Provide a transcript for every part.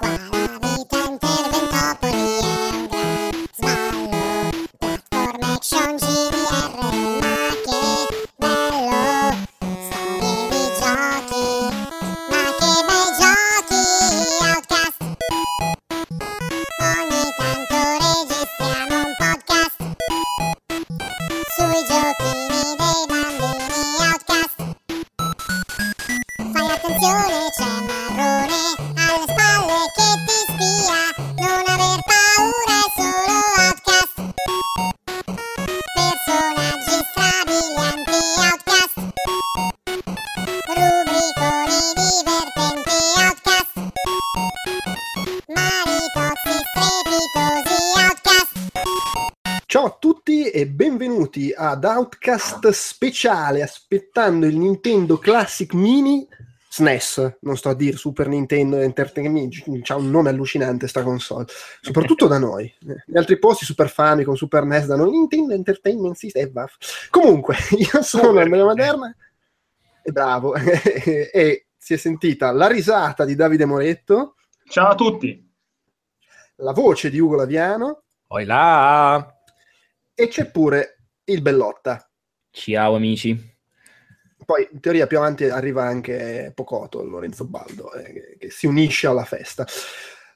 Qua ad Outcast speciale aspettando il Nintendo Classic Mini SNES, non sto a dire Super Nintendo Entertainment, c'ha un nome allucinante sta console, soprattutto da noi. Negli altri posti Super Famicom, Super NES da noi, Nintendo Entertainment System e vaff. Comunque, io sono Andrea Maderna e bravo, e si è sentita la risata di Davide Moretto, Ciao a tutti. la voce di Ugo Laviano Poi là. e c'è pure il Bellotta. Ciao amici. Poi in teoria più avanti arriva anche Pocotto, Lorenzo Baldo, eh, che, che si unisce alla festa.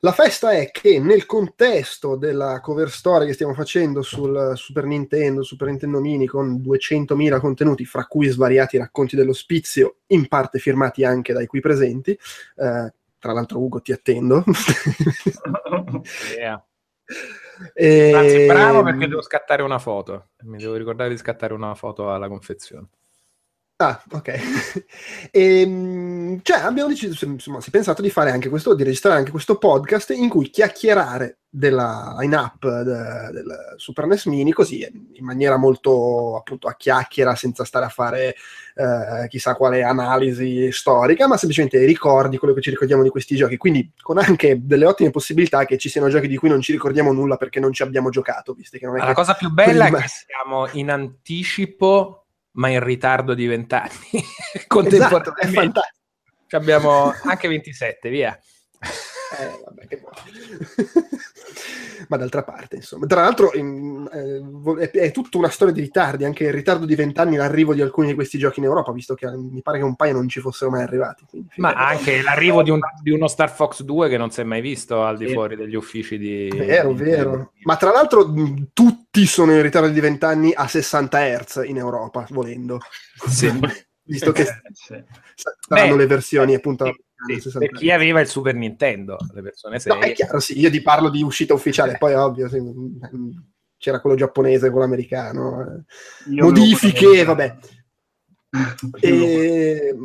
La festa è che nel contesto della cover story che stiamo facendo sul Super Nintendo, Super Nintendo Mini con 200.000 contenuti, fra cui svariati racconti dell'ospizio, in parte firmati anche dai qui presenti, eh, tra l'altro Ugo ti attendo. Yeah. E- Anzi, bravo perché devo scattare una foto. Mi devo ricordare di scattare una foto alla confezione. Ah, ok. Ehm, cioè, abbiamo deciso, insomma, si è pensato di fare anche questo, di registrare anche questo podcast in cui chiacchierare della line-up de- del Super NES Mini, così in maniera molto appunto a chiacchiera, senza stare a fare eh, chissà quale analisi storica, ma semplicemente i ricordi, quello che ci ricordiamo di questi giochi. Quindi con anche delle ottime possibilità che ci siano giochi di cui non ci ricordiamo nulla perché non ci abbiamo giocato, visto che non è la cosa più bella prima- è che siamo in anticipo, ma in ritardo di vent'anni. Esatto, è Contemporaneamente. Ci Abbiamo anche 27, via. Eh, vabbè, che vuoi. Ma d'altra parte, insomma. Tra l'altro, in- eh, è, è tutta una storia di ritardi, anche il ritardo di vent'anni l'arrivo di alcuni di questi giochi in Europa, visto che mi pare che un paio non ci fossero mai arrivati. quindi Ma anche l'arrivo di, un- di uno Star Fox 2 che non si è mai visto al di fuori degli uffici di... Vero, di- vero. Ma tra l'altro mh, tutti sono in ritardo di vent'anni a 60 Hz in Europa, volendo. Sì. Visto che Eh, sì. saranno Beh, le versioni appunto... Sì, a sì, 60 per chi aveva il Super Nintendo, le persone No, è serie. chiaro, sì, io ti parlo di uscita ufficiale, poi ovvio, sì, c'era quello giapponese, quello americano. eh. Io Modifiche, vabbè. E...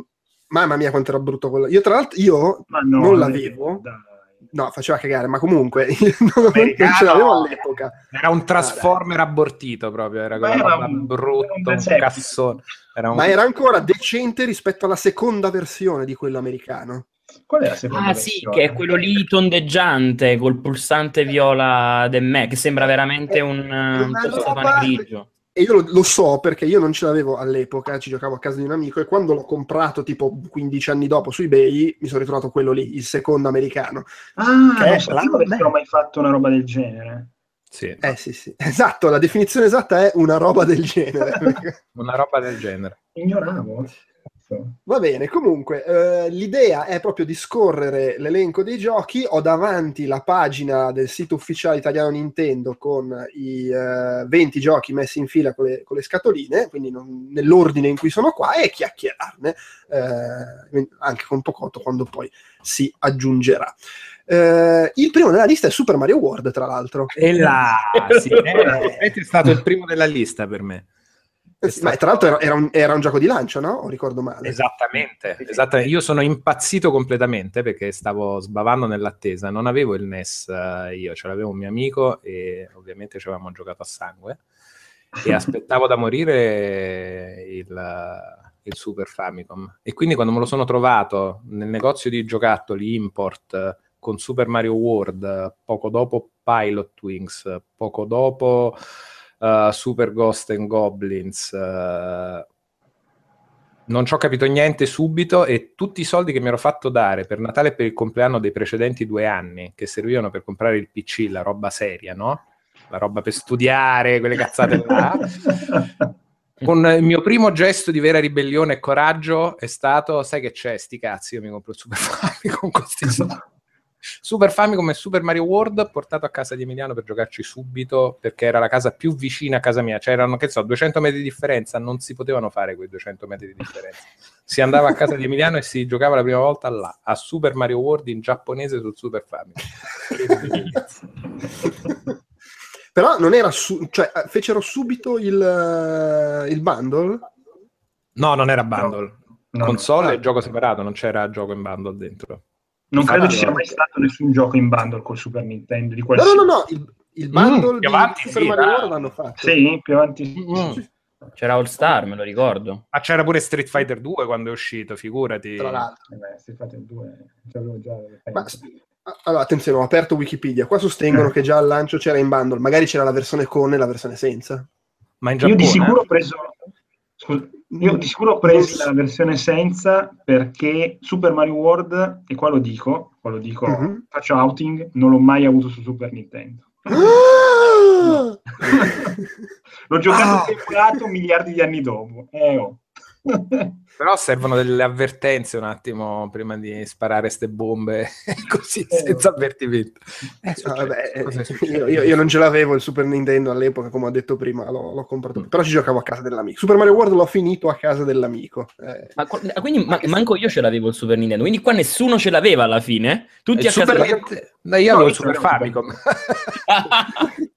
Mamma mia, quanto era brutto quello. Io, tra l'altro, io no, non eh, l'avevo. dai. No, faceva cagare, ma comunque non, Americano. ce l'avevo all'epoca. Era un Transformer abortito proprio, era era un- brutto, era un un cassone. Era un- Ma era ancora decente rispetto alla seconda versione di quello americano. Qual è la seconda Ah sì, versione? che è quello lì tondeggiante col pulsante viola del me, che sembra veramente un, Una un grigio. E io lo, lo so perché io non ce l'avevo all'epoca, ci giocavo a casa di un amico e quando l'ho comprato tipo 15 anni dopo su eBay mi sono ritrovato quello lì, il secondo americano. Ah, Che non sapevo che avessero mai fatto una roba del genere. Sì, Eh sì sì, esatto, la definizione esatta è una roba del genere. una roba del genere. Ignoravo. Cazzo. Va bene, comunque, eh, l'idea è proprio di scorrere l'elenco dei giochi. Ho davanti la pagina del sito ufficiale italiano Nintendo con i eh, 20 giochi messi in fila con le, con le scatoline, quindi non- nell'ordine in cui sono qua, e chiacchierarne eh, anche con Pocotto quando poi si aggiungerà. Eh, il primo nella lista è Super Mario World, tra l'altro. E là, sì, eh, è stato il primo della lista per me. Eh, Ma stato- tra l'altro era, un, era un gioco di lancio, no? O ricordo male? Esattamente, esattamente. Io sono impazzito completamente perché stavo sbavando nell'attesa. Non avevo il NES eh, io, ce l'avevo un mio amico e ovviamente ci avevamo giocato a sangue. E aspettavo da morire il, il Super Famicom. E quindi quando me lo sono trovato nel negozio di giocattoli import eh, con Super Mario World, poco dopo Pilot Wings, poco dopo eh, Super Ghost and Goblins, eh, non ci ho capito niente subito e tutti i soldi che mi ero fatto dare per Natale e per il compleanno dei precedenti due anni, che servivano per comprare il PC, la roba seria, no? La roba per studiare, quelle cazzate là. Con il mio primo gesto di vera ribellione e coraggio è stato, sai che c'è, sti cazzi, io mi compro il Super Famicom con questi soldi. Super Famicom e Super Mario World portato a casa di Emiliano per giocarci subito perché era la casa più vicina a casa mia, c'erano che so 200 metri di differenza, non si potevano fare quei 200 metri di differenza. Si andava a casa di Emiliano e si giocava la prima volta là, a Super Mario World in giapponese sul Super Famicom. Però non era su- cioè fecero subito il, eh, il bundle. No, non era bundle. No, Console no. e gioco separato, non c'era gioco in bundle dentro. Non credo ci sia no. mai stato nessun gioco in bundle col Super Nintendo di No, qualsiasi... no, no, no, il, il bundle Mm, di più avanti, Super sì, Mario. World l'hanno fatto. Sì, più avanti. sì. Mm. C'era All Star, me lo ricordo. Ma c'era pure Street Fighter 2 quando è uscito, figurati. Tra l'altro. Eh beh, Street Fighter 2, c'avevo già Ma, allora, attenzione, ho aperto Wikipedia. Qua sostengono Eh. che già al lancio c'era in bundle. Magari c'era la versione con e la versione senza. Ma in Io Giappone, di sicuro ho eh? preso... scusa, io di sicuro ho preso la versione senza perché Super Mario World, e qua lo dico, qua lo dico, Mhm. faccio outing, non l'ho mai avuto su Super Nintendo. Ah! L'ho giocato Ah! separato miliardi di anni dopo. Eh, oh. Però servono delle avvertenze un attimo prima di sparare ste bombe così Eh, senza avvertimento. Eh, Ah, succede. vabbè, eh, io, io- io non ce l'avevo il Super Nintendo all'epoca, come ho detto prima, l'ho, l'ho Mm. comprato. Però ci giocavo a casa dell'amico. Super Mario World l'ho finito a casa dell'amico. Eh, Ma quindi ma- manco io ce l'avevo il Super Nintendo, quindi qua nessuno ce l'aveva alla fine. Tutti Il a casa Super della- Nintendo- No, io No, avevo il Super Famicom.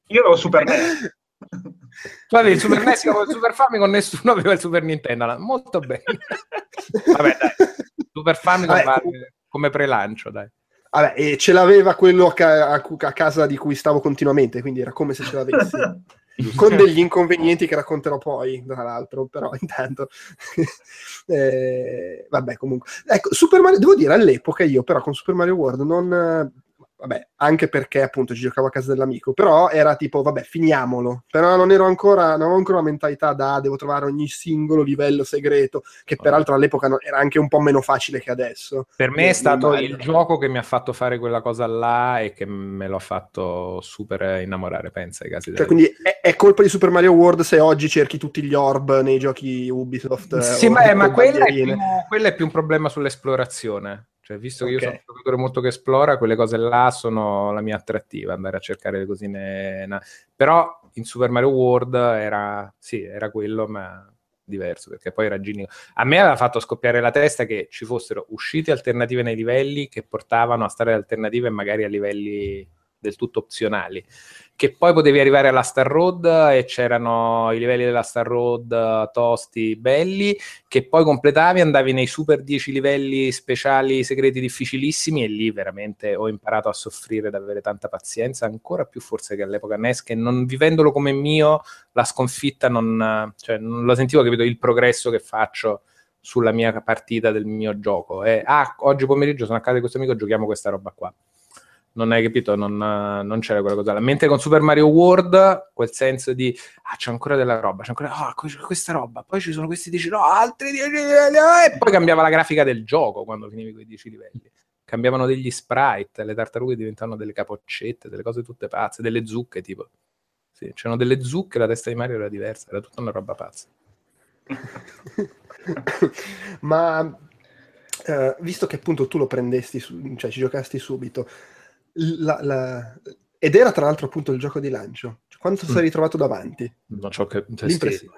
Io avevo Super NES. avevi il Super NES, avevo il Super Famicom, nessuno aveva il Super Nintendo. Molto bene. Vabbè, dai. Super Famicom Vabbè, vale come prelancio, dai. Vabbè, e ce l'aveva quello a, ca- a casa di cui stavo continuamente, quindi era come se ce l'avessi. con degli inconvenienti che racconterò poi, tra l'altro, però intanto... eh, vabbè, comunque. Ecco, Super Mario, devo dire, all'epoca io però con Super Mario World non... Vabbè, anche perché appunto ci giocavo a casa dell'amico, però era tipo, vabbè, finiamolo. Però non ero ancora, non avevo ancora una mentalità da devo trovare ogni singolo livello segreto, che peraltro all'epoca no- era anche un po' meno facile che adesso. Per me è stato il gioco che mi ha fatto fare quella cosa là e che me l'ha fatto super innamorare, pensa ai casi Cioè, della quindi è, è colpa di Super Mario World se oggi cerchi tutti gli orb nei giochi Ubisoft. eh, Sì, ma, ma quella, è più, quella è più un problema sull'esplorazione. Cioè, visto che io sono un giocatore molto che esplora, quelle cose là sono la mia attrattiva, andare a cercare le cosine. Però in Super Mario World era, sì, era quello, ma diverso, perché poi era Gini. A me aveva fatto scoppiare la testa che ci fossero uscite alternative nei livelli che portavano a stare alternative magari a livelli del tutto opzionali che poi potevi arrivare alla Star Road e c'erano i livelli della Star Road eh, tosti, belli, che poi completavi, andavi nei super 10 livelli speciali, segreti difficilissimi e lì veramente ho imparato a soffrire, ad avere tanta pazienza, ancora più forse che all'epoca NES, che non vivendolo come mio, la sconfitta non, cioè, non lo sentivo, capito, il progresso che faccio sulla mia partita del mio gioco. E, ah, oggi pomeriggio sono a casa di questo amico, giochiamo questa roba qua non hai capito, non, non c'era quella cosa. Mentre con Super Mario World, quel senso di ah, c'è ancora della roba, c'è ancora c'è questa roba, poi ci sono questi 10, no, altri 10 livelli, e poi cambiava la grafica del gioco quando finivi quei 10 livelli. Cambiavano degli sprite, le tartarughe diventavano delle capoccette, delle cose tutte pazze, delle zucche tipo. Sì, c'erano delle zucche, la testa di Mario era diversa, era tutta una roba pazza. Ma eh, visto che appunto tu lo prendesti, su- cioè ci giocasti subito, la- la- ed era tra l'altro appunto il gioco di lancio, Cioè, quanto sei Mm. ritrovato davanti? Non so che, L'impressione.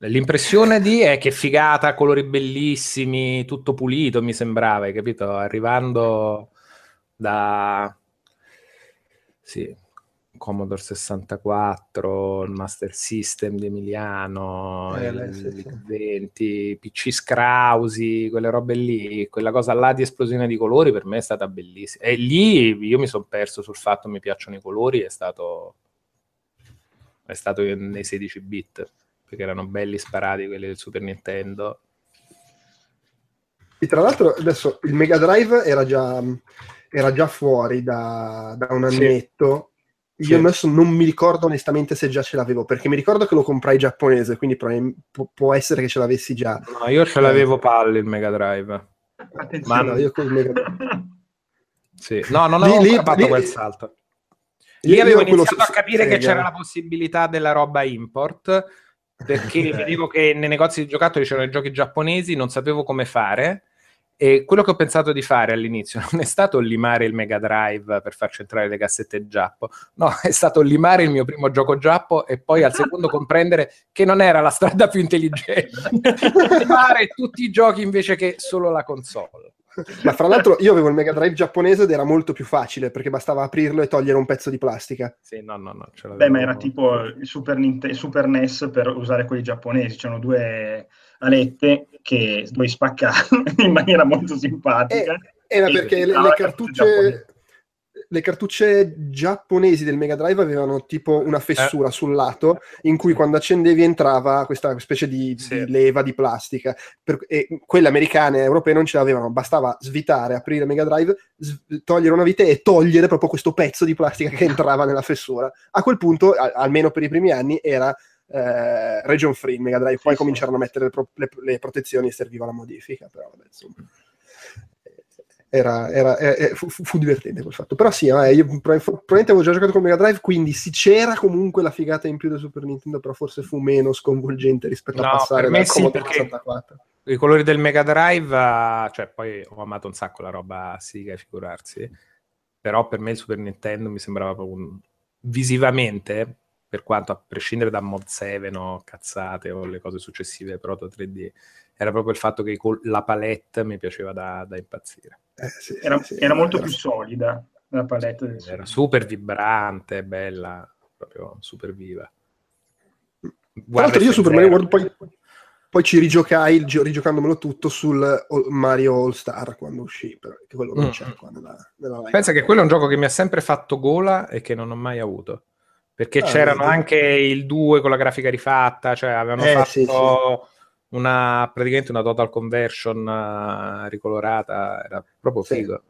L'impressione di è che figata, colori bellissimi, tutto pulito mi sembrava, hai capito? Arrivando da sì, Commodore 64, il Master System di Emiliano, Eh, il sì, sì. 20, PC Scrausi, quelle robe lì, quella cosa là di esplosione di colori per me è stata bellissima. E lì io mi sono perso sul fatto che mi piacciono i colori, è stato è stato nei 16 bit perché erano belli sparati quelli del Super Nintendo. E tra l'altro adesso il Mega Drive era già, era già fuori da, da un Sì. Io Sì. adesso non mi ricordo onestamente se già ce l'avevo, perché mi ricordo che lo comprai giapponese, quindi probabil- pu- può essere che ce l'avessi già. No, io ce l'avevo palle il Mega Drive. Attenzione. Ma no, io col Mega Sì. No, non Lì- avevo lì- fatto lì- quel salto. Io- Lì avevo io quello iniziato s- a capire che Sega. c'era la possibilità della roba import, perché vedevo che nei negozi di giocattoli c'erano i giochi giapponesi, non sapevo come fare. E quello che ho pensato di fare all'inizio non è stato limare il Mega Drive per farci entrare le cassette giappo, no, è stato limare il mio primo gioco giappo e poi al secondo comprendere che non era la strada più intelligente. limare tutti i giochi invece che solo la console. Ma fra l'altro io avevo il Mega Drive giapponese ed era molto più facile perché bastava aprirlo e togliere un pezzo di plastica. Sì, no, no, no. Beh, ma era tipo il Super, Ninte- Super NES per usare quelli giapponesi. C'erano due alette che dovevi spaccare in maniera molto simpatica. Era E perché le, le cartucce, le cartucce giapponesi del Mega Drive avevano tipo una fessura sul lato in cui quando accendevi entrava questa specie di, Sì. di leva di plastica. Per- e quelle americane e europee non ce l'avevano, bastava svitare, aprire il Mega Drive, sv- togliere una vite e togliere proprio questo pezzo di plastica che entrava nella fessura. A quel punto, a- almeno per i primi anni, era eh, region free Mega Drive, poi Sì, sì. cominciarono a mettere le, pro- le- le protezioni e serviva la modifica, però vabbè, insomma. Era, era- eh, eh, fu, fu- divertente quel fatto. Però sì, eh, io pro- probabilmente avevo già giocato con Mega Drive, quindi sì, c'era comunque la figata in più del Super Nintendo, però forse fu meno sconvolgente rispetto No, a passare per me dal sì, perché- 64. I colori del Mega Drive, eh, cioè poi ho amato un sacco la roba Siga, figurarsi, però per me il Super Nintendo mi sembrava proprio un- visivamente, per quanto a prescindere da Mod 7 o cazzate o le cose successive Proto 3D, era proprio il fatto che col- la palette mi piaceva da, da impazzire. Eh, sì, sì, Era, sì, era molto era- più solida la palette del Era super vibrante, bella, proprio super viva. Tra l'altro io Super F0. Mario World poi, poi ci rigiocai, gi- rigiocandomelo tutto sul Mario All Star quando uscì, però, che quello non Mm. c'è qua nella, nella. Pensa che quello è un gioco che mi ha sempre fatto gola e che non ho mai avuto. Perché Ah, c'erano vedi. anche il 2 con la grafica rifatta, cioè avevano Eh, fatto sì, sì. una praticamente una total conversion eh, ricolorata, era proprio Sì. figo.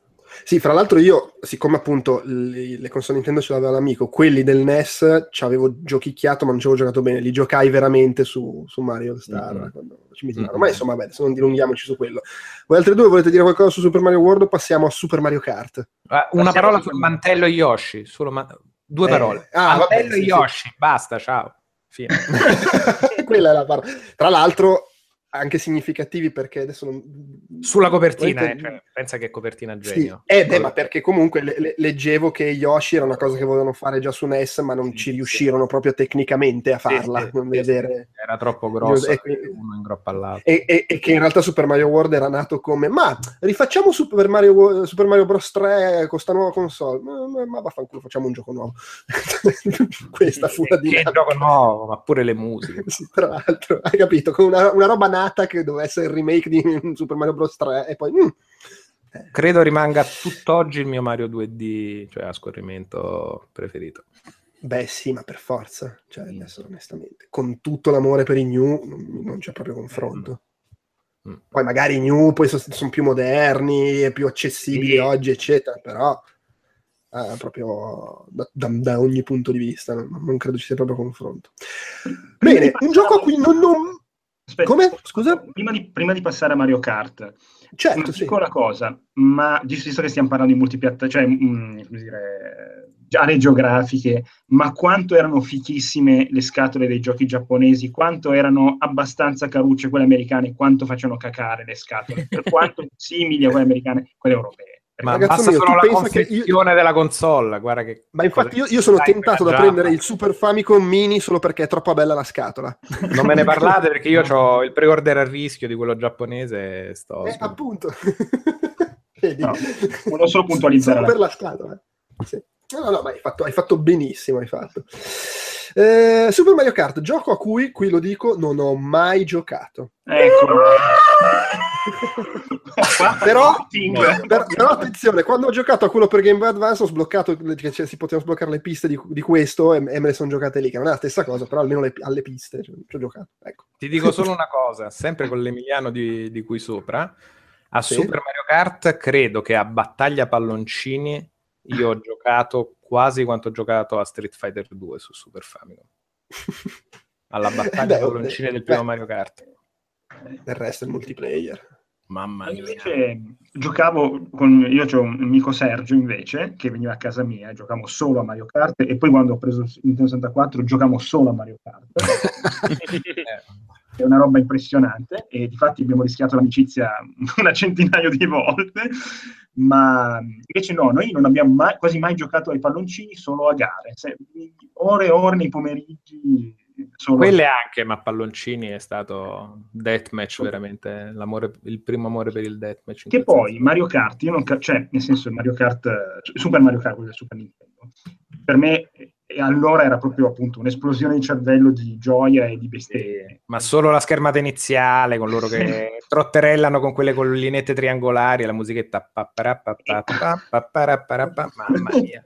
Sì, fra l'altro io, siccome appunto le, le console Nintendo ce l'aveva l'amico, quelli del NES ci avevo giochicchiato ma non ci avevo giocato bene, li giocai veramente su, su Mario Star Mhm. quando ci. Mhm. Ma insomma, vabbè, adesso non dilunghiamoci su quello. Voi altre due volete dire qualcosa su Super Mario World o passiamo a Super Mario Kart? Ah, una Passiamo parola su- sul mantello Yoshi, solo ma- due Eh, parole. ah, vabbè, mantello sì, sì. Yoshi, basta, ciao. Fine. Quella è la parola. Tra l'altro anche significativi perché adesso non... Sulla copertina, eh, cioè, pensa che copertina Sì, genio. eh, beh, ma perché comunque le- le- leggevo che Yoshi era una cosa che volevano fare già su NES, ma non Sì, ci sì. riuscirono proprio tecnicamente a Sì, farla. sì, non sì, vedere... Era troppo grosso, E. E, e- e che in realtà Super Mario World era nato come ma rifacciamo Super Mario, Super Mario Bros 3 con sta nuova console ma, ma- ma vaffanculo facciamo un gioco nuovo questa fu la Che dinamica gioco nuovo, ma pure le musiche. Sì, tra l'altro hai capito con una, una roba nata che doveva essere il remake di Super Mario Bros 3 e poi mm, Credo rimanga tutt'oggi il mio Mario 2D, cioè a scorrimento preferito. beh sì ma per forza cioè adesso onestamente con tutto l'amore per i new non, non c'è proprio confronto Mm. poi magari i new poi sono, sono più moderni e più accessibili Sì. oggi eccetera però eh, proprio da, da- da ogni punto di vista non, non credo ci sia proprio confronto bene un gioco a cui non, non- Aspetta, Come? Scusa? Prima di, prima di passare a Mario Kart, certo una sì piccola cosa, ma visto che stiamo parlando di multipiattaforme, cioè, mm, come dire, aree geografiche, ma quanto erano fichissime le scatole dei giochi giapponesi, quanto erano abbastanza carucce quelle americane, quanto facevano cacare le scatole, per quanto simili a quelle americane, quelle europee. Ma Ragazzo basta mio, solo tu la pensa che io- confezione della console, guarda che... ma infatti io, io sono tentato da prendere il Super Famicom Mini solo perché è troppo bella la scatola Non me ne parlate perché io ho il pre-order a rischio di quello giapponese e sto... Eh, appunto. Vedi? No, volevo solo puntualizzare Solo per la scatola. Sì. No, no, no, ma hai fatto, hai fatto benissimo, hai fatto. Eh, Super Mario Kart, gioco a cui, qui lo dico, non ho mai giocato. Ecco. Però, per- però attenzione, quando ho giocato a quello per Game Boy Advance ho sbloccato, cioè, si potevano sbloccare le piste di, di questo e, e me le sono giocate lì, che non è la stessa cosa, però almeno le- alle piste cioè, ci ho giocato. Ecco. Ti dico solo una cosa, sempre con l'Emiliano di, di qui sopra, a Sì. Super Mario Kart credo che a battaglia palloncini io ho giocato quasi quanto ho giocato a Street Fighter 2 su Super Famicom. Alla battaglia Beh, palloncine del beh. primo Mario Kart. Del resto è il multiplayer. Mamma mia. invece giocavo con io c'ho un amico Sergio invece che veniva a casa mia, giocavamo solo a Mario Kart e poi quando ho preso il Nintendo 64 giocavamo solo a Mario Kart. È una roba impressionante e difatti abbiamo rischiato l'amicizia una centinaio di volte, ma invece no, noi non abbiamo mai, quasi mai giocato ai palloncini solo a gare, Se- ore e ore nei pomeriggi. Solo Quelle anche, ma palloncini è stato deathmatch veramente, l'amore, il primo amore per il deathmatch. Che poi Mario Kart, io non ca- cioè nel senso Mario Kart, eh, Super Mario Kart, quello del Super Nintendo, per me eh, allora era proprio appunto un'esplosione di cervello di gioia e di bestemmie. Ma solo la schermata iniziale con loro che trotterellano con quelle collinette triangolari e la musichetta mamma mia.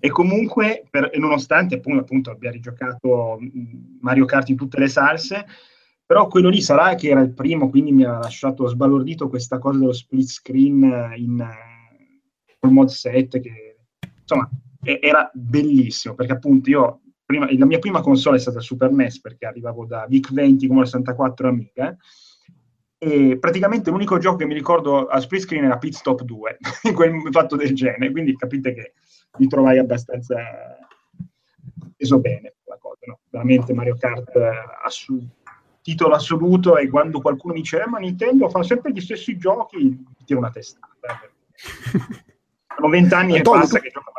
E comunque, per- e nonostante appunto, appunto abbia rigiocato Mario Kart in tutte le salse, però quello lì sarà che era il primo, quindi mi ha lasciato sbalordito questa cosa dello split screen eh, in, eh, mod 7, che insomma e- era bellissimo, perché appunto io, prima, la mia prima console è stata il Super NES, perché arrivavo da VIC-20 come 64 Amiga, e praticamente l'unico gioco che mi ricordo a split screen era Pit Stop 2, in quel fatto del genere, quindi capite che mi trovai abbastanza preso bene la cosa, no? Veramente Mario Kart eh, assu- titolo assoluto e quando qualcuno mi dice "Eh, ma Nintendo fa sempre gli stessi giochi, tiro una testata. eh. Sono vent'anni e passa che gioco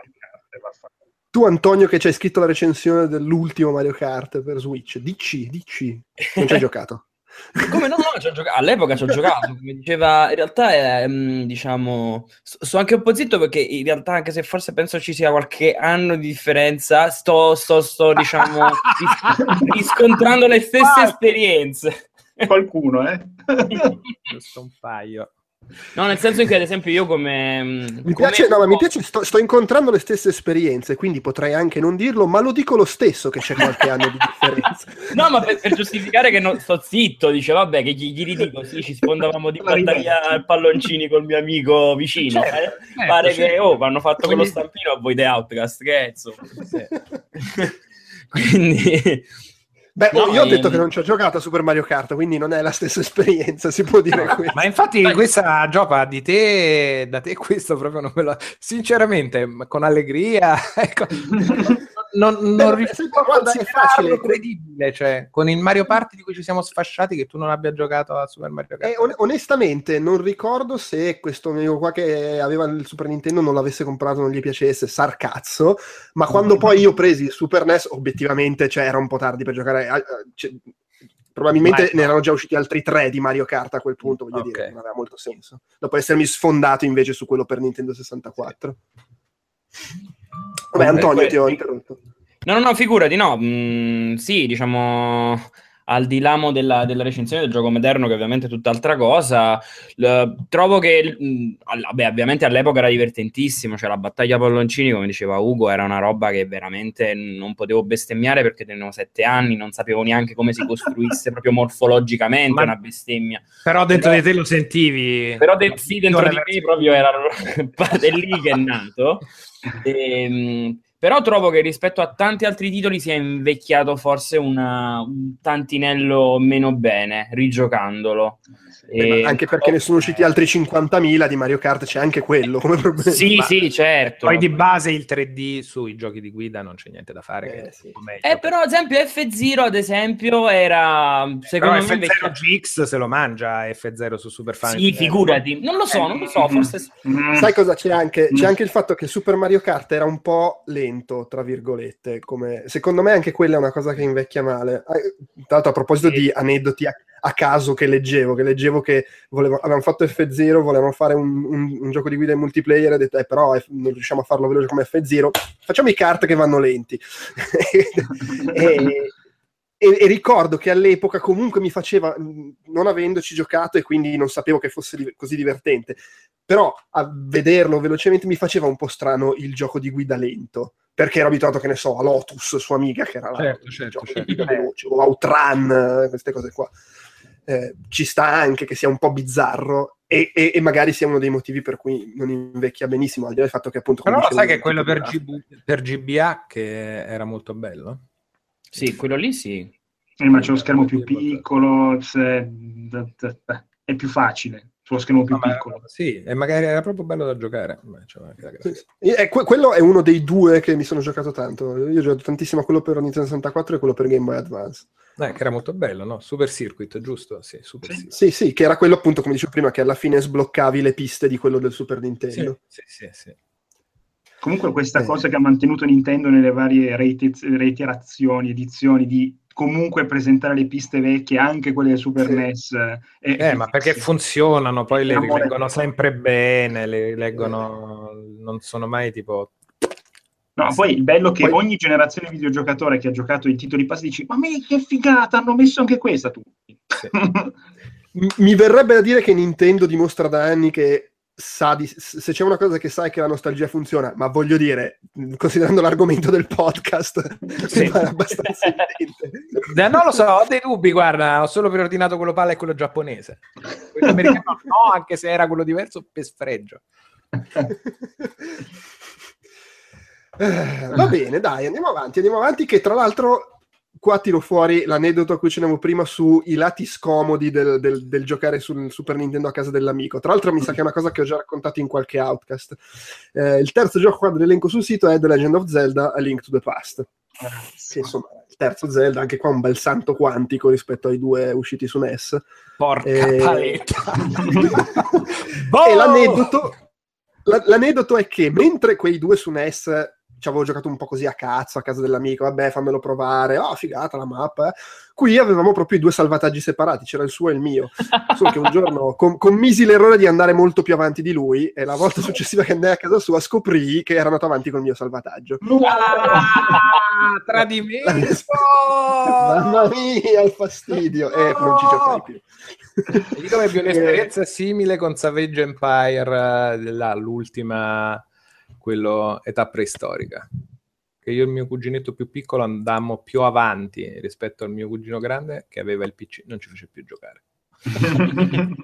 Tu, Antonio, che ci hai scritto la recensione dell'ultimo Mario Kart per Switch, dici, dici, non ci hai giocato. Come no, no, giocato- all'epoca ci ho giocato, come diceva, in realtà è, mm, diciamo, sto sto anche un po' zitto perché in realtà anche se forse penso ci sia qualche anno di differenza, sto, sto, sto diciamo, ris- riscontrando le stesse esperienze. Qualcuno, eh? Giusto un paio. No, nel senso che ad esempio io come... mm, Mi come- piace, no, ma mi piace, sto, sto incontrando le stesse esperienze, quindi potrei anche non dirlo, ma lo dico lo stesso che c'è qualche anno di differenza. No, ma per, per giustificare che non sto zitto, dice vabbè che gli, gli ridico, sì, ci sfondavamo di battaglia a palloncini col mio amico vicino. Certo, eh. certo, Pare che, certo. oh, hanno fatto quello stampino a voi The Outcast, che insomma. Sì. Quindi... Beh, No, io ho detto ehm, che non ci ho giocato a Super Mario Kart, quindi non è la stessa esperienza, si può dire questo. Ma infatti questa gioca di te, da te questo proprio non me lo... Sinceramente, con allegria, ecco, non, non Beh, sai, a considerarlo credibile, cioè, con il Mario Party di cui ci siamo sfasciati che tu non abbia giocato a Super Mario Kart. Eh, on- onestamente non ricordo se questo amico qua che aveva il Super Nintendo non l'avesse comprato, non gli piacesse, sarcazzo, ma quando poi io presi il Super NES, obiettivamente cioè, era un po' tardi per giocare. a- a- cioè, probabilmente no. ne erano già usciti altri tre di Mario Kart a quel punto, voglio Ok. dire, non aveva molto senso. Dopo essermi sfondato invece su quello per Nintendo 64. Vabbè, Antonio, ti ho interrotto. No, no, no, figurati, no. mm, sì, diciamo, al di là della, della recensione del gioco moderno, che ovviamente è tutt'altra cosa, l- trovo che, mm, all- vabbè, ovviamente all'epoca era divertentissimo, cioè la battaglia palloncini, come diceva Ugo, era una roba che veramente non potevo bestemmiare perché tenevo sette anni, non sapevo neanche come si costruisse proprio morfologicamente Ma- una bestemmia. Però dentro Però- di te lo sentivi. Però de- sì, dentro di me proprio era è lì che è nato. Ehm, però trovo che rispetto a tanti altri titoli sia invecchiato forse una- un tantinello meno bene, rigiocandolo. Beh, anche perché ne sono usciti altri 50.000 di Mario Kart, c'è anche quello come problema. Sì, Ma- sì, certo. Poi di base il 3D sui giochi di guida non c'è niente da fare. Eh, che è sì. Eh, però, ad esempio, F0, ad esempio, era secondo Però me F0 invecchiato. GX se lo mangia F0 su Super Famicom. Sì, figurati. Non lo so, non lo so, forse Mm. Sai cosa c'è anche? C'è Mm. anche il fatto che Super Mario Kart era un po' lento, tra virgolette. Come... Secondo me anche quella è una cosa che invecchia male. Eh, Tra l'altro, a proposito Sì. di aneddoti a, a caso che leggevo, che leggevo che volevo- avevano fatto F0, volevano fare un, un- un gioco di guida in multiplayer e ho detto, eh, però F- non riusciamo a farlo veloce come F0, facciamo i kart che vanno lenti. e, e- e ricordo che all'epoca comunque mi faceva, non avendoci giocato e quindi non sapevo che fosse di- così divertente, però a vederlo velocemente mi faceva un po' strano il gioco di guida lento, perché ero abituato, che ne so, a Lotus, sua amica, che era la- Certo, certo, certo. veloce, o Outrun, eh, queste cose qua. eh, ci sta anche che sia un po' bizzarro e, e- e magari sia uno dei motivi per cui non invecchia benissimo, al di là del fatto che appunto... Però sai che quello per, GB per GBA che era molto bello? Sì, quello lì sì. Eh, ma c'è lo schermo più piccolo, c'è- è più facile sullo schermo più No, ma- piccolo. sì, e magari era proprio bello da giocare. Beh, c'era anche la grafica. Eh, que- quello è uno dei due che mi sono giocato tanto. Io ho giocato tantissimo quello per Nintendo 64 e quello per Game Boy Advance. Eh, che era molto bello, no? Super Circuit, giusto? Sì, Super Sì. Circuit. Sì, sì, che era quello appunto, come dicevo prima, che alla fine sbloccavi le piste di quello del Super Nintendo. Sì, sì, sì, sì. Comunque questa Eh. cosa che ha mantenuto Nintendo nelle varie reite- reiterazioni, edizioni, di comunque presentare le piste vecchie, anche quelle del Super Sì. NES. eh, è- Eh, ma perché funzionano, poi le Amore. leggono sempre bene, le leggono, non sono mai tipo... No, poi il bello è che Poi- ogni generazione di videogiocatore che ha giocato i titoli pass dici ma me che figata, hanno messo anche questa tutti. Sì. Mi verrebbe da dire che Nintendo dimostra da anni che sa di, se c'è una cosa che sai che la nostalgia funziona, ma voglio dire, considerando l'argomento del podcast, Sì. abbastanza evidente. Non lo so, ho dei dubbi, guarda, ho solo preordinato quello palla e quello giapponese. Quello americano no, anche se era quello diverso, per sfregio. Va bene, dai, andiamo avanti, andiamo avanti, che tra l'altro qua tiro fuori l'aneddoto a cui cenevo prima sui lati scomodi del, del- del giocare sul Super Nintendo a casa dell'amico. Tra l'altro mi sa che è una cosa che ho già raccontato in qualche outcast. Eh, il terzo gioco qua dell'elenco sul sito è The Legend of Zelda A Link to the Past. Che insomma, il terzo Zelda, anche qua un bel santo quantico rispetto ai due usciti su NES. Porca Eh, paletta. E l'aneddoto, la- l'aneddoto è che mentre quei due su NES ci avevo giocato un po' così a cazzo a casa dell'amico, vabbè, fammelo provare, oh, figata la mappa. eh. Qui avevamo proprio i due salvataggi separati, c'era il suo e il mio. Solo che un giorno com- commisi l'errore di andare molto più avanti di lui e la volta successiva che andai a casa sua scoprì che era andato avanti col mio salvataggio. Ah, tradimento! Mamma mia, il fastidio! E non ci giocai più. Io ebbi un'esperienza simile con Savage Empire, eh, l'ultima, quello età preistorica. Che io e il mio cuginetto più piccolo andammo più avanti rispetto al mio cugino grande che aveva il PC, non ci fece più giocare.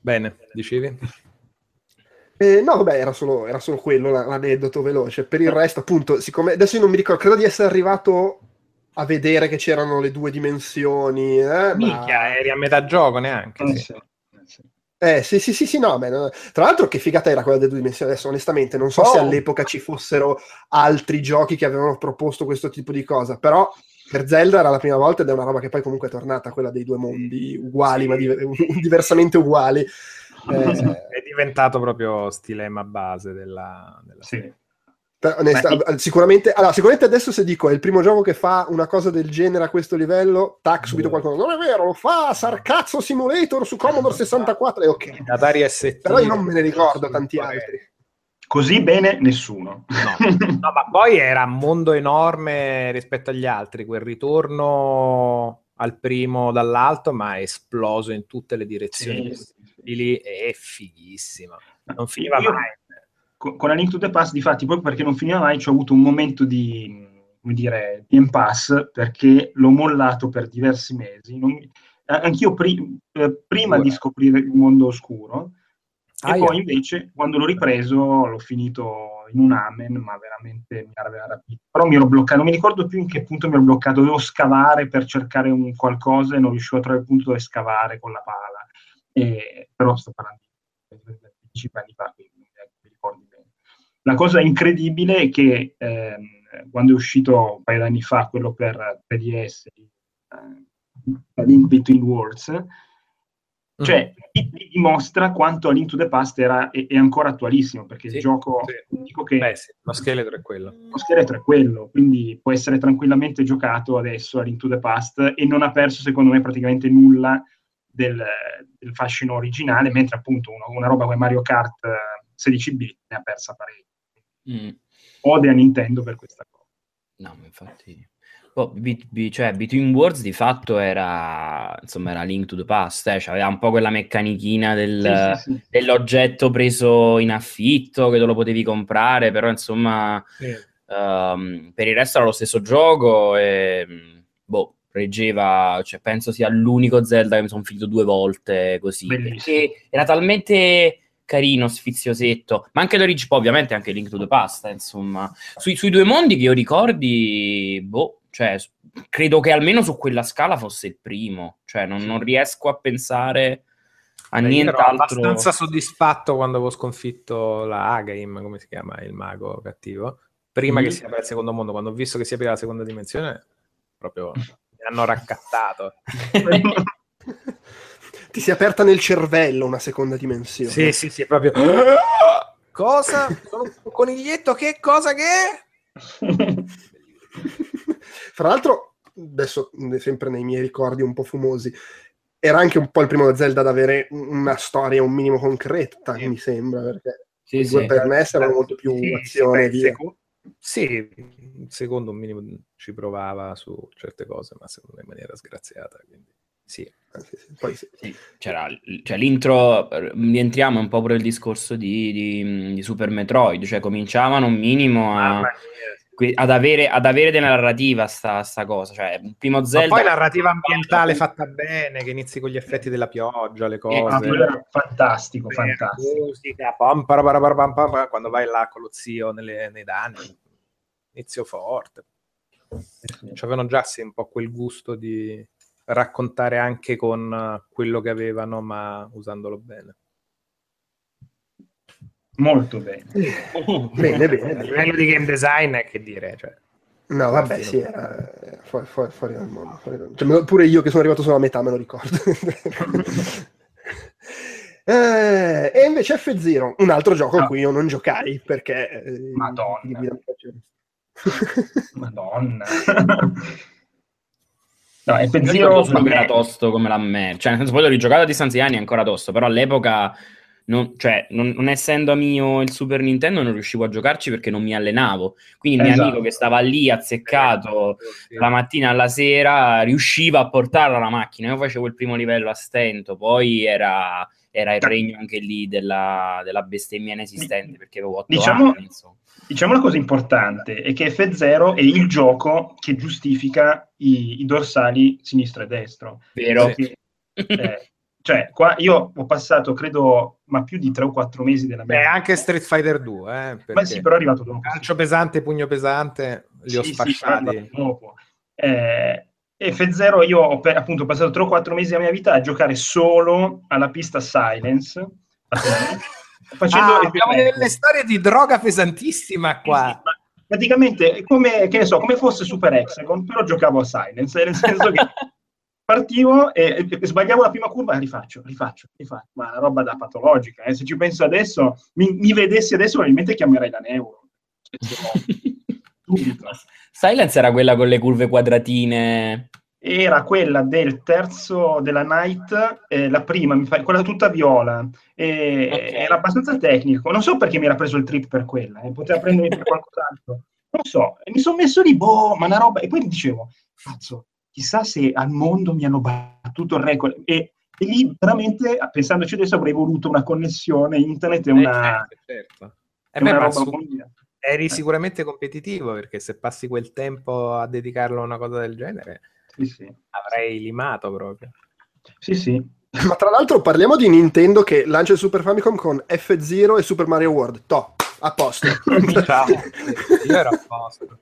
Bene, dicevi? Eh, no, vabbè, era solo, era solo quello la- l'aneddoto veloce. Per il resto, appunto, siccome adesso io non mi ricordo, credo di essere arrivato a vedere che c'erano le due dimensioni. Eh, ma- Minchia, eri a metà gioco neanche. Eh, sì. sì, eh, sì. Sì, sì, sì, no, beh, no. Tra l'altro che figata era quella delle due dimensioni, adesso onestamente non so se Oh. all'epoca ci fossero altri giochi che avevano proposto questo tipo di cosa, però per Zelda era la prima volta ed è una roba che poi comunque è tornata, quella dei due mondi uguali, Sì. ma diver- diversamente uguali. Eh, È diventato proprio stilema base della, della Sì. serie. Onesta- Beh, sicuramente, allora, sicuramente adesso se dico è il primo gioco che fa una cosa del genere a questo livello, tac, subito qualcuno, non è vero, lo fa Sarcazzo Simulator su Commodore 64 e ok. Atari ST. Però io non me ne ricordo tanti altri. Così bene nessuno. No. No, ma poi era un mondo enorme rispetto agli altri, quel ritorno al primo dall'alto, ma è esploso in tutte le direzioni Sì, possibili, è fighissimo. Non finiva Io- mai. Con con la Link to the Past, difatti, proprio perché non finiva mai, ci ho avuto un momento di, come dire, di impasse, perché l'ho mollato per diversi mesi. Non- eh, anch'io pri- eh, prima Ora. di scoprire il mondo oscuro, e Aia. poi invece, quando l'ho ripreso, l'ho finito in un amen, ma veramente mi aveva rapito. Però mi ero bloccato, non mi ricordo più in che punto mi ero bloccato, dovevo scavare per cercare un qualcosa e non riuscivo a trovare il punto dove scavare con la pala. E- però sto parlando di 15 anni fa, quindi non mi ricordi bene. La cosa incredibile è che ehm, quando è uscito un paio d'anni fa quello per 3DS, eh, Link Between Worlds, cioè ti, ti dimostra quanto A Link to the Past era, è, è ancora attualissimo, perché Sì, il gioco, sì. dico che Beh, sì, lo scheletro è quello. lo scheletro è quello, quindi può essere tranquillamente giocato adesso a Link to the Past e non ha perso secondo me praticamente nulla del, del fascino originale, mentre appunto una, una roba come Mario Kart eh, 16 bit ne ha persa parecchio. Mm. Ode a Nintendo per questa cosa. No, infatti... Oh, Be- Be- cioè, Between Worlds di fatto era, insomma, era Link to the Past, eh, cioè, aveva un po' quella meccanichina del, Sì, sì, sì. dell'oggetto preso in affitto che te lo potevi comprare, però insomma, ehm, per il resto era lo stesso gioco e, boh, reggeva, cioè, penso sia l'unico Zelda che mi sono finito due volte così, Bellissimo. perché era talmente carino, sfiziosetto, ma anche l'Origi, poi ovviamente anche Link to the Past, insomma. Sui, sui due mondi che io ricordi, boh, cioè, credo che almeno su quella scala fosse il primo, cioè non, non riesco a pensare a Beh, io ero nient'altro. abbastanza soddisfatto quando avevo sconfitto la Agaim, come si chiama il mago cattivo. Prima Mm. che si apra il secondo mondo, quando ho visto che si apriva la seconda dimensione, proprio mi hanno raccattato. Ti si è aperta nel cervello una seconda dimensione. Sì, sì, sì, proprio. Cosa? Sono un coniglietto? Che cosa che è? Fra l'altro, adesso sempre nei miei ricordi un po' fumosi, era anche un po' il primo Zelda ad avere una storia un minimo concreta, Sì. mi sembra, perché Sì, sì. per NES erano molto più Sì, azione sì, via. Sì, il secondo un minimo ci provava su certe cose, ma secondo me in maniera sgraziata. Quindi sì. Ah, sì, sì. Poi sì. Sì, c'era, cioè, l'intro, eh, rientriamo un po' pure il discorso di, di- di Super Metroid, cioè cominciavano un minimo a, ad, avere, ad avere della narrativa sta, sta cosa, cioè primo Ma Zelda... poi narrativa ambientale fatta bene, che inizi con gli effetti della pioggia, le Ah, cose. era fantastico, la fantastico. musica, pam, pam, pam, pam, quando vai là con lo zio nelle- nei danni, inizio forte. C'avevano già sì, un po' quel gusto di raccontare anche con eh, quello che avevano, ma usandolo bene. Molto bene. Bene, bene, A livello di game design, è che dire, cioè, No, vabbè, sì, era era fuori, fuori, fuori dal mondo. fuori dal- cioè, pure io che sono arrivato solo a metà me lo ricordo. Eh, e invece F-Zero, un altro gioco a No. cui io non giocai perché... eh, Madonna. Madonna. No, Io F-Zero solo che me- era tosto come la merda, cioè nel senso, poi l'ho rigiocato a distanza di anni è ancora tosto, però all'epoca, non, cioè, non, non essendo mio il Super Nintendo non riuscivo a giocarci perché non mi allenavo, quindi il mio Esatto. amico che stava lì azzeccato sì. la mattina alla sera riusciva a portarla la macchina. Io facevo il primo livello a stento, poi era, era il regno anche lì della, della bestemmia inesistente perché avevo 8 Diciamo- anni. Insomma. Diciamo una cosa importante, è che F0 è il gioco che giustifica i, i dorsali sinistro e destro. Vero? Perché, eh, cioè, qua io ho passato, credo, ma più di 3 o 4 mesi della mia Beh, anche Street Fighter 2, eh, Ma perché sì, però è arrivato dopo. calcio pesante, pugno pesante, li ho Sì, sì, è sfasciati. arrivato dopo. Eh, F0 io ho pe- appunto passato 3 o 4 mesi della mia vita a giocare solo alla pista Silence. facendo Ah, abbiamo delle storie di droga pesantissima Sì, sì, qua. ma praticamente come, che ne so, come fosse Super Hexagon, però giocavo a Silence, nel senso che partivo e, e sbagliavo la prima curva rifaccio, rifaccio, rifaccio. Ma una roba da patologica. eh. Se ci penso adesso, mi, mi vedessi adesso, probabilmente chiamerei la Neuro. Silence era quella con le curve quadratine. Era quella del terzo della Night, eh, la prima, mi fa- quella tutta viola. E- Ok. Era abbastanza tecnico. Non so perché mi era preso il trip per quella, eh, poteva prendermi per qualcos'altro. Non so, mi sono messo lì, boh, ma una roba. E poi mi dicevo, cazzo, chissà se al mondo mi hanno battuto il record. E, e lì veramente, pensandoci adesso, avrei voluto una connessione internet e una, Eh, certo, certo. e Eh beh, una ma roba su- eri sicuramente competitivo perché se passi quel tempo a dedicarlo a una cosa del genere Sì, sì. avrei limato proprio. Sì, sì. Ma tra l'altro parliamo di Nintendo che lancia il Super Famicom con F-Zero e Super Mario World. To, a posto. Ciao. Io ero a posto.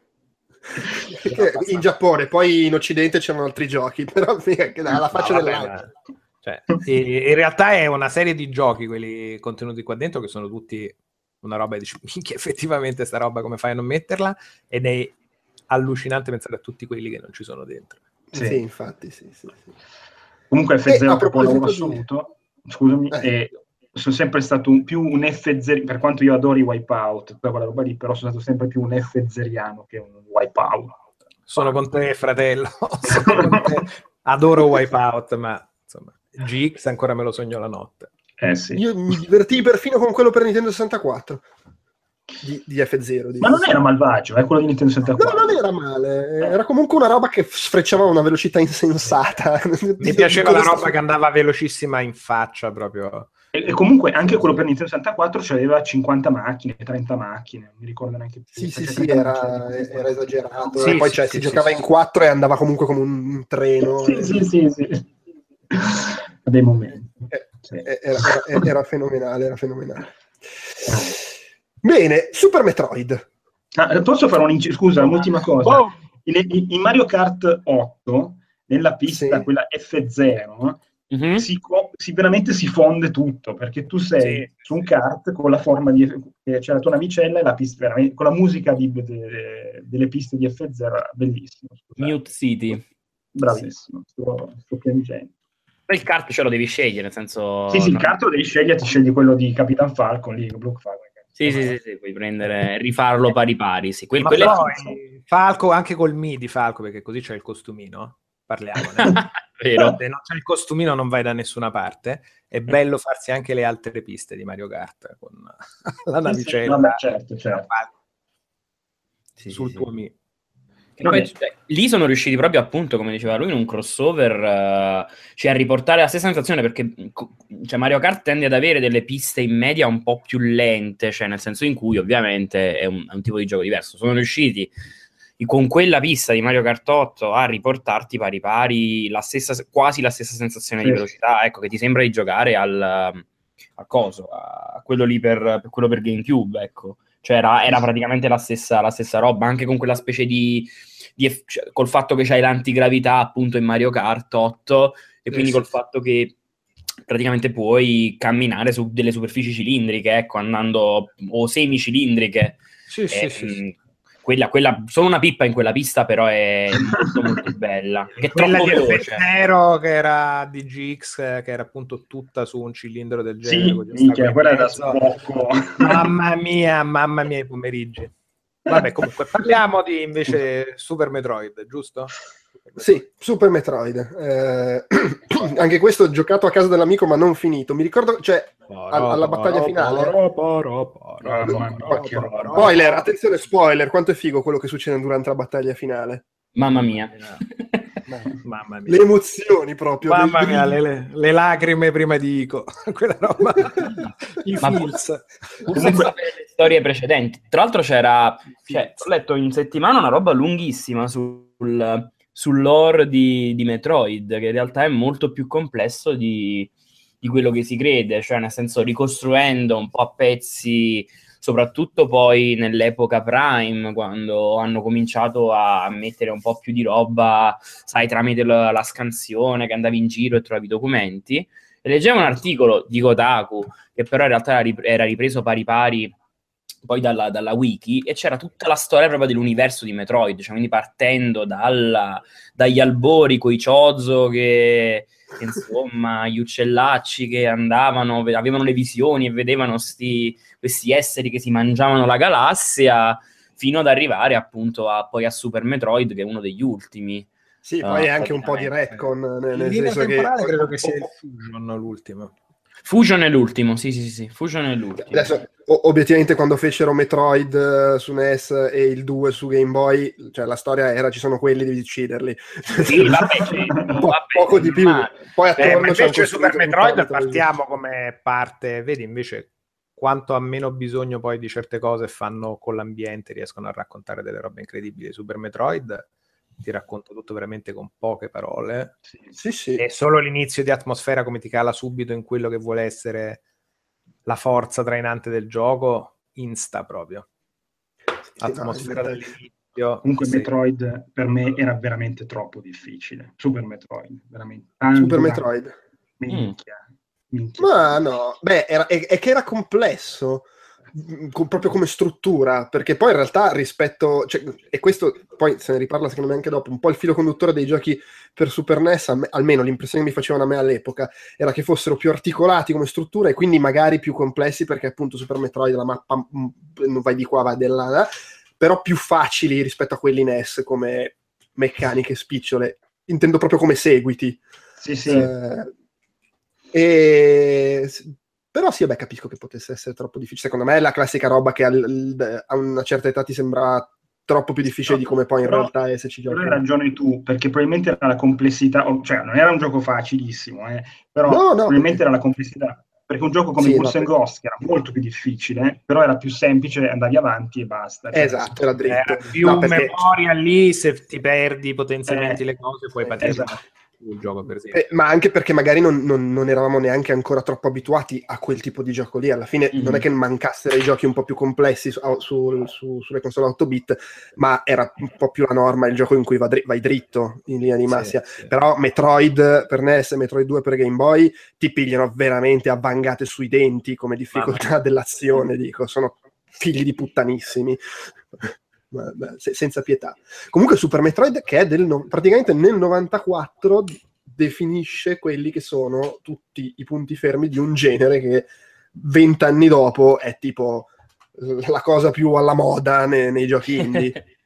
In Giappone, poi in Occidente c'erano altri giochi, però alla faccia No, dell'altro. cioè, in realtà è una serie di giochi, quelli contenuti qua dentro, che sono tutti una roba e dici, minchia, effettivamente sta roba come fai a non metterla? Ed è allucinante pensare a tutti quelli che non ci sono dentro. Sì, Sì. infatti, sì, sì, sì. Comunque E F0 a è di- assoluto. Scusami, Eh. e sono sempre stato un- più un F0, per quanto io adori Wipeout, tutta quella roba lì, però sono stato sempre più un F0iano che un Wipeout. Sono con te, fratello. Sono con te. Adoro Wipeout, ma insomma, GX ancora me lo sogno la notte. Eh sì. Io mi divertii perfino con quello per Nintendo 64 di, di F0. di- Ma non era malvagio, è quello di Nintendo No, 64. non era male, era comunque una roba che sfrecciava a una velocità insensata. Mi piaceva la roba che andava velocissima in faccia proprio. E, e comunque anche quello per Nintendo 64 c'aveva 50 macchine, 30 macchine, non mi ricordo neanche più. Sì, sì, sì, 30 era, era esagerato. Sì, e poi sì, cioè, sì, si sì, giocava sì. in quattro e andava comunque come un treno. Sì, sì, sì, sì. A dei momenti. Eh, Sì. eh, Era, era- era fenomenale, era fenomenale. Bene, Super Metroid. Ah, posso fare un inc- scusa, un'ultima cosa. In, in- in Mario Kart 8, nella pista, Sì. quella F0, Mhm. si, si- veramente si fonde tutto, perché tu sei Sì. su un kart con la forma di... eh, c'è la tua navicella e la pista, veramente- con la musica di- de- delle piste di F0, bellissimo. scusate. Mute City. Bravissimo, sto, sto piangendo. Poi il kart ce lo devi scegliere, nel senso... Sì, sì, il kart lo devi scegliere, ti scegli quello di Capitan Falcon, lì, Blue Falcon. Sì, sì, sì, sì, puoi prendere, rifarlo pari pari. Sì. Quel, Ma quello è poi, Falco, anche col Mi di Falco, perché così c'è il costumino, parliamone. vero. Se non c'è il costumino non vai da nessuna parte. È bello farsi anche le altre piste di Mario Kart con la navicella Vabbè, certo, certo. Sì, sul sì, tuo sì. Mi. Che poi, cioè, lì sono riusciti proprio appunto, come diceva lui, in un crossover, eh, cioè a riportare la stessa sensazione perché cioè, Mario Kart tende ad avere delle piste in media un po' più lente, cioè nel senso in cui ovviamente è un, è un tipo di gioco diverso. Sono riusciti con quella pista di Mario Kart 8 a riportarti pari pari la stessa, quasi la stessa sensazione di Sì. velocità, ecco, che ti sembra di giocare al, a coso, a quello lì per, per quello per GameCube, ecco. Cioè era, era praticamente la stessa, la stessa roba, anche con quella specie di, di cioè, col fatto che c'hai l'antigravità appunto in Mario Kart 8 e quindi sì. col fatto che praticamente puoi camminare su delle superfici cilindriche, ecco, andando o semicilindriche. Sì, sì, Eh, sì, sì. Quella, quella, solo una pippa in quella pista, però è molto molto bella. Che è Quella troppo di veloce. F0 che era di GX, eh, che era appunto tutta su un cilindro del genere. Sì, minchia, quella da sbocco. Mamma mia, mamma mia i pomeriggi. Vabbè, comunque parliamo di invece Super Metroid, giusto? Sì, Super Metroid. Eh, anche questo ho giocato a casa dell'amico, ma non finito. Mi ricordo, cioè, Al- alla battaglia finale. Roba. spoiler, attenzione, spoiler, quanto è figo quello che succede durante la battaglia finale. Mamma mia. Mamma mia. Le emozioni proprio. Mamma mia, le, le- le lacrime prima di Ico, quella roba, i Ma- senza sapere le storie precedenti. Tra l'altro c'era, cioè, ho letto in settimana una roba lunghissima sul, sul lore di, di Metroid, che in realtà è molto più complesso di, di quello che si crede, cioè nel senso ricostruendo un po' a pezzi, soprattutto poi nell'epoca Prime, quando hanno cominciato a mettere un po' più di roba, sai, tramite la, la scansione che andavi in giro e trovavi documenti. E leggevo un articolo di Kotaku che però in realtà era ripreso pari pari poi dalla, dalla wiki e c'era tutta la storia proprio dell'universo di Metroid, cioè quindi partendo dalla- dagli albori coi Chozo che, che, insomma gli uccellacci che andavano, ve- avevano le visioni e vedevano sti- questi esseri che si mangiavano la galassia fino ad arrivare appunto a, poi a Super Metroid che è uno degli ultimi. Sì, Ah, poi è anche un po' di retcon, nel, nel linea senso che... temporale credo che sia il Fusion l'ultimo. Fusion è l'ultimo, sì sì sì, sì. Fusion è l'ultimo. Adesso, obiettivamente, quando fecero Metroid eh, su NES e il 2 su Game Boy, cioè la storia era ci sono quelli, devi ucciderli. Sì, vabbè, sì, Po- vabbè, poco di più. ma- Poi Eh, attorno ma c'è invece Super Metroid partiamo partiamo come parte, vedi invece quanto ha meno bisogno poi di certe cose fanno con l'ambiente, riescono a raccontare delle robe incredibili. Super Metroid ti racconta tutto veramente con poche parole Sì, sì. e solo l'inizio di atmosfera come ti cala subito in quello che vuole essere la forza trainante del gioco, insta proprio. Atmosfera no, dall'inizio. Comunque sì. Metroid per me era veramente troppo difficile. Super Metroid, veramente. tanto, Super. Metroid. Minchia. minchia. Ma no, beh, era, è, è che era complesso, mh, co- proprio come struttura, perché poi in realtà rispetto, cioè, e questo poi se ne riparla secondo me anche dopo, un po' il filo conduttore dei giochi per Super NES, me- almeno l'impressione che mi facevano a me all'epoca, era che fossero più articolati come struttura e quindi magari più complessi, perché appunto Super Metroid la mappa mh, non vai di qua, va di là, però più facili rispetto a quelli NES come meccaniche spicciole, intendo proprio come seguiti. Sì, sì. Eh, e... Però sì, beh, capisco che potesse essere troppo difficile. Secondo me è la classica roba che al- a una certa età ti sembra troppo più difficile di come poi in Però- realtà è se ci Però giochi. hai ragione tu, perché probabilmente era la complessità, cioè non era un gioco facilissimo, eh, però No, no, probabilmente perché- era la complessità. perché un gioco come Sì, Ghost no, and Ghost, che era molto più difficile, però era più semplice, andavi avanti e basta. Cioè, Esatto, era dritto. Era più No, perché- memoria lì, se ti perdi potenzialmente Eh, le cose puoi eh, patire esatto. Il gioco per esempio. Eh, ma anche perché magari non, non- non eravamo neanche ancora troppo abituati a quel tipo di gioco lì. Alla fine Mhm. non è che mancassero i giochi un po' più complessi su- su- su- sulle console 8 bit, ma era un po' più la norma il gioco in cui va dri- vai dritto in linea di Sì, massima. sì. Però Metroid per NES e Metroid 2 per Game Boy ti pigliano veramente a vangate sui denti come difficoltà dell'azione, dico. Sono figli di puttanissimi. Senza pietà. Comunque Super Metroid, che è del no- praticamente nel 94, definisce quelli che sono tutti i punti fermi di un genere che vent'anni dopo è tipo la cosa più alla moda ne- nei giochi indie.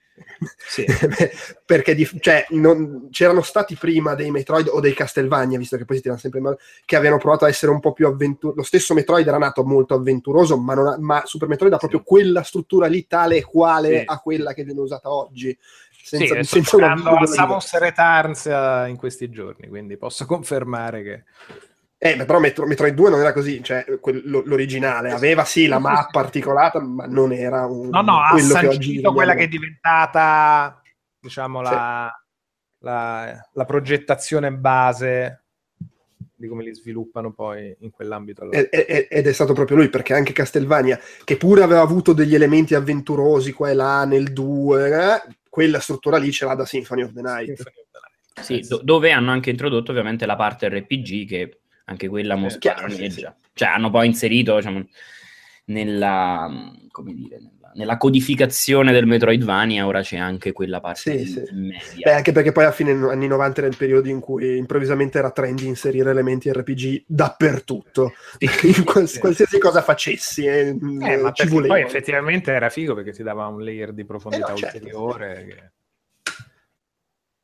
Sì. perché di- cioè, non- c'erano stati prima dei Metroid o dei Castlevania, visto che poi si tirano sempre male, che avevano provato a essere un po' più avventuroso. Lo stesso Metroid era nato molto avventuroso, ma, non ha- ma Super Metroid ha proprio quella struttura lì tale e quale Sì. a quella che viene usata oggi. Sì, Senza, sto senza una giocando a Samus Returns eh, in questi giorni, quindi posso confermare che Eh, beh, però Metro- Metroid 2 non era così, cioè quel- lo- l'originale aveva sì la mappa articolata, ma non era un No, no, ha quello che oggi sancito quella che è diventata, diciamo, la, la- la progettazione base di come li sviluppano poi in quell'ambito. là. E- e- ed è stato proprio lui, perché anche Castlevania, che pure aveva avuto degli elementi avventurosi qua e là nel 2, eh, quella struttura lì ce l'ha da Symphony of the Night. Symphony of the Night. Sì, do- dove hanno anche introdotto ovviamente la parte RPG che anche quella Sì, mos- chiaro, sì, padroneggia. Cioè hanno poi inserito diciamo, nella, come dire, nella, nella codificazione del Metroidvania ora c'è anche quella parte Sì, sì. Beh, anche perché poi a fine anni 90 era il periodo in cui improvvisamente era trendy inserire elementi RPG dappertutto, in quals- Sì. qualsiasi cosa facessi, eh, Eh, ma ci poi effettivamente era figo perché ti dava un layer di profondità Eh no, certo. ulteriore. che-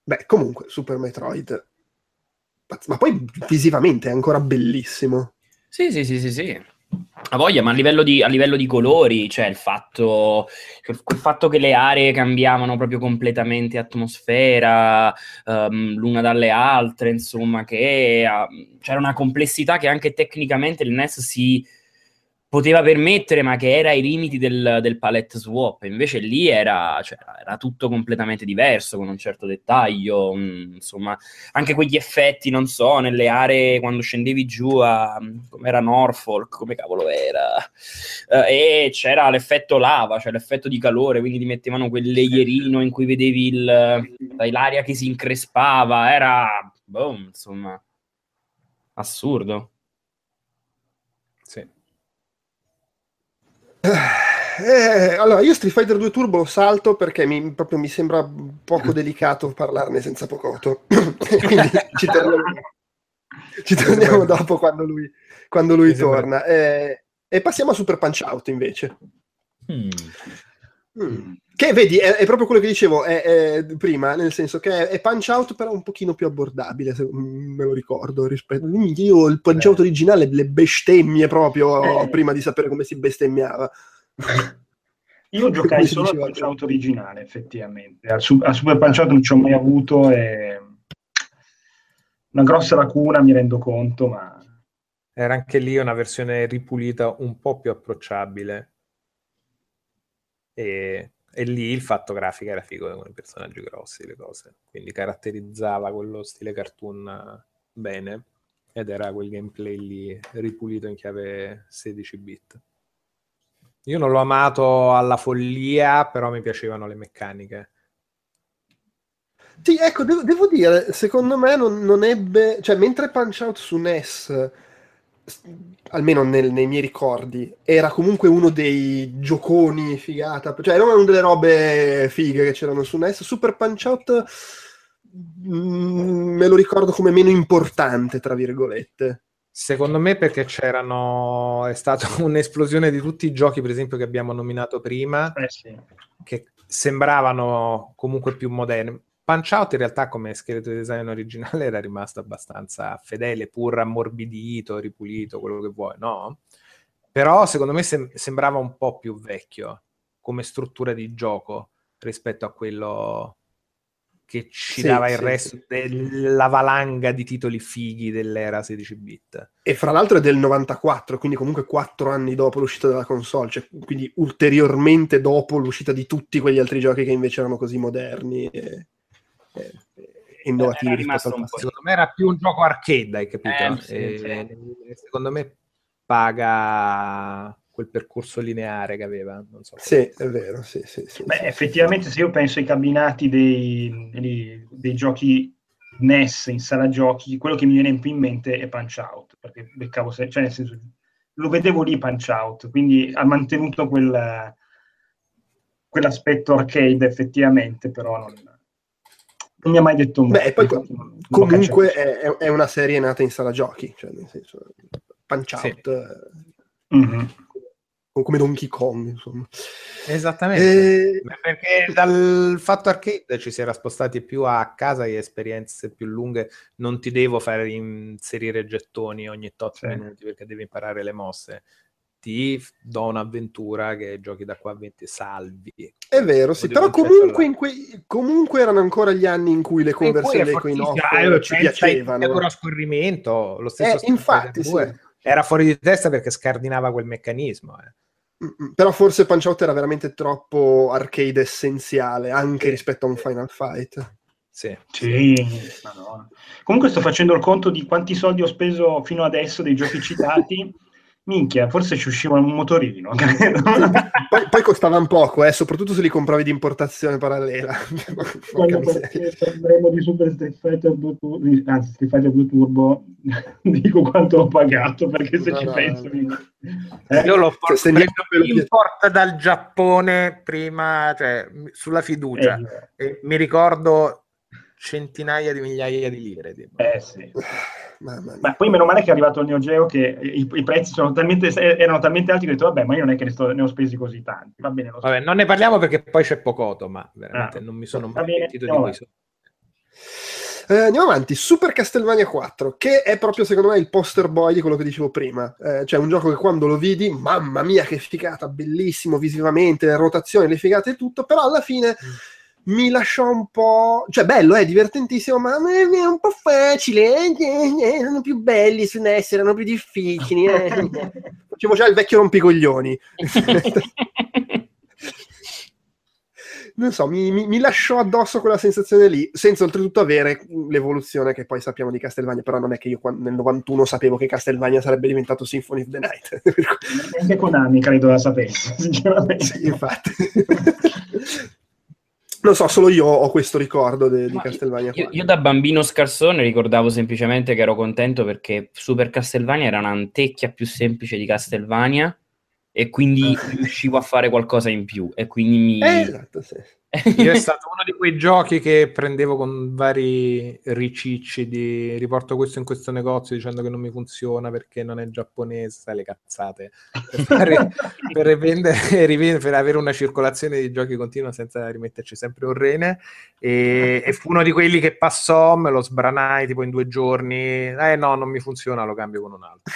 Beh, comunque, Super Metroid. Ma poi visivamente è ancora bellissimo. Sì, sì, sì, sì, sì. A voglia, ma a livello di, a livello di colori, cioè il fatto, il fatto che le aree cambiavano proprio completamente atmosfera, ehm, l'una dalle altre, insomma, che ehm, c'era una complessità che anche tecnicamente il NES si poteva permettere, ma che era ai limiti del, del palette swap. Invece lì era, cioè, era tutto completamente diverso, con un certo dettaglio, mm, insomma, anche quegli effetti, non so, nelle aree quando scendevi giù a come era Norfolk, come cavolo era, Eh, e c'era l'effetto lava, cioè l'effetto di calore, quindi ti mettevano quel layerino in cui vedevi il, l'aria che si increspava, era, boh, insomma, assurdo. Eh, allora, io Street Fighter 2 Turbo lo salto perché mi, proprio mi sembra poco delicato parlarne senza Pocotto. Quindi ci torniamo, ci torniamo dopo quando lui, quando lui sembra- torna. Eh, e passiamo a Super Punch Out invece. Hmm. Mm. Che vedi, è, è proprio quello che dicevo è- è prima, nel senso che è, è Punch Out, però un pochino più abbordabile, se mm, me lo ricordo. Rispetto... Io il Punch Eh. Out originale le bestemmie proprio Eh. prima di sapere come si bestemmiava. Io giocai solo al Punch. Out originale, effettivamente. Al, su- al Super Punch Out non ci ho mai avuto e... una grossa lacuna, mi rendo conto, ma Era anche lì una versione ripulita un po' più approcciabile. E, e lì il fatto grafico era figo con i personaggi grossi, le cose. Quindi caratterizzava quello stile cartoon eh, bene. Ed era quel gameplay lì ripulito in chiave 16 bit. Io non l'ho amato alla follia, però mi piacevano le meccaniche. Sì, ecco, devo, devo dire, secondo me non, non ebbe, cioè mentre Punch Out su NES, almeno nel- nei miei ricordi, era comunque uno dei gioconi figata, cioè era una delle robe fighe che c'erano su NES, Super Punch Out mm, me lo ricordo come meno importante, tra virgolette. Secondo me perché c'erano è stata un'esplosione di tutti i giochi, per esempio, che abbiamo nominato prima, eh sì. che sembravano comunque più moderni. Punch Out in realtà come scheletro design originale era rimasto abbastanza fedele, pur ammorbidito, ripulito, quello che vuoi, no? Però secondo me sem- sembrava un po' più vecchio come struttura di gioco rispetto a quello che ci Sì, dava il sì, resto sì. della valanga di titoli fighi dell'era 16 bit. E fra l'altro è del 94, quindi comunque quattro anni dopo l'uscita della console, cioè, quindi ulteriormente dopo l'uscita di tutti quegli altri giochi che invece erano così moderni e innovativi Era rispetto al. Secondo me era più un gioco arcade, hai capito? Eh, sì, E Secondo me paga quel percorso lineare che aveva. Non so. Sì, è vero, sì, sì, sì, Beh, sì, effettivamente, se io penso ai cabinati dei, dei- dei giochi NES in sala giochi, quello che mi viene più in mente è Punch Out, perché beccavo se- cioè nel senso, lo vedevo lì Punch Out, quindi ha mantenuto quel, quell'aspetto arcade effettivamente, però non, non mi ha mai detto Beh, e poi Comunque è, è una serie nata in sala giochi, cioè nel senso, Punch Sì. Out, eh, Mhm. come Donkey Kong, insomma. Esattamente. E- Beh, Perché dal fatto arcade ci si era spostati più a casa e esperienze più lunghe. Non ti devo fare inserire gettoni ogni tot Sì. minuti perché devi imparare le mosse. Ti do un'avventura che giochi da qua a 20 salvi. È vero, sì, però un comunque, lato. in quei- comunque erano ancora gli anni in cui le conversioni dei coin fortissimo. op io ci ai piacevano. Pitagora a scorrimento, lo stesso Eh, infatti, sì. 2 era fuori di testa perché scardinava quel meccanismo. eh. Mm, Però forse Punch Out era veramente troppo arcade essenziale, anche Sì. rispetto a un Final Fight. Sì. Sì. Comunque sto facendo il conto di quanti soldi ho speso fino adesso dei giochi citati. Minchia, forse ci usciva un motorino. Poi, poi costavano poco, eh, soprattutto se li compravi di importazione parallela. Quando parleremo di Super Street Fighter 2 Turbo, anzi Street Fighter 2 Turbo, dico quanto ho pagato perché se No, ci no, penso. no. mi- Eh, Io l'ho se ne- import dal Giappone prima, cioè sulla fiducia. eh, E mi ricordo centinaia di migliaia di lire. tipo. eh, sì. Ma poi meno male che è arrivato il Neo Geo che i, i prezzi sono talmente, erano talmente alti che ho detto vabbè ma io non è che ne, sto- ne ho spesi così tanti. Va bene, lo so. Vabbè, non ne parliamo perché poi c'è Pocoto, ma veramente Ah, non mi sono mai bene, pentito di andiamo questo. Eh, andiamo avanti, Super Castlevania 4, che è proprio secondo me il poster boy di quello che dicevo prima. Eh, cioè un gioco che quando lo vidi, mamma mia che figata, bellissimo visivamente, le rotazioni, le figate e tutto, però alla fine mi lasciò un po'... Cioè bello, è divertentissimo, ma è un po' facile, eh, eh, erano più belli su NES, erano più difficili. eh. Facevo già il vecchio rompicoglioni. non so, mi, mi- mi lasciò addosso quella sensazione lì, senza oltretutto avere l'evoluzione che poi sappiamo di Castlevania, però non è che io quan- nel 91 sapevo che Castlevania sarebbe diventato Symphony of the Night. Per cui- Anche Konami credo la sapesse, sinceramente. sì, infatti. Non so, solo io ho questo ricordo de- di Castlevania Io, 4. io da bambino scarsone ricordavo semplicemente che ero contento perché Super Castlevania era un'antecchia più semplice di Castlevania e quindi riuscivo a fare qualcosa in più. E quindi mi... Eh, esatto, sì. Io è stato uno di quei giochi che prendevo con vari ricicci di riporto questo in questo negozio dicendo che non mi funziona perché non è giapponese, sai le cazzate, per, fare- per vendere rivendere, per avere una circolazione di giochi continua senza rimetterci sempre un rene. E, e fu uno di quelli che passò, me lo sbranai tipo in due giorni, eh no, non mi funziona, lo cambio con un altro.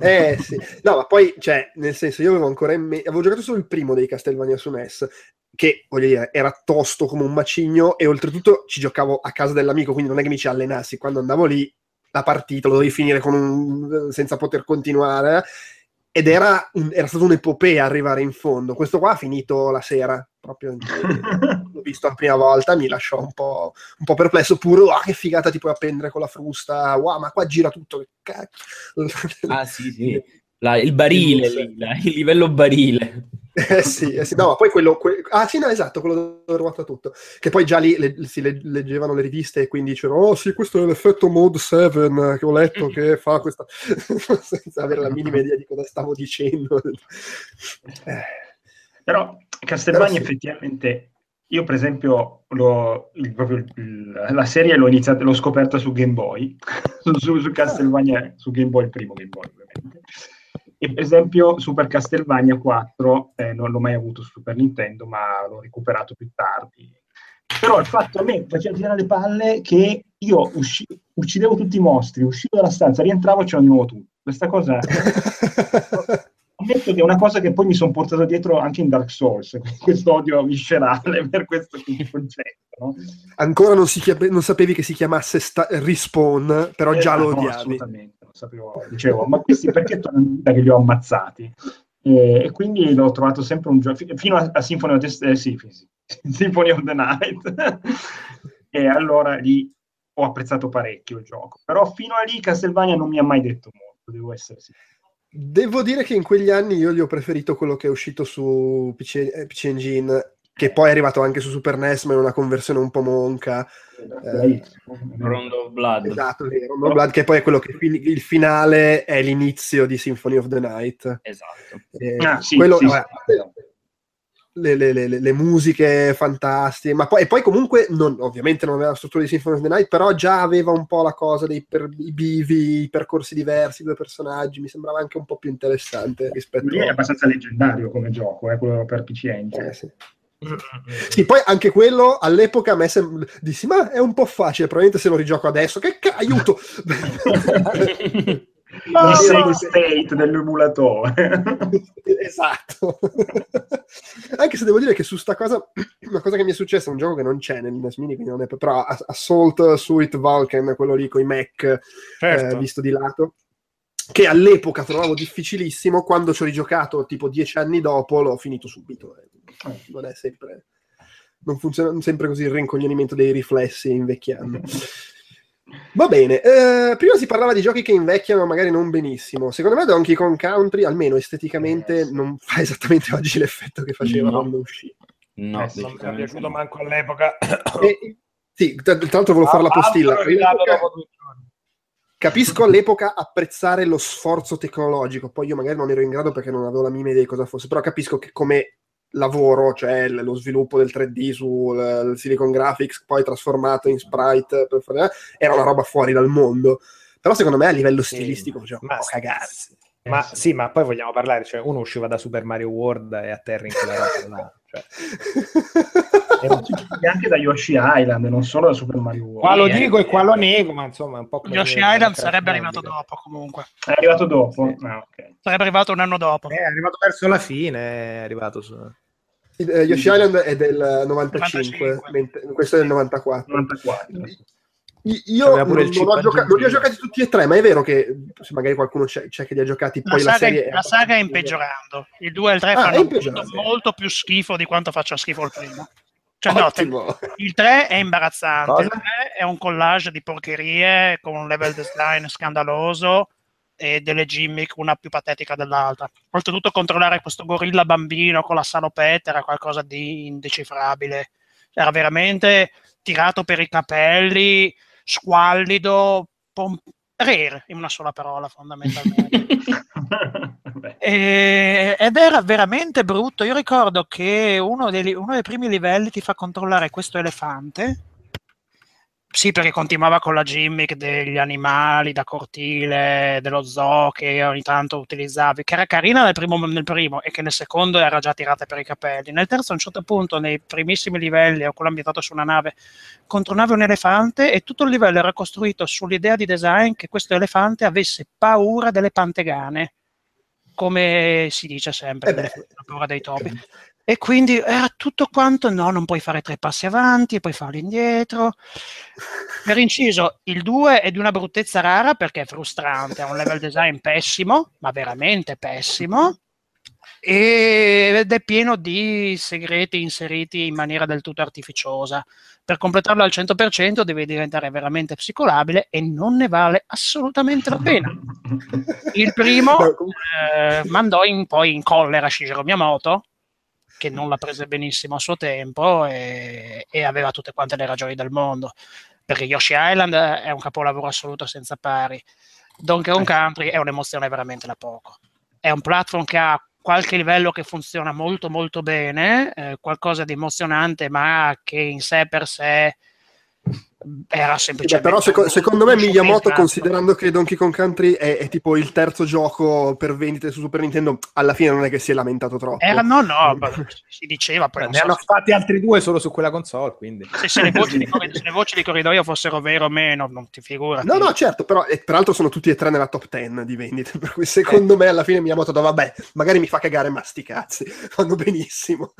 Eh sì, no, ma poi, cioè, nel senso, io avevo ancora in mente, avevo giocato solo il primo dei Castlevania su NES, che, voglio dire, era tosto come un macigno, e oltretutto ci giocavo a casa dell'amico, quindi non è che mi ci allenassi, quando andavo lì, la partita lo dovevi finire un- senza poter continuare, ed era, un- era stata un'epopea arrivare in fondo. Questo qua ha finito la sera, proprio l'ho visto la prima volta, mi lasciò un po', un po' perplesso, pure, ah, che figata ti puoi appendere con la frusta, wow, ma qua gira tutto, che cacchio. Ah sì, sì. La- il barile, la- il livello barile. Eh sì, eh sì, no, ma poi quello, que- ah sì, no, esatto, quello dove ruota tutto, che poi già lì le- si le- leggevano le riviste e quindi dicevano, oh sì, questo è l'effetto Mode 7 che ho letto che fa questa, senza avere la minima idea di cosa stavo dicendo. Eh, Però Castlevania Però sì. effettivamente, io per esempio l'ho- il- proprio il- la serie l'ho iniziata, l'ho scoperta su Game Boy, su, su Castlevania, su Game Boy, il primo Game Boy ovviamente. E per esempio Super Castlevania 4 eh, non l'ho mai avuto su Super Nintendo, ma l'ho recuperato più tardi. Però il fatto a me faceva girare le palle che io usci- uccidevo tutti i mostri, uscivo dalla stanza, rientravo e c'era di nuovo tutto. Questa cosa ammetto che è una cosa che poi mi sono portato dietro anche in Dark Souls, questo odio viscerale per questo concetto. No? Ancora non, si non sapevi che si chiamasse sta- Respawn, però già Eh, lo no, odiavi. assolutamente, non sapevo, dicevo, ma questi perché tornano in vita che li ho ammazzati? E, e quindi l'ho trovato sempre un gioco, fi- fino a, a Symphony of the, eh, sì, Symphony of the Night. e allora lì ho apprezzato parecchio il gioco. Però fino a lì Castlevania non mi ha mai detto molto, devo essere sincero. Devo dire che in quegli anni io gli ho preferito quello che è uscito su PC, eh, PC Engine, che poi è arrivato anche su Super NES, ma in una conversione un po' monca. Eh, Rondo of Blood. Esatto, Rondo Blood, che poi è quello che fin- il finale è l'inizio di Symphony of the Night. Esatto. Eh, Ah, sì, quello- sì, vabbè, sì. Le, le- le- le musiche fantastiche, ma poi, e poi comunque non- ovviamente non aveva la struttura di Symphony of the Night, però già aveva un po' la cosa dei per- i bivi, i percorsi diversi, due personaggi, mi sembrava anche un po' più interessante rispetto è a... abbastanza leggendario come gioco, eh, quello per PC Engine. Eh, sì. Sì, poi anche quello all'epoca a me sem- dissi, ma è un po' facile, probabilmente se lo rigioco adesso, che ca- aiuto! Il save state dell'emulatore. esatto. Anche se devo dire che su sta cosa, una cosa che mi è successa, un gioco che non c'è nel NES Mini, quindi non è però Ass- Assault Suite Vulcan, quello lì con i mech Certo. eh, visto di lato, che all'epoca trovavo difficilissimo, quando ci ho rigiocato tipo dieci anni dopo l'ho finito subito. Eh, Non è sempre... Non funziona sempre così il rincoglionimento dei riflessi invecchiando. Va bene, eh, prima si parlava di giochi che invecchiano magari non benissimo. Secondo me Donkey Kong Country, almeno esteticamente, Eh, non fa esattamente oggi l'effetto che faceva No. quando uscì. No, Eh, non mi è piaciuto manco all'epoca. E- sì, tra tra l'altro volevo fare la postilla. Capisco all'epoca apprezzare lo sforzo tecnologico, poi io magari non ero in grado perché non avevo la minima idea di cosa fosse, però capisco che come lavoro, cioè lo sviluppo del 3D sul Silicon Graphics, poi trasformato in sprite, per fare- era una roba fuori dal mondo. Però secondo me a livello Sì, stilistico faceva un ma po' sì, cagare. Ma sì, ma poi vogliamo parlare, cioè uno usciva da Super Mario World e a terra in quella roba là. Cioè, anche da Yoshi Island, non solo da Super Mario World. qua lo eh, dico e qua lo nego, ma insomma è un po' come... Yoshi dire- Island sarebbe arrivato dopo comunque. È arrivato dopo? Sì. Ah, ok. Sarebbe arrivato un anno dopo. Eh, È arrivato verso la fine, è arrivato su... Eh, Yoshi Island è del 95, 95. mentre- questo è del 94. 94. sì. I- Io non, pure il non chip ho gioca- non li ho giocati tutti e tre, ma è vero che se magari qualcuno c'è, c'è che li ha giocati, La poi la, saga, serie è la saga è in peggiorando. Il 2 e il 3 Ah, fanno molto più schifo di quanto faccia schifo il primo. Cioè, no, il 3 è imbarazzante. Cosa? Il 3 è un collage di porcherie con un level design scandaloso e delle gimmick una più patetica dell'altra. Oltretutto controllare questo gorilla bambino con la salopetta era qualcosa di indecifrabile. Era veramente tirato per i capelli, squallido, pom- rare in una sola parola fondamentalmente. E- ed era veramente brutto. Io ricordo che uno dei, uno dei primi livelli ti fa controllare questo elefante. Sì, perché continuava con la gimmick degli animali da cortile, dello zoo che ogni tanto utilizzavi, che era carina nel primo, nel primo e che nel secondo era già tirata per i capelli. Nel terzo, a un certo punto, nei primissimi livelli, o quello ambientato su una nave, controllavi un elefante e tutto il livello era costruito sull'idea di design che questo elefante avesse paura delle pantegane come si dice sempre, Eh beh. la paura dei topi. E quindi era tutto quanto, no, non puoi fare tre passi avanti, puoi farli indietro. Per inciso, il 2 è di una bruttezza rara perché è frustrante, ha un level design pessimo, ma veramente pessimo, ed è pieno di segreti inseriti in maniera del tutto artificiosa. Per completarlo al 100% devi diventare veramente psicolabile e non ne vale assolutamente la pena. Il primo eh, mandò in- poi in collera Shigeru Miyamoto, che non la prese benissimo a suo tempo e, e aveva tutte quante le ragioni del mondo, perché Yoshi Island è un capolavoro assoluto senza pari. Donkey Kong Country è un'emozione veramente da poco. È un platform che ha qualche livello che funziona molto molto bene, eh, qualcosa di emozionante, ma che in sé per sé era Sì, beh, semplicemente però seco- secondo me Miyamoto, considerando che Donkey Kong Country è, è tipo il terzo gioco per vendite su Super Nintendo, alla fine non è che si è lamentato troppo. Era, no, no, si diceva poi non ne so hanno se- fatti altri due solo su quella console, quindi. se, se le voci di, se le voci di corridoio fossero vere o meno, non ti figurati. No, no, certo, però e tra l'altro sono tutti e tre nella top 10 di vendite, per cui secondo me alla fine Miyamoto detto, vabbè, magari mi fa cagare, ma sti cazzi, fanno benissimo.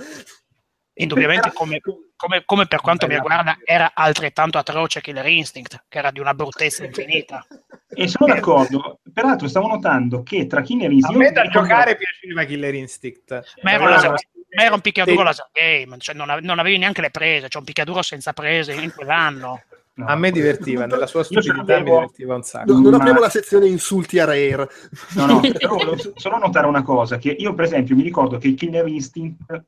Indubbiamente, come, come- come per quanto mi riguarda, era altrettanto atroce Killer Instinct, che era di una bruttezza infinita. E sono d'accordo. Peraltro stavo notando che tra Killer A Instinct... me da io- giocare piaceva Killer Instinct. Ma era, una- ma era un picchiaduro Sì. laser game, cioè non, ave- non avevi neanche le prese, c'è un picchiaduro senza prese in quell'anno. no. A me divertiva, nella sua stupidità mi divertiva un sacco. No, non Ma- apriamo la sezione insulti a Rare. No, no, però volevo solo notare una cosa, che io per esempio mi ricordo che Killer Instinct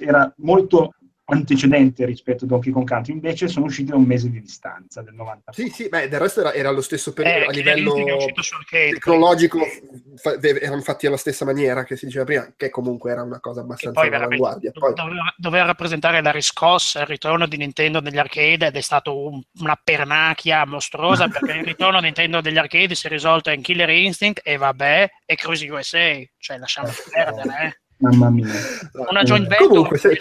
era molto antecedente rispetto a Donkey Kong Country, invece sono usciti da un mese di distanza, del 90. Sì, sì, beh, del resto era, era lo stesso periodo, Eh, a livello tecnologico, fa- erano fatti alla stessa maniera che si diceva prima, che comunque era una cosa abbastanza all'avanguardia. Poi, doveva, doveva rappresentare la riscossa, il ritorno di Nintendo negli arcade ed è stato un- una pernacchia mostruosa perché il ritorno di Nintendo degli arcade si è risolto in Killer Instinct e vabbè, e Cruising USA, cioè lasciamo perdere, eh. Mamma mia. una joint venture Comunque, se-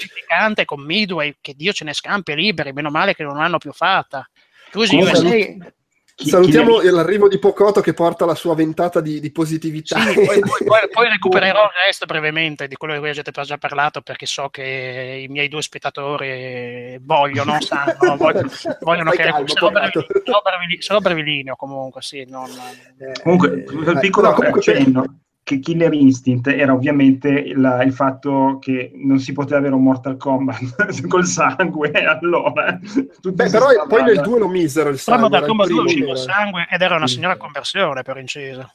con Midway, che Dio ce ne scampi liberi, meno male che non l'hanno più fatta. Cruising Comunque, USA, Chi- salutiamo Killer- l'arrivo di Pocoto che porta la sua ventata di, di positività. Sì, poi, poi- poi- poi recupererò il resto brevemente di quello di cui avete già parlato perché so che i miei due spettatori vogliono, sanno, vogliono, vogliono che calmo, Pocato. brevi- brevilineo comunque, sì, non- Eh, Comunque, eh, eh, piccolo no, comunque per- accenno che Killer Instinct era ovviamente il, il fatto che non si poteva avere un Mortal Kombat col sangue, allora... tutti Beh, però stavano- poi nel 2 lo misero il Però sangue. Mortal Kombat 2 primo usciva sangue ed era una Mm. signora conversione per inciso.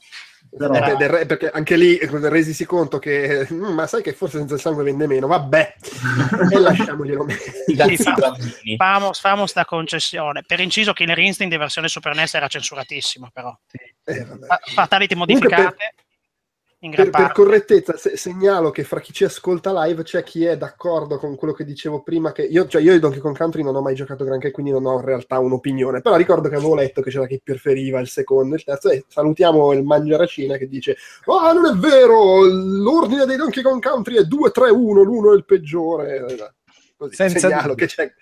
Però- Eh, beh, del re- perché anche lì eh, resisi conto che "Mm, ma sai che forse senza il sangue vende meno vabbè e lasciamoglielo Sì. Famo, famo sta concessione. Per inciso Killer Instinct in versione Super NES era censuratissimo però. Eh, vabbè. Fa- Fatality modificate Per, per correttezza, se- segnalo che fra chi ci ascolta live c'è chi è d'accordo con quello che dicevo prima. Che io, cioè io di Donkey Kong Country non ho mai giocato granché, quindi non ho in realtà un'opinione. Però ricordo che avevo letto che c'era chi preferiva il secondo e il terzo. E salutiamo il Mangiaracina che dice: Oh, non è vero! L'ordine dei Donkey Kong Country è 2-3-1, l'uno è il peggiore. Così, Senza segnalo dubbio. che c'è.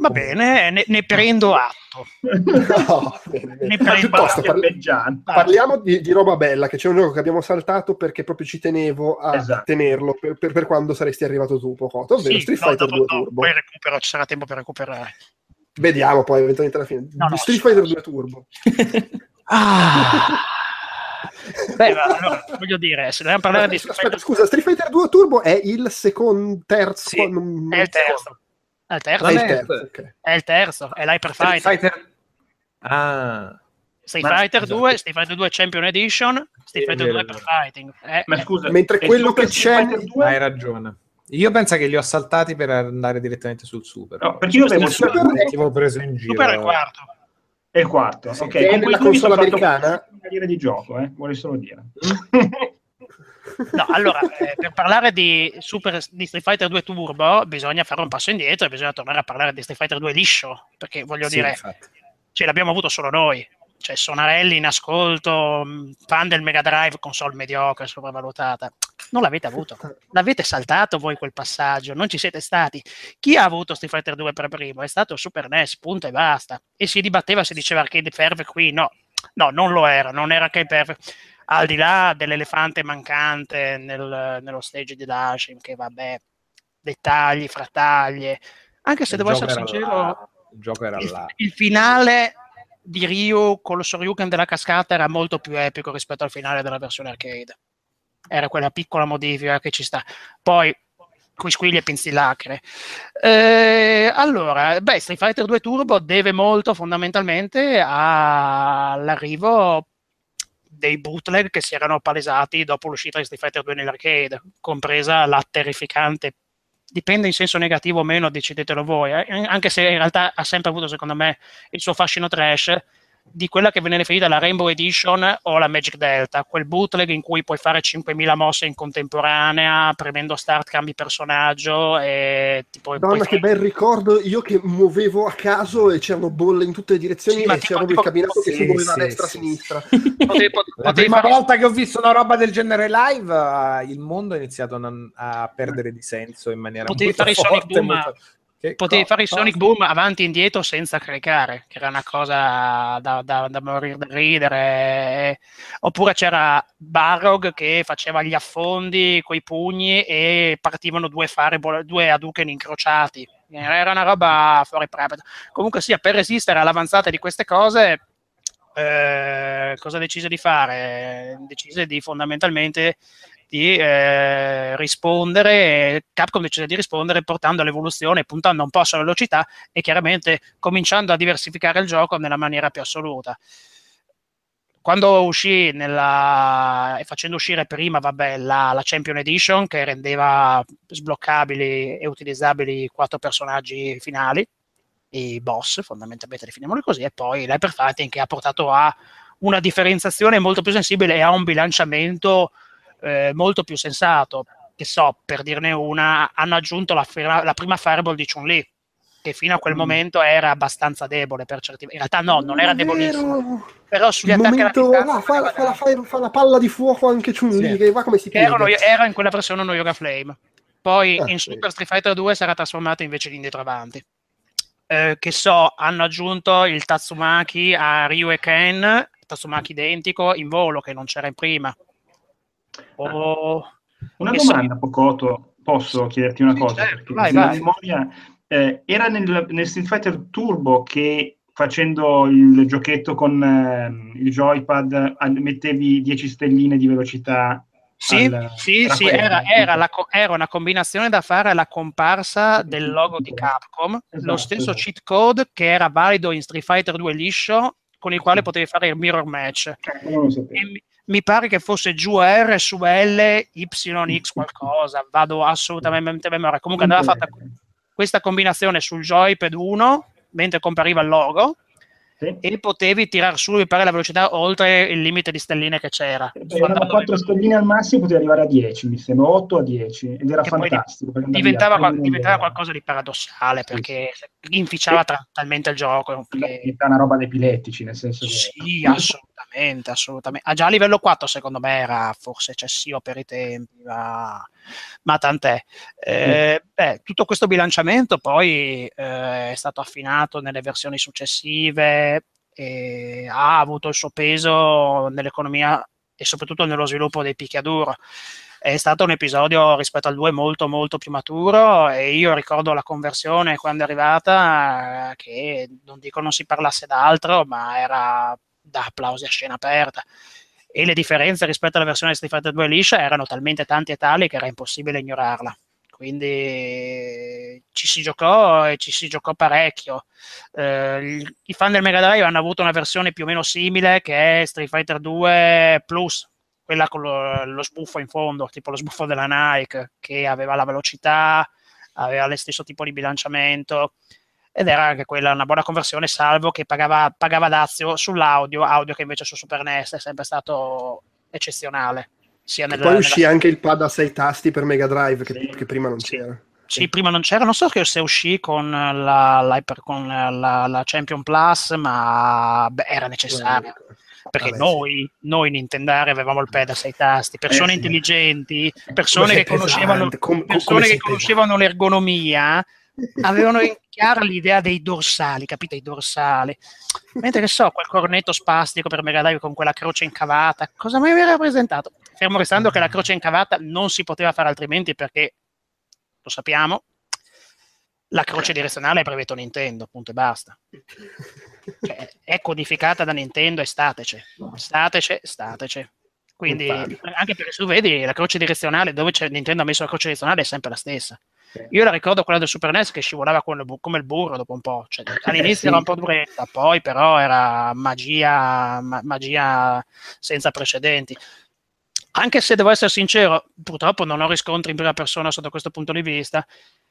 Va bene, ne, ne prendo atto. No, bene, bene. Ne prendo Piuttosto, atto. parli-. Parliamo di, di roba bella, che c'è un gioco che abbiamo saltato perché proprio ci tenevo a Esatto. tenerlo per, per- per quando saresti arrivato tu, Pocoto, ovvero Sì, Street no, Fighter dopo- 2 no, Turbo. poi recupero, ci sarà tempo per recuperare. Vediamo poi eventualmente alla fine. No, no, Street. Fighter 2 Turbo. Ah. Beh, ma allora, voglio dire, se dobbiamo parlare di Aspetta, aspetta, scusa, Street Fighter 2 Turbo è il secondo, terzo? Sì, non- è il terzo. È il terzo, È il terzo, ok. è il terzo, è l'Hyper Street Fighter. Fighter. Ah, Street Ma- Fighter esatto. 2, Street Fighter 2 Champion Edition, Street Fighter 2 vero, Hyper è vero. Fighting. Eh, Ma eh, scusa, Mentre quello che c'è- Fighter 2? hai ragione. Io penso che li ho saltati per andare direttamente sul Super. No, perché io avevo Super- Super Super- Ti avevo preso in giro. Super è il quarto. è il quarto, Sì, ok. è Con nella console americana? un carriera di gioco, eh, vuole solo dire. No, allora, eh, per parlare di, Super, di Street Fighter 2 Turbo bisogna fare un passo indietro e bisogna tornare a parlare di Street Fighter 2 liscio, perché voglio Sì, dire, ce l'abbiamo avuto solo noi. Cioè, Sonarelli in ascolto, mh, fan del Mega Drive, console mediocre, sopravvalutata. Non l'avete avuto. L'avete saltato voi quel passaggio, non ci siete stati. Chi ha avuto Street Fighter 2 per primo? È stato Super NES, punto e basta. E si dibatteva se diceva Arcade Perfect qui, no. No, non lo era, non era Arcade Perfect. Al di là dell'elefante mancante nel- nello stage di Dashim, che vabbè, dettagli, frattaglie. Anche se Il devo essere sincero, là. Il gioco era il, là. il finale di Ryu con lo Shoryuken della cascata era molto più epico rispetto al finale della versione arcade. Era quella piccola modifica che ci sta. Poi quisquiglie e pinzillacre. Eh, allora, beh, Street Fighter 2 Turbo deve molto fondamentalmente all'arrivo dei bootleg che si erano palesati dopo l'uscita di Street Fighter 2 nell'arcade, compresa la terrificante dipende in senso negativo o meno, decidetelo voi, eh, anche se in realtà ha sempre avuto secondo me il suo fascino trash, di quella che viene definita la Rainbow Edition o la Magic Delta, quel bootleg in cui puoi fare 5.000 mosse in contemporanea, premendo start cambi personaggio e tipo... Madonna, che bel ricordo, io che muovevo a caso e c'erano bolle in tutte le direzioni Sì, ma e c'era tipo- il cabinato che sì, si muoveva sì, a destra, a sì, sinistra. Potevi, potevi La prima fare- volta che ho visto una roba del genere live, eh, il mondo ha iniziato a, non- a perdere di senso in maniera Potevi molto fare i Sonic forte, Boom, molto- Che Potevi fare il? Sonic Boom avanti e indietro senza caricare, che era una cosa da, da, da morire da ridere. Oppure c'era Barrog che faceva gli affondi coi pugni e partivano due fireball, due Hadouken incrociati. Era una roba fuori preparato. Comunque sia, per resistere all'avanzata di queste cose, eh, cosa decise di fare? Decise di fondamentalmente di eh, rispondere, Capcom decise di rispondere portando all'evoluzione, puntando un po' sulla velocità e chiaramente cominciando a diversificare il gioco nella maniera più assoluta. Quando uscì nella, e facendo uscire prima vabbè, la, la Champion Edition che rendeva sbloccabili e utilizzabili quattro personaggi finali, i boss fondamentalmente definiamoli così, e poi l'Hyper Fighting che ha portato a una differenziazione molto più sensibile e a un bilanciamento eh, molto più sensato. Che so, per dirne una, hanno aggiunto la, fira- la prima Fireball di Chun-Li, che fino a quel Mm. momento era abbastanza debole per certi In realtà no, non era è vero. debolissimo. Però sugli Il attacchi alla momento, distanza ah, fa, fa la, fa- fa la palla di fuoco anche Chun-Li, Sì. che va come si che era, era in quella versione uno Yoga Flame. Poi Ah, in sì. Super Street Fighter 2 sarà trasformato invece di indietro avanti. Eh, che so, hanno aggiunto il Tatsumaki a Ryu e Ken, Tatsumaki identico, in volo, che non c'era in prima. O... Una che so- domanda, Pocoto, posso chiederti una Sì, cosa? certo, perché vai, nella vai. memoria eh, era nel, nel Street Fighter Turbo che facendo il giochetto con ehm, il joypad mettevi 10 stelline di velocità. Sì, al- sì, era sì, era, era la era una combinazione da fare alla comparsa del logo di Capcom, lo Esatto, stesso esatto. cheat code che era valido in Street Fighter 2 liscio, con il quale potevi fare il mirror match. Eh, lo. E mi, pare che fosse giù R su L, YX qualcosa, vado assolutamente a memoria. Comunque andava fatta questa combinazione sul joypad 1, mentre compariva il logo, Sì. e potevi tirar su mi pare la velocità oltre il limite di stelline che c'era. Erano 4 stelline al massimo, potevi arrivare a 10, mi sembra 8 a 10, ed era Che fantastico. perché diventava, qual- diventava qualcosa di paradossale perché inficiava tra- talmente il gioco. che- Diventa una roba da epilettici, nel senso che... Sì, assolutamente, assolutamente. Ah, già a livello 4 secondo me era forse eccessivo per i tempi, ma, ma tant'è. Eh, beh, tutto questo bilanciamento poi eh, è stato affinato nelle versioni successive e ha avuto il suo peso nell'economia e soprattutto nello sviluppo dei picchiaduro. È stato un episodio rispetto al 2 molto molto più maturo e io ricordo la conversione quando è arrivata eh, che non dico non si parlasse d'altro, ma era da applausi a scena aperta. E le differenze rispetto alla versione Street Fighter 2 liscia erano talmente tanti e tali che era impossibile ignorarla. Quindi ci si giocò e ci si giocò parecchio. Eh, I fan del Mega Drive hanno avuto una versione più o meno simile che è Street Fighter 2 Plus, quella con lo, lo sbuffo in fondo, tipo lo sbuffo della Nike, che aveva la velocità, aveva lo stesso tipo di bilanciamento ed era anche quella una buona conversione, salvo che pagava, pagava dazio sull'audio, audio che invece su Super NES è sempre stato eccezionale. Sia nella- poi nella- uscì anche il pad a 6 tasti per Mega Drive, che, Sì. che prima non Sì. c'era. Sì, prima non c'era, non so se uscì con la, l'Hyper- con la, la Champion Plus, ma beh, era necessario. Perché Vabbè, noi, noi Nintendari avevamo il pad a sei tasti, persone Eh, sì. intelligenti, persone Come che sei conoscevano, pesante, com- com- persone come che sei conoscevano l'ergonomia, avevano in chiaro l'idea dei dorsali, capite? I dorsali. Mentre che so, quel cornetto spastico per Mega Drive con quella croce incavata, cosa mai aveva rappresentato? Fermo restando che la croce incavata non si poteva fare altrimenti perché, lo sappiamo, la croce direzionale è brevetto Nintendo, punto e basta. Cioè, è codificata da Nintendo e statece, statece, statece. Quindi, anche perché tu vedi la croce direzionale, dove c'è Nintendo ha messo la croce direzionale è sempre la stessa. Io la ricordo quella del Super NES che scivolava come il, burro dopo un po'. Cioè, all'inizio sì. era un po' duretta, poi però era magia, ma- magia senza precedenti. Anche se devo essere sincero, purtroppo non ho riscontri in prima persona sotto questo punto di vista.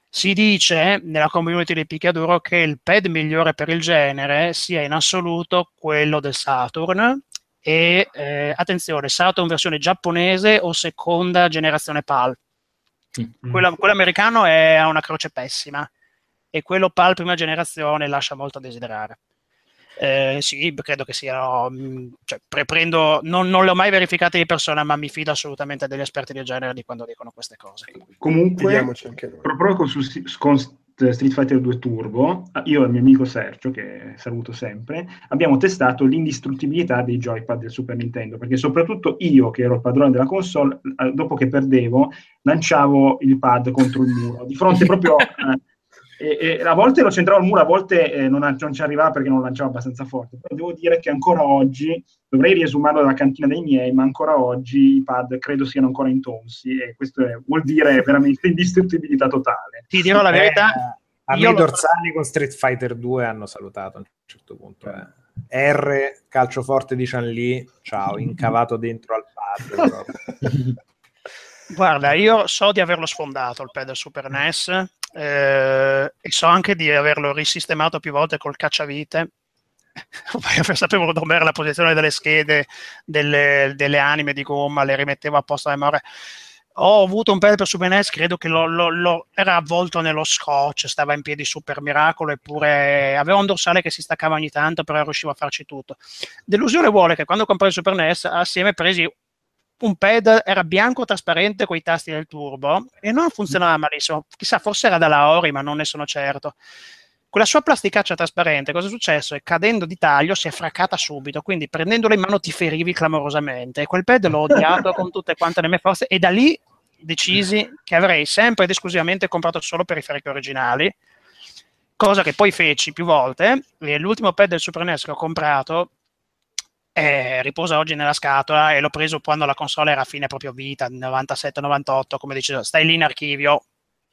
Si dice nella community di picchiaduro che il pad migliore per il genere sia in assoluto quello del Saturn e eh, attenzione, Saturn versione giapponese o seconda generazione PAL. Mm. Quello, quello americano è a una croce pessima e quello PAL prima generazione lascia molto a desiderare. Eh, sì, credo che siano. mh, Cioè, pre- prendo, non, non le ho mai verificate di persona, ma mi fido assolutamente degli esperti del genere di quando dicono queste cose. Comunque, Vediamoci anche noi. proprio con, su- con Street Fighter 2 Turbo, io e il mio amico Sergio, che saluto sempre, abbiamo testato l'indistruttibilità dei joypad del Super Nintendo, perché soprattutto io, che ero il padrone della console, eh, dopo che perdevo, lanciavo il pad contro il muro, di fronte proprio... eh, e, e a volte lo centravo al muro, a volte eh, non, non ci arrivava perché non lo lanciavo abbastanza forte. Però devo dire che ancora oggi, dovrei riesumarlo dalla cantina dei miei, ma ancora oggi i pad credo siano ancora intonsi e questo è- vuol dire veramente indistruttibilità totale. Ti dirò la verità, Eh, a io me i lo- dorsali con Street Fighter 2 hanno salutato a un certo punto. eh. R, calcio forte di Chanli, ciao, incavato dentro al pad. Guarda, io so di averlo sfondato il pad del Super NES eh, e so anche di averlo risistemato più volte col cacciavite. Sapevo dove era la posizione delle schede, delle, delle anime di gomma, le rimettevo a posto a memoria. Ho avuto un per Super NES, credo che lo, lo- lo- era avvolto nello scotch, stava in piedi super miracolo, eppure aveva un dorsale che si staccava ogni tanto, però riuscivo a farci tutto. Delusione vuole che quando comprai il Super NES, assieme presi un pad era bianco trasparente con i tasti del turbo e non funzionava malissimo. Chissà, forse era dalla Ori, ma non ne sono certo. Con la sua plasticaccia trasparente, cosa è successo? E cadendo di taglio si è fraccata subito, quindi prendendolo in mano ti ferivi clamorosamente. E quel pad l'ho odiato con tutte quante le mie forze e da lì decisi che avrei sempre ed esclusivamente comprato solo periferiche originali, cosa che poi feci più volte. E l'ultimo pad del Super NES che ho comprato eh, riposa oggi nella scatola e l'ho preso quando la console era a fine proprio vita, 97-98, come dicevo, stai lì in archivio,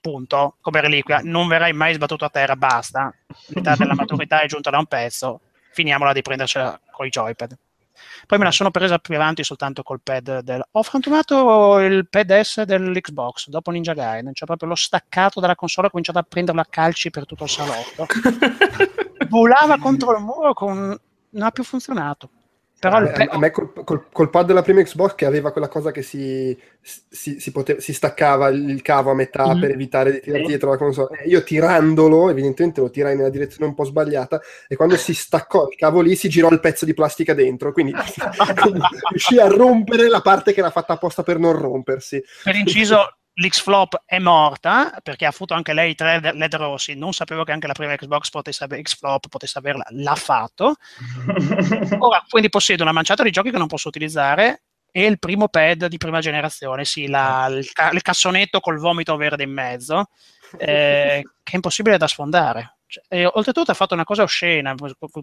punto, come reliquia, non verrai mai sbattuto a terra, basta, l'età della maturità è giunta da un pezzo, finiamola di prendercela con i joypad. Poi me la sono presa più avanti soltanto col pad del... Ho frantumato il pad S dell'Xbox dopo Ninja Gaiden, cioè proprio l'ho staccato dalla console e ho cominciato a prenderlo a calci per tutto il salotto. Volava contro il muro con... non ha più funzionato. Però il a, me col, col- col pad della prima Xbox che aveva quella cosa che si, si, si pote- si staccava il cavo a metà Mhm. per evitare di tirare dietro la console. Eh, Io tirandolo, evidentemente lo tirai nella direzione un po' sbagliata e quando si staccò il cavo lì si girò il pezzo di plastica dentro, quindi, quindi riuscì a rompere la parte che era fatta apposta per non rompersi. per inciso l'X-Flop è morta perché ha avuto anche lei tre LED rossi. Non sapevo che anche la prima Xbox potesse avere X-Flop potesse averla. L'ha fatto. Ora quindi possiedo una manciata di giochi che non posso utilizzare. E il primo pad di prima generazione sì, la- il, ca- il cassonetto col vomito verde in mezzo eh, che è impossibile da sfondare. Cioè, oltretutto ha fatto una cosa oscena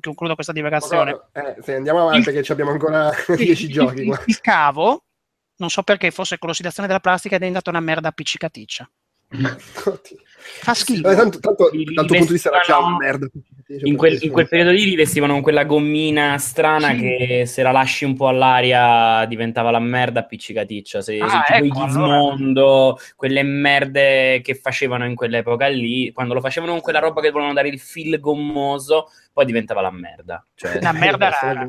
concludo questa divagazione. Eh, se andiamo avanti Il- ci abbiamo ancora Sì, 10 il- giochi il, il cavo, non so perché, forse con l'ossidazione della plastica è diventata una merda appiccicaticcia. Oddio. Fa schifo. Eh, tanto, tanto, Li dal tuo punto di vista era già una merda. In quel, in quel periodo lì li vestivano con quella gommina strana Sì. che se la lasci un po' all'aria diventava la merda appiccicaticcia. Se, Ah, se tipo ecco, Gizmondo, quelle merde che facevano in quell'epoca lì, quando lo facevano con quella roba che volevano dare il fil gommoso, poi diventava la merda. Cioè, Una merda la rara,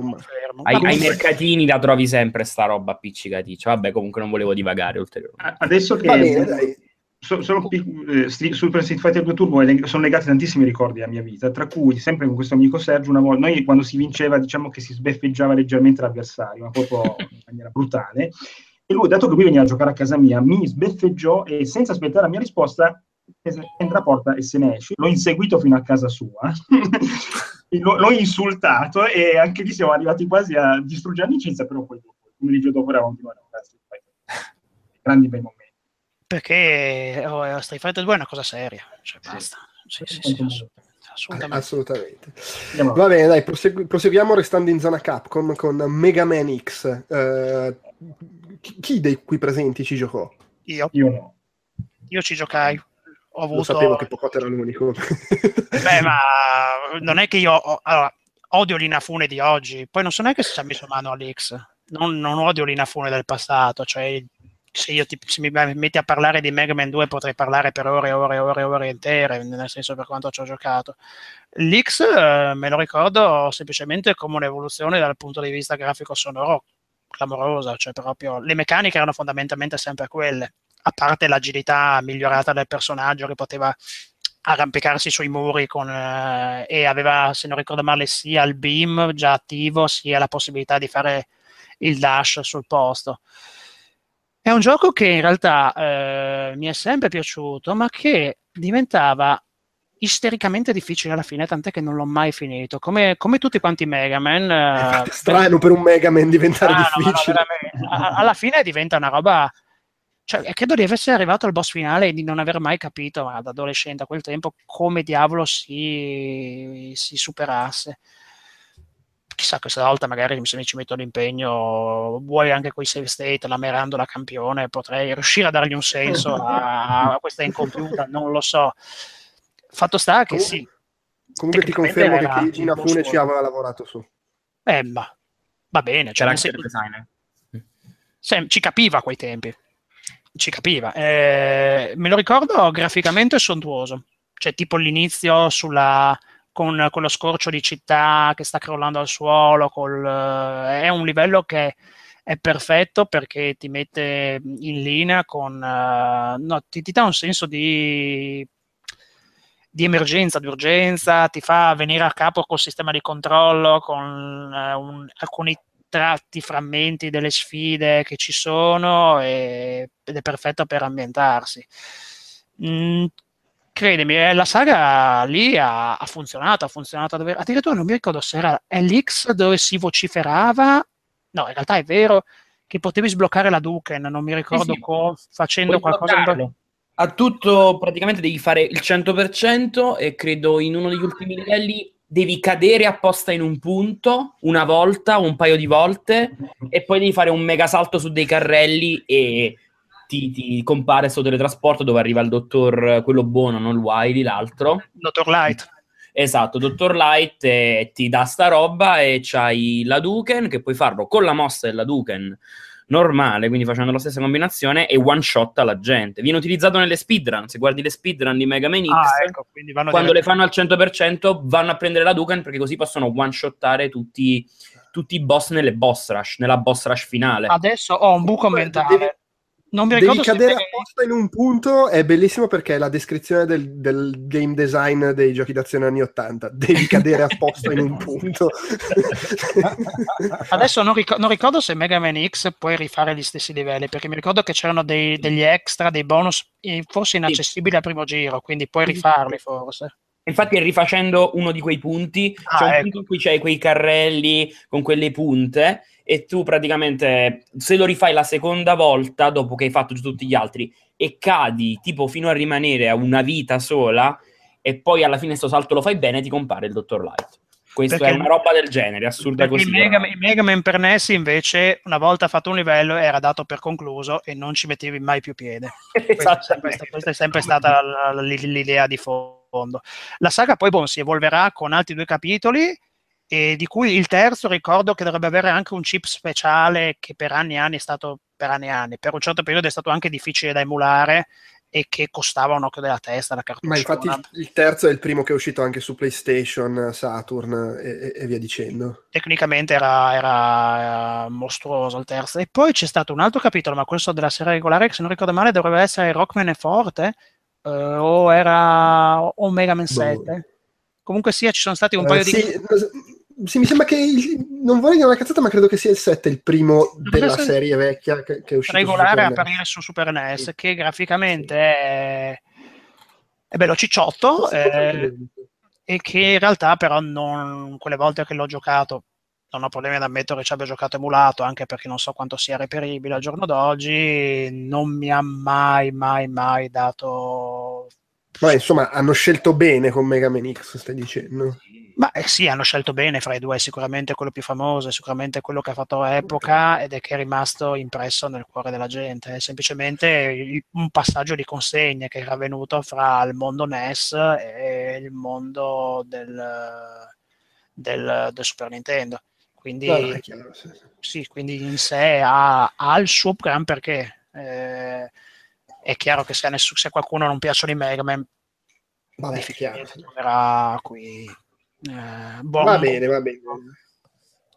ai, ai mercatini la trovi sempre sta roba appiccicaticcia. Vabbè, comunque non volevo divagare ulteriormente. Adesso che Va bene, dai. So- solo eh, Super Street Fighter 2 Turbo leg- sono legati tantissimi ricordi alla mia vita, tra cui sempre con questo amico Sergio, una volta, noi quando si vinceva diciamo che si sbeffeggiava leggermente l'avversario, ma proprio in maniera brutale, e lui, dato che lui veniva a giocare a casa mia, mi sbeffeggiò e senza aspettare la mia risposta entra a porta e se ne esce. L'ho inseguito fino a casa sua, l'ho, l'ho insultato e anche lì siamo arrivati quasi a distruggere l'amicizia, però poi dopo, come dice dopo eravamo Street Fighter. Grandi bei momenti. Perché oh, Street Fighter 2 è una cosa seria. Cioè, Sì. basta. Sì, sì, sì, assolut- assolutamente. Assolutamente. Va bene, dai, prosegu- proseguiamo restando in zona Capcom con Mega Man X. Eh, chi- dei qui presenti ci giocò? Io, Io no. io ci giocai. Ho Lo avuto... sapevo che Pocotto era l'unico. Beh, ma non è che io ho- allora, odio l'Inafune di oggi, poi non so neanche se ci ha messo mano all'X. Non, non odio l'Inafune del passato, cioè se io ti, se mi metti a parlare di Mega Man 2 potrei parlare per ore e ore e ore ore intere, nel senso per quanto ci ho giocato. L'X eh, me lo ricordo semplicemente come un'evoluzione dal punto di vista grafico sonoro clamorosa, cioè proprio le meccaniche erano fondamentalmente sempre quelle, a parte l'agilità migliorata del personaggio che poteva arrampicarsi sui muri con, eh, e aveva, se non ricordo male, sia il beam già attivo, sia la possibilità di fare il dash sul posto. È un gioco che in realtà eh, mi è sempre piaciuto, ma che diventava istericamente difficile alla fine, tant'è che non l'ho mai finito. Come, come tutti quanti Mega Man. Eh, strano per un Mega Man diventare strano, difficile. No, alla fine diventa una roba. Cioè, credo di essere arrivato al boss finale e di non aver mai capito, ma da adolescente a quel tempo, come diavolo si, si superasse chissà questa volta magari se mi ci metto l'impegno vuoi anche quei save state la Miranda campione potrei riuscire a dargli un senso a, a questa incompiuta non lo so. Fatto sta che sì. comunque ti confermo che Keiji Inafune ci aveva lavorato su. Eh ma va bene cioè, c'era anche il designer. Se, ci capiva a quei tempi. Ci capiva. Eh, me lo ricordo graficamente sontuoso. Cioè tipo l'inizio sulla con quello scorcio di città che sta crollando al suolo, col, eh, è un livello che è perfetto perché ti mette in linea con, uh, no, ti, ti, dà un senso di, di, emergenza, di urgenza, ti fa venire a capo col sistema di controllo, con uh, un, alcuni tratti, frammenti delle sfide che ci sono e, ed è perfetto per ambientarsi. Mm, credimi, eh, la saga lì ha, ha funzionato, ha funzionato davvero. Addirittura non mi ricordo se era LX dove si vociferava, no, in realtà è vero che potevi sbloccare la Duken, non mi ricordo sì, sì. Co, facendo Puoi qualcosa. A tutto praticamente devi fare il 100% e credo in uno degli ultimi livelli devi cadere apposta in un punto una volta, un paio di volte e poi devi fare un mega salto su dei carrelli e ti, ti compare sto teletrasporto dove arriva il dottor, quello buono, non il Wiley, l'altro. Dottor Light. Esatto, Dottor Light eh, ti dà sta roba e c'hai la Duken che puoi farlo con la mossa della Duken normale, quindi facendo la stessa combinazione e one shot alla gente. Viene utilizzato nelle speedrun, se guardi le speedrun di Mega Man X, ah, ecco, quando le fanno al 100% vanno a prendere la Duken perché così possono one shottare tutti, tutti i boss nelle boss rush, nella boss rush finale. Adesso ho un buco mentale non mi ricordo Devi cadere apposta in un punto, è bellissimo perché è la descrizione del, del, game design dei giochi d'azione anni 80. Devi cadere apposta in un punto. Adesso non, ric- non, ricordo se Mega Man X puoi rifare gli stessi livelli, perché mi ricordo che c'erano dei, degli extra, dei bonus forse inaccessibili sì. al primo giro, quindi puoi rifarli forse. Infatti, rifacendo uno di quei punti, ah, c'è un ecco. punto in cui c'hai quei carrelli con quelle punte e tu praticamente se lo rifai la seconda volta dopo che hai fatto tutti gli altri e cadi tipo fino a rimanere a una vita sola e poi alla fine sto salto lo fai bene ti compare il dottor Light questo perché, è una roba del genere, assurda così. Il Mega, il Mega Man per NES invece, una volta fatto un livello, era dato per concluso e non ci mettevi mai più piede. questa, è sempre, questa è sempre stata l'idea di fondo. La saga poi bon, si evolverà con altri due capitoli e di cui il terzo ricordo che dovrebbe avere anche un chip speciale che per anni e anni è stato per anni e anni, per un certo periodo è stato anche difficile da emulare e che costava un occhio della testa la cartuccia. Ma infatti il, il, terzo è il primo che è uscito anche su PlayStation, Saturn e, e via dicendo. Tecnicamente era, era, era, mostruoso il terzo. E poi c'è stato un altro capitolo, ma questo della serie regolare, che se non ricordo male dovrebbe essere Rockman e Forte, eh, o era o Mega Man 7. Boh. Comunque sia, ci sono stati un uh, paio sì, di... Sì, mi sembra che il, non vorrei dire una cazzata, ma credo che sia il 7 il primo della serie vecchia che, che è uscito regolare a apparire su Super NES, sì. che graficamente sì. è, è bello cicciotto eh, e che in realtà però non quelle volte che l'ho giocato non ho problemi ad ammettere che ci abbia giocato emulato, anche perché non so quanto sia reperibile al giorno d'oggi, non mi ha mai, mai, mai dato... Ma insomma, hanno scelto bene con Mega Man X, stai dicendo? Ma eh, sì, hanno scelto bene fra i due, sicuramente quello più famoso, sicuramente quello che ha fatto epoca ed è che è rimasto impresso nel cuore della gente. È semplicemente un passaggio di consegne che era avvenuto fra il mondo NES e il mondo del, del, del Super Nintendo. Quindi, no, chiaro, sì, sì. sì, quindi in sé ha, ha il suo gran perché Eh, è chiaro che se a, nessuno, se a qualcuno non piacciono i Mega Man, Vabbè, chiaro. troverà qui. Eh, Va bene, va bene.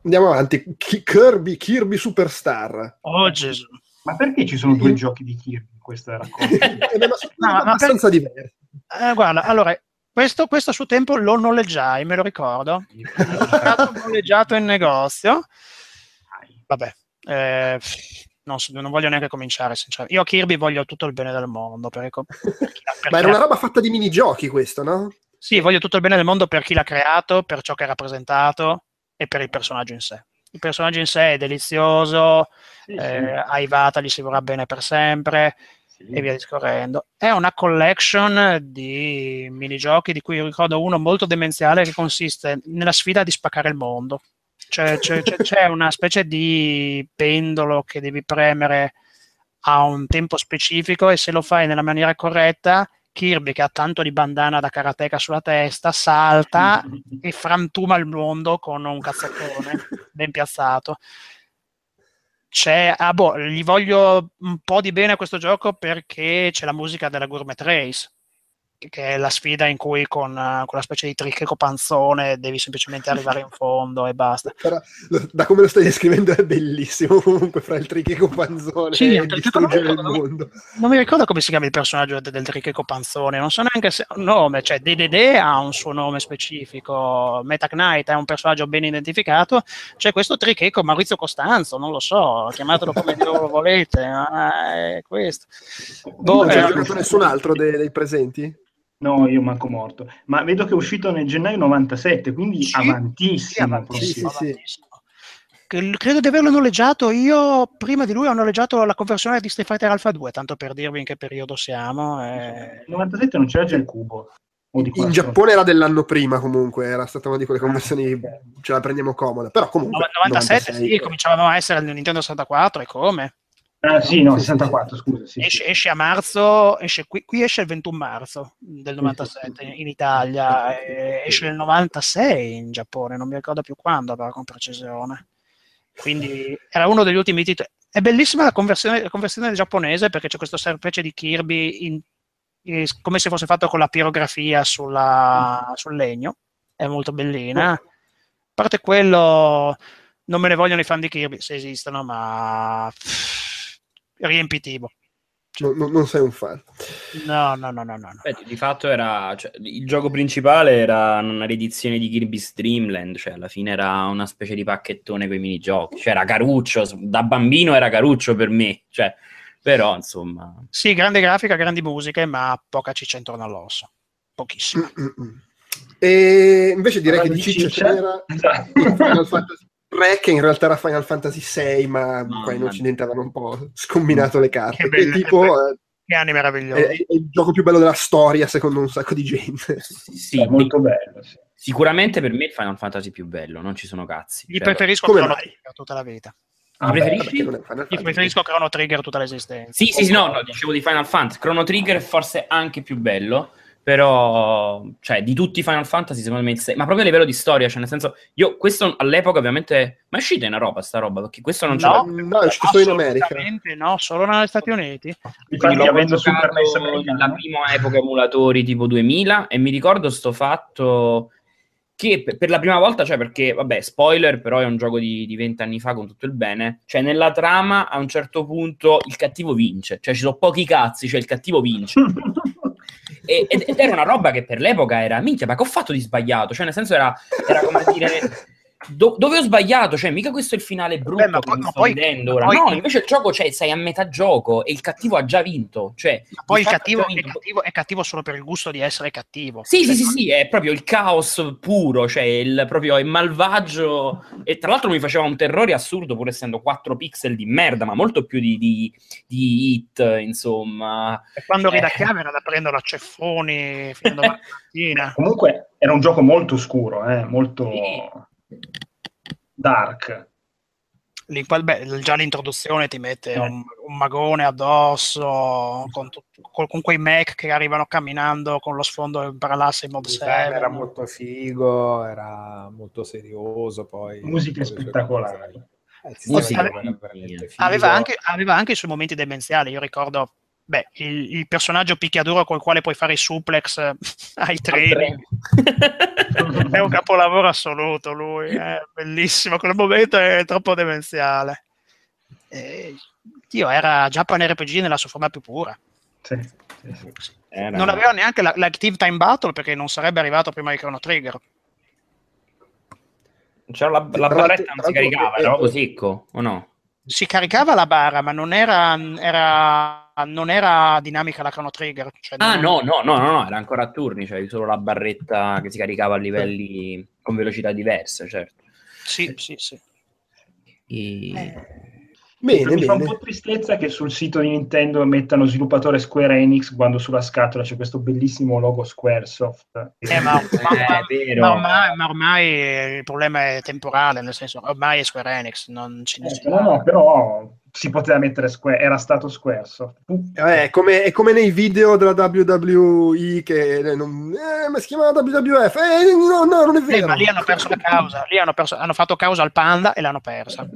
Andiamo avanti. Ki- Kirby, Kirby Superstar. Oh Gesù. Ma perché ci sono due Io- giochi di Kirby in questa raccolta? Eh, ma No, ma per- abbastanza diversi. Eh, guarda, allora, questo, questo a suo tempo lo noleggiai, me lo ricordo. Stato noleggiato in negozio. Vabbè, eh, non, so- non voglio neanche cominciare. sinceramente. Io a Kirby voglio tutto il bene del mondo. Per, per chi l'ha- per Ma era una roba fatta di minigiochi questo, no? Sì, voglio tutto il bene del mondo per chi l'ha creato, per ciò che ha rappresentato e per il personaggio in sé. Il personaggio in sé è delizioso, Sì, sì. eh, a Ivata gli si vorrà bene per sempre Sì. e via discorrendo. È una collection di minigiochi di cui ricordo uno molto demenziale che consiste nella sfida di spaccare il mondo. Cioè, c'è- c'è una specie di pendolo che devi premere a un tempo specifico e se lo fai nella maniera corretta, Kirby, che ha tanto di bandana da karateka sulla testa, salta e frantuma il mondo con un cazzaccone ben piazzato. C'è, ah, boh, gli voglio un po' di bene a questo gioco perché c'è la musica della Gourmet Race, che- è la sfida in cui con eh, quella specie di tricheco panzone devi semplicemente arrivare in fondo e basta. Però, da come lo stai descrivendo è bellissimo comunque fra il tricheco panzone Sì, e il distruggere il panzone. mondo. Non mi ricordo come si chiama il personaggio de- del tricheco panzone, non so neanche se ha un nome, cioè DDD ha un suo nome specifico, Meta Knight è un personaggio ben identificato, c'è questo tricheco Maurizio Costanzo, non lo so, chiamatelo come lo volete, ma è questo. Boh, non ci eh, giocato nessun altro dei, dei presenti? No, io manco morto. Ma vedo che è uscito nel gennaio 97, quindi Sì, avantissimo. Sì, avantissimo, Credo di averlo noleggiato io, prima di lui ho noleggiato la conversione di Street Fighter Alpha 2, tanto per dirvi in che periodo siamo. eh. Nel 97 non c'era già il cubo. O di In. Giappone era dell'anno prima comunque, era stata una di quelle Ah, conversioni, ok. ce la prendiamo comoda, però comunque... No- 97 96, sì, cominciavamo a essere nel Nintendo 64 e come? Ah, sì, no, Sì, sì, 64, scusa. Sì, Esce, sì. esce a marzo, esce qui, qui esce il 21 marzo del 97 in Italia, e esce nel 96 in Giappone, non mi ricordo più quando però con precisione. Quindi era uno degli ultimi titoli. È bellissima la conversione, la conversione giapponese perché c'è questo specie di Kirby in- in- come se fosse fatto con la pirografia sulla- sul legno, è molto bellina. A parte quello, non me ne vogliono i fan di Kirby, se esistono, ma pff, riempitivo. No- no- non sei un fan. No, no, no, no, no. no. Beh, di fatto era cioè, il gioco principale era una riedizione di Kirby's Dreamland, cioè alla fine era una specie di pacchettone con i minigiochi, cioè era caruccio, da bambino era caruccio per me, cioè, però insomma, Sì, grande grafica, grandi musiche, ma poca ciccia intorno all'osso. Pochissima. Mm, mm, mm. E invece direi che Parlando di ciccia ciccia. c'era Esatto. in Final Fantasy 3 che in realtà era Final Fantasy 6 ma Mamma qua in. Occidente avevano un po' scombinato le carte Che bello, tipo che eh, Che anni è, meravigliosi. è il gioco più bello della storia secondo un sacco di gente sì, È molto bello. sì. sicuramente per me il Final Fantasy più bello, non ci sono cazzi. Gli Cioè, preferisco come Chrono mai? Trigger tutta la vita. Ah, beh, preferisci? Vabbè, è Fantasy. preferisco Chrono Trigger tutta l'esistenza. Sì, sì, sì, no, no, dicevo di Final Fantasy. Chrono Trigger è forse anche più bello, però, cioè, di tutti i Final Fantasy, secondo me, il sei- ma proprio a livello di storia, cioè, nel senso, io, questo all'epoca, ovviamente, ma è uscita in Europa sta roba, perché questo non ce No, no, è uscito solo in America no, solo negli Stati Uniti. Quindi avendo Super NES nella prima epoca emulatori tipo 2000 e mi ricordo sto fatto che per per la prima volta, cioè perché, vabbè, spoiler, però è un gioco di, di 20 anni fa con tutto il bene, cioè nella trama a un certo punto il cattivo vince, cioè ci sono pochi cazzi, cioè il cattivo vince. E- ed, ed era una roba che per l'epoca era minchia, ma che ho fatto di sbagliato? Cioè, nel senso, era, era come dire. do- dove ho sbagliato? Cioè, mica questo è il finale brutto Beh, ma che sto poi- ora. poi- no, invece il gioco, cioè, sei a metà gioco e il cattivo ha già vinto. Cioè, Ma poi il cattivo, è cattivo, è cattivo solo per il gusto di essere cattivo. Sì, Cioè, sì, sì, non- sì, è proprio il caos puro, cioè il, proprio il malvagio. E tra l'altro mi faceva un terrore assurdo, pur essendo 4 pixel di merda, ma molto più di, di, di hit, insomma. E quando Eh. ridacchiava era da prendere a ceffoni fino a domani mattina. Comunque era un gioco molto scuro, eh, molto Sì. Dark. Lì, poi, beh, già l'introduzione ti mette Eh. un, un magone addosso con, con- con quei mech che arrivano camminando con lo sfondo in parallasse in design 7. era molto figo, era molto serioso. Poi Musiche spettacolari. Eh, Sì, aveva-. Aveva anche, aveva anche i suoi momenti demenziali. Io ricordo beh, il, il personaggio picchiaduro col quale puoi fare i suplex eh, ai treni. È un capolavoro assoluto lui, è bellissimo. Quel momento è troppo demenziale. Eh, Dio, era Japan RPG nella sua forma più pura. Sì, sì, sì. Era- Non aveva neanche la- l'active time battle perché non sarebbe arrivato prima di Chrono Trigger. C'era la, la barretta non si caricava, era proprio secco, o no? Si caricava la barra, ma non era, era- non era dinamica la Chrono Trigger. cioè Ah, non- no, no, no, no, no, era ancora a turni, c'avevi solo la barretta che si caricava a livelli con velocità diverse, certo. Sì, sì, sì. E- Bene, Mi fa un bene. po' tristezza che sul sito di Nintendo mettano sviluppatore Square Enix quando sulla scatola c'è questo bellissimo logo Squaresoft. Eh, ma, ma- Eh, ma- è vero. ma ormai, ma ormai il problema è temporale, nel senso ormai è Square Enix, non ci Eh, no, no, però si poteva mettere Square, era stato Squaresoft. Eh, è, come, è come nei video della WWE che eh, non, eh, ma si chiama WWF. Eh, no, no, non è Eh, vero. ma lì hanno perso la causa, lì hanno, perso- hanno fatto causa al panda e l'hanno persa.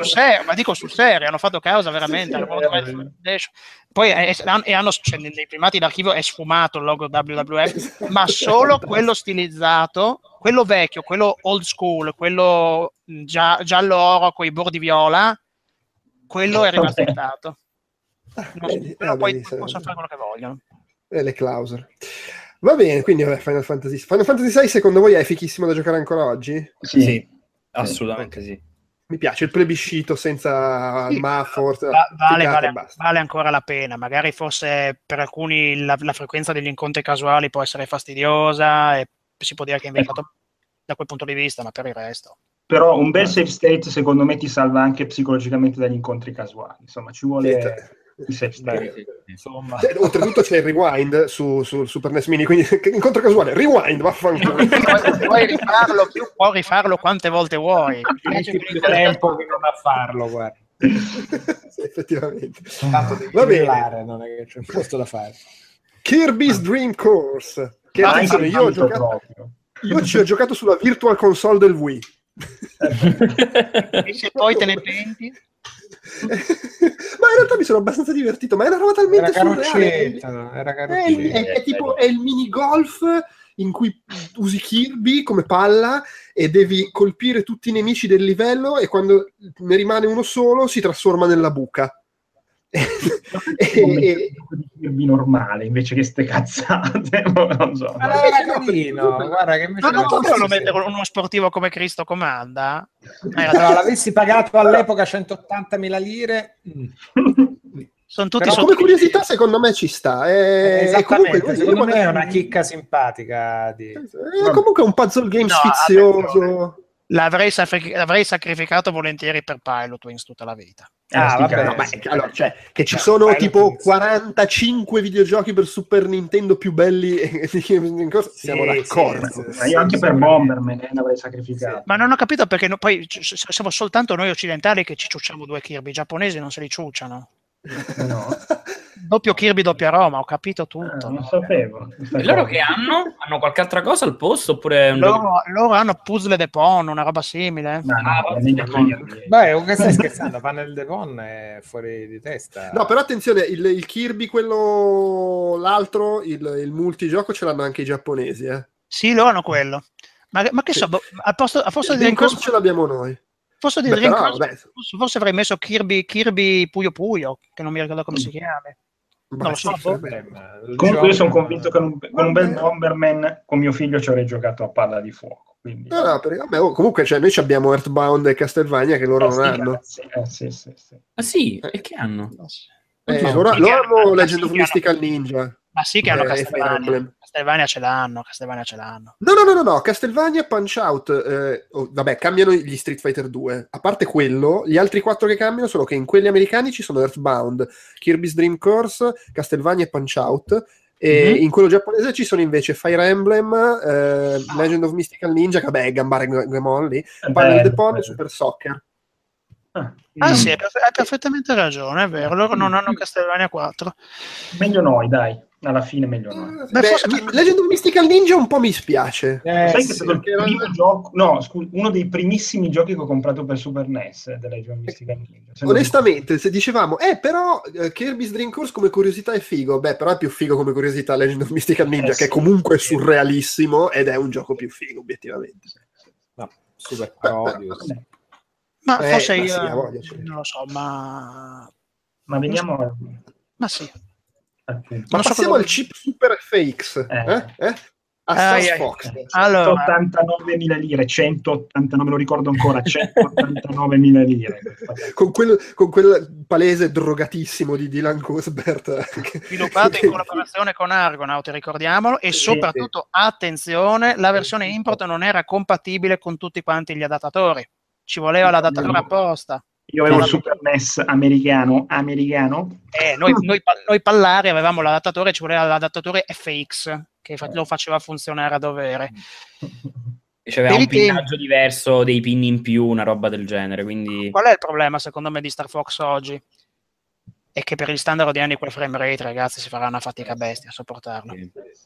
Serio, ma dico sul serio, hanno fatto causa veramente. Sì, sì, voluto è Poi eh, e hanno, cioè, nei primati d'archivio è sfumato il logo WWF, ma solo quello stilizzato, quello vecchio, quello old school, quello mh, gia- giallo oro con i bordi viola, quello è rimasto intatto. Non, Vedi, però va poi bene, possono fare quello che vogliono. Eh, le clausole. Va bene, quindi vabbè, Final Fantasy. Final Fantasy 6 secondo voi è fichissimo da giocare ancora oggi? Sì, assolutamente sì. Mi piace il plebiscito senza Sì, ma forse Va- vale, e vale- vale ancora la pena. Magari forse per alcuni la, la frequenza degli incontri casuali può essere fastidiosa e si può dire che è invecchiato da quel punto di vista, ma per il resto. Però un bel save state secondo me ti salva anche psicologicamente dagli incontri casuali. Insomma, ci vuole il save state. Insomma, Cioè, oltretutto c'è il rewind su, su Super NES Mini, quindi incontro casuale, rewind, vaffanculo. puoi, rifarlo, più, puoi rifarlo quante volte vuoi. metti più tempo che non a farlo, guarda. Sì, effettivamente. Tanto Va bene. non è che c'è un posto da fare. Kirby's Dream Course. Che Ah, io, ho giocato, proprio. io ci ho giocato sulla Virtual Console del Wii. E se poi te ne penti, ma in realtà mi sono abbastanza divertito, ma è una roba talmente Era surreale. era È, il- è- è tipo è il mini golf in cui usi Kirby come palla e devi colpire tutti i nemici del livello e quando ne rimane uno solo si trasforma nella buca. E, e- Kirby normale invece che ste cazzate. non so. Ma era carino, guarda che invece ma non no, potevano mettere uno sportivo come Cristo comanda? No, l'avessi pagato all'epoca 180.000 lire. mm. Sono tutti Però come curiosità secondo me ci sta. È, è Esattamente, comunque, secondo me è una chicca simpatica. Di... È comunque un puzzle game No, sfizioso. L'avrei, safri- l'avrei sacrificato volentieri per Pilot Wings tutta la vita. Ah, vabbè. No, ma allora, cioè, che ci sono Pilot tipo Wings. 45 videogiochi per Super Nintendo più belli siamo Sì, d'accordo. sì, sì, Ma io anche sì, per. Bomberman l'avrei sacrificato. Ma non ho capito perché no- poi c- siamo soltanto noi occidentali che ci ciucciamo due Kirby, i giapponesi non se li ciucciano. No, Doppio Kirby, doppia Roma, ho capito eh, tutto. non sapevo. E loro che hanno? Hanno qualche altra cosa al posto oppure? Loro, loro hanno Puzzle de Pon, una roba simile. No, no, Ah. Beh, che stai scherzando? Panel Devon è fuori di testa. No, però attenzione, il, il Kirby, quello l'altro, il, il multigioco ce l'hanno anche i giapponesi. Eh. Sì, loro hanno quello. Ma, ma che so, boh, a posto, a posto di ce l'abbiamo noi. Forse Beh, però, vabbè. forse, forse avrei messo Kirby, Kirby Puyo Puyo, che non mi ricordo come si chiama. Ma Non lo so, sì. Comunque io sono convinto che con un, con un bel. Bomberman con mio figlio ci avrei giocato a palla di fuoco. Quindi... No, no, perché, vabbè, oh, comunque cioè, noi ci abbiamo Earthbound e Castlevania che loro Eh, non sti hanno. cazzi, eh, sì, sì, sì. Ah sì, e che hanno? Eh, loro, sì loro hanno Legend of sì Mystical Ninja. Ma sì che hanno Eh, Castlevania. Emblem. Castlevania ce l'hanno, Castlevania ce l'hanno. No, no, no, no, no, Castlevania Punch Out, eh, oh, vabbè, cambiano gli Street Fighter 2. A parte quello, gli altri quattro che cambiano sono che in quelli americani ci sono Earthbound, Kirby's Dream Course, Castlevania e Punch Out. E Mhm. in quello giapponese ci sono invece Fire Emblem, eh, Legend of Mystical Ninja, che vabbè, è Gambare Gemon lì, È Panel bello, de Pon e. Super Soccer. Ah, Ah mm. sì, hai hai perfettamente ragione, è vero, loro non hanno Castlevania 4. Meglio noi, dai. Alla fine meglio no. Beh, forse- mi- Legend of Mystical Ninja un po' mi spiace. Eh, Sai che sì. è stato il perché era- primo gioco, no, scu- uno dei primissimi giochi che ho comprato per Super NES della Legend of Mystical Ninja. Se non Onestamente, se dicevamo, eh, però eh, Kirby's Dream Course come curiosità è figo, beh, però è più figo come curiosità Legend of Mystical Ninja, Eh, che è sì. comunque surrealissimo ed è un gioco più figo, obiettivamente. No, super parodius. ricordo. Ma Eh, forse ma io sì, sì. non lo so, ma, Ma veniamo ma sì. Appunto. Ma Non so passiamo cosa- al chip Super FX, Eh. eh? Eh? A Ai, ai. Fox. Allora, 189.000 lire, 189, me lo ricordo ancora, 189.000 lire. Con quel, con quel palese drogatissimo di Dylan che- sviluppato in collaborazione con Argonaut, ricordiamolo, e soprattutto, attenzione, la versione import non era compatibile con tutti quanti gli adattatori. Ci voleva l'adattatore apposta. Io avevo il Super NES americano, americano, Eh, noi, noi, noi pallari avevamo l'adattatore, ci voleva l'adattatore FX, che fa- lo faceva funzionare a dovere. C'aveva Per un i tempi- pinnaggio diverso, dei pin in più, una roba del genere, quindi... Qual è il problema, secondo me, di Star Fox oggi? È che per gli standard odierni quel frame rate, ragazzi, si farà una fatica bestia a sopportarlo.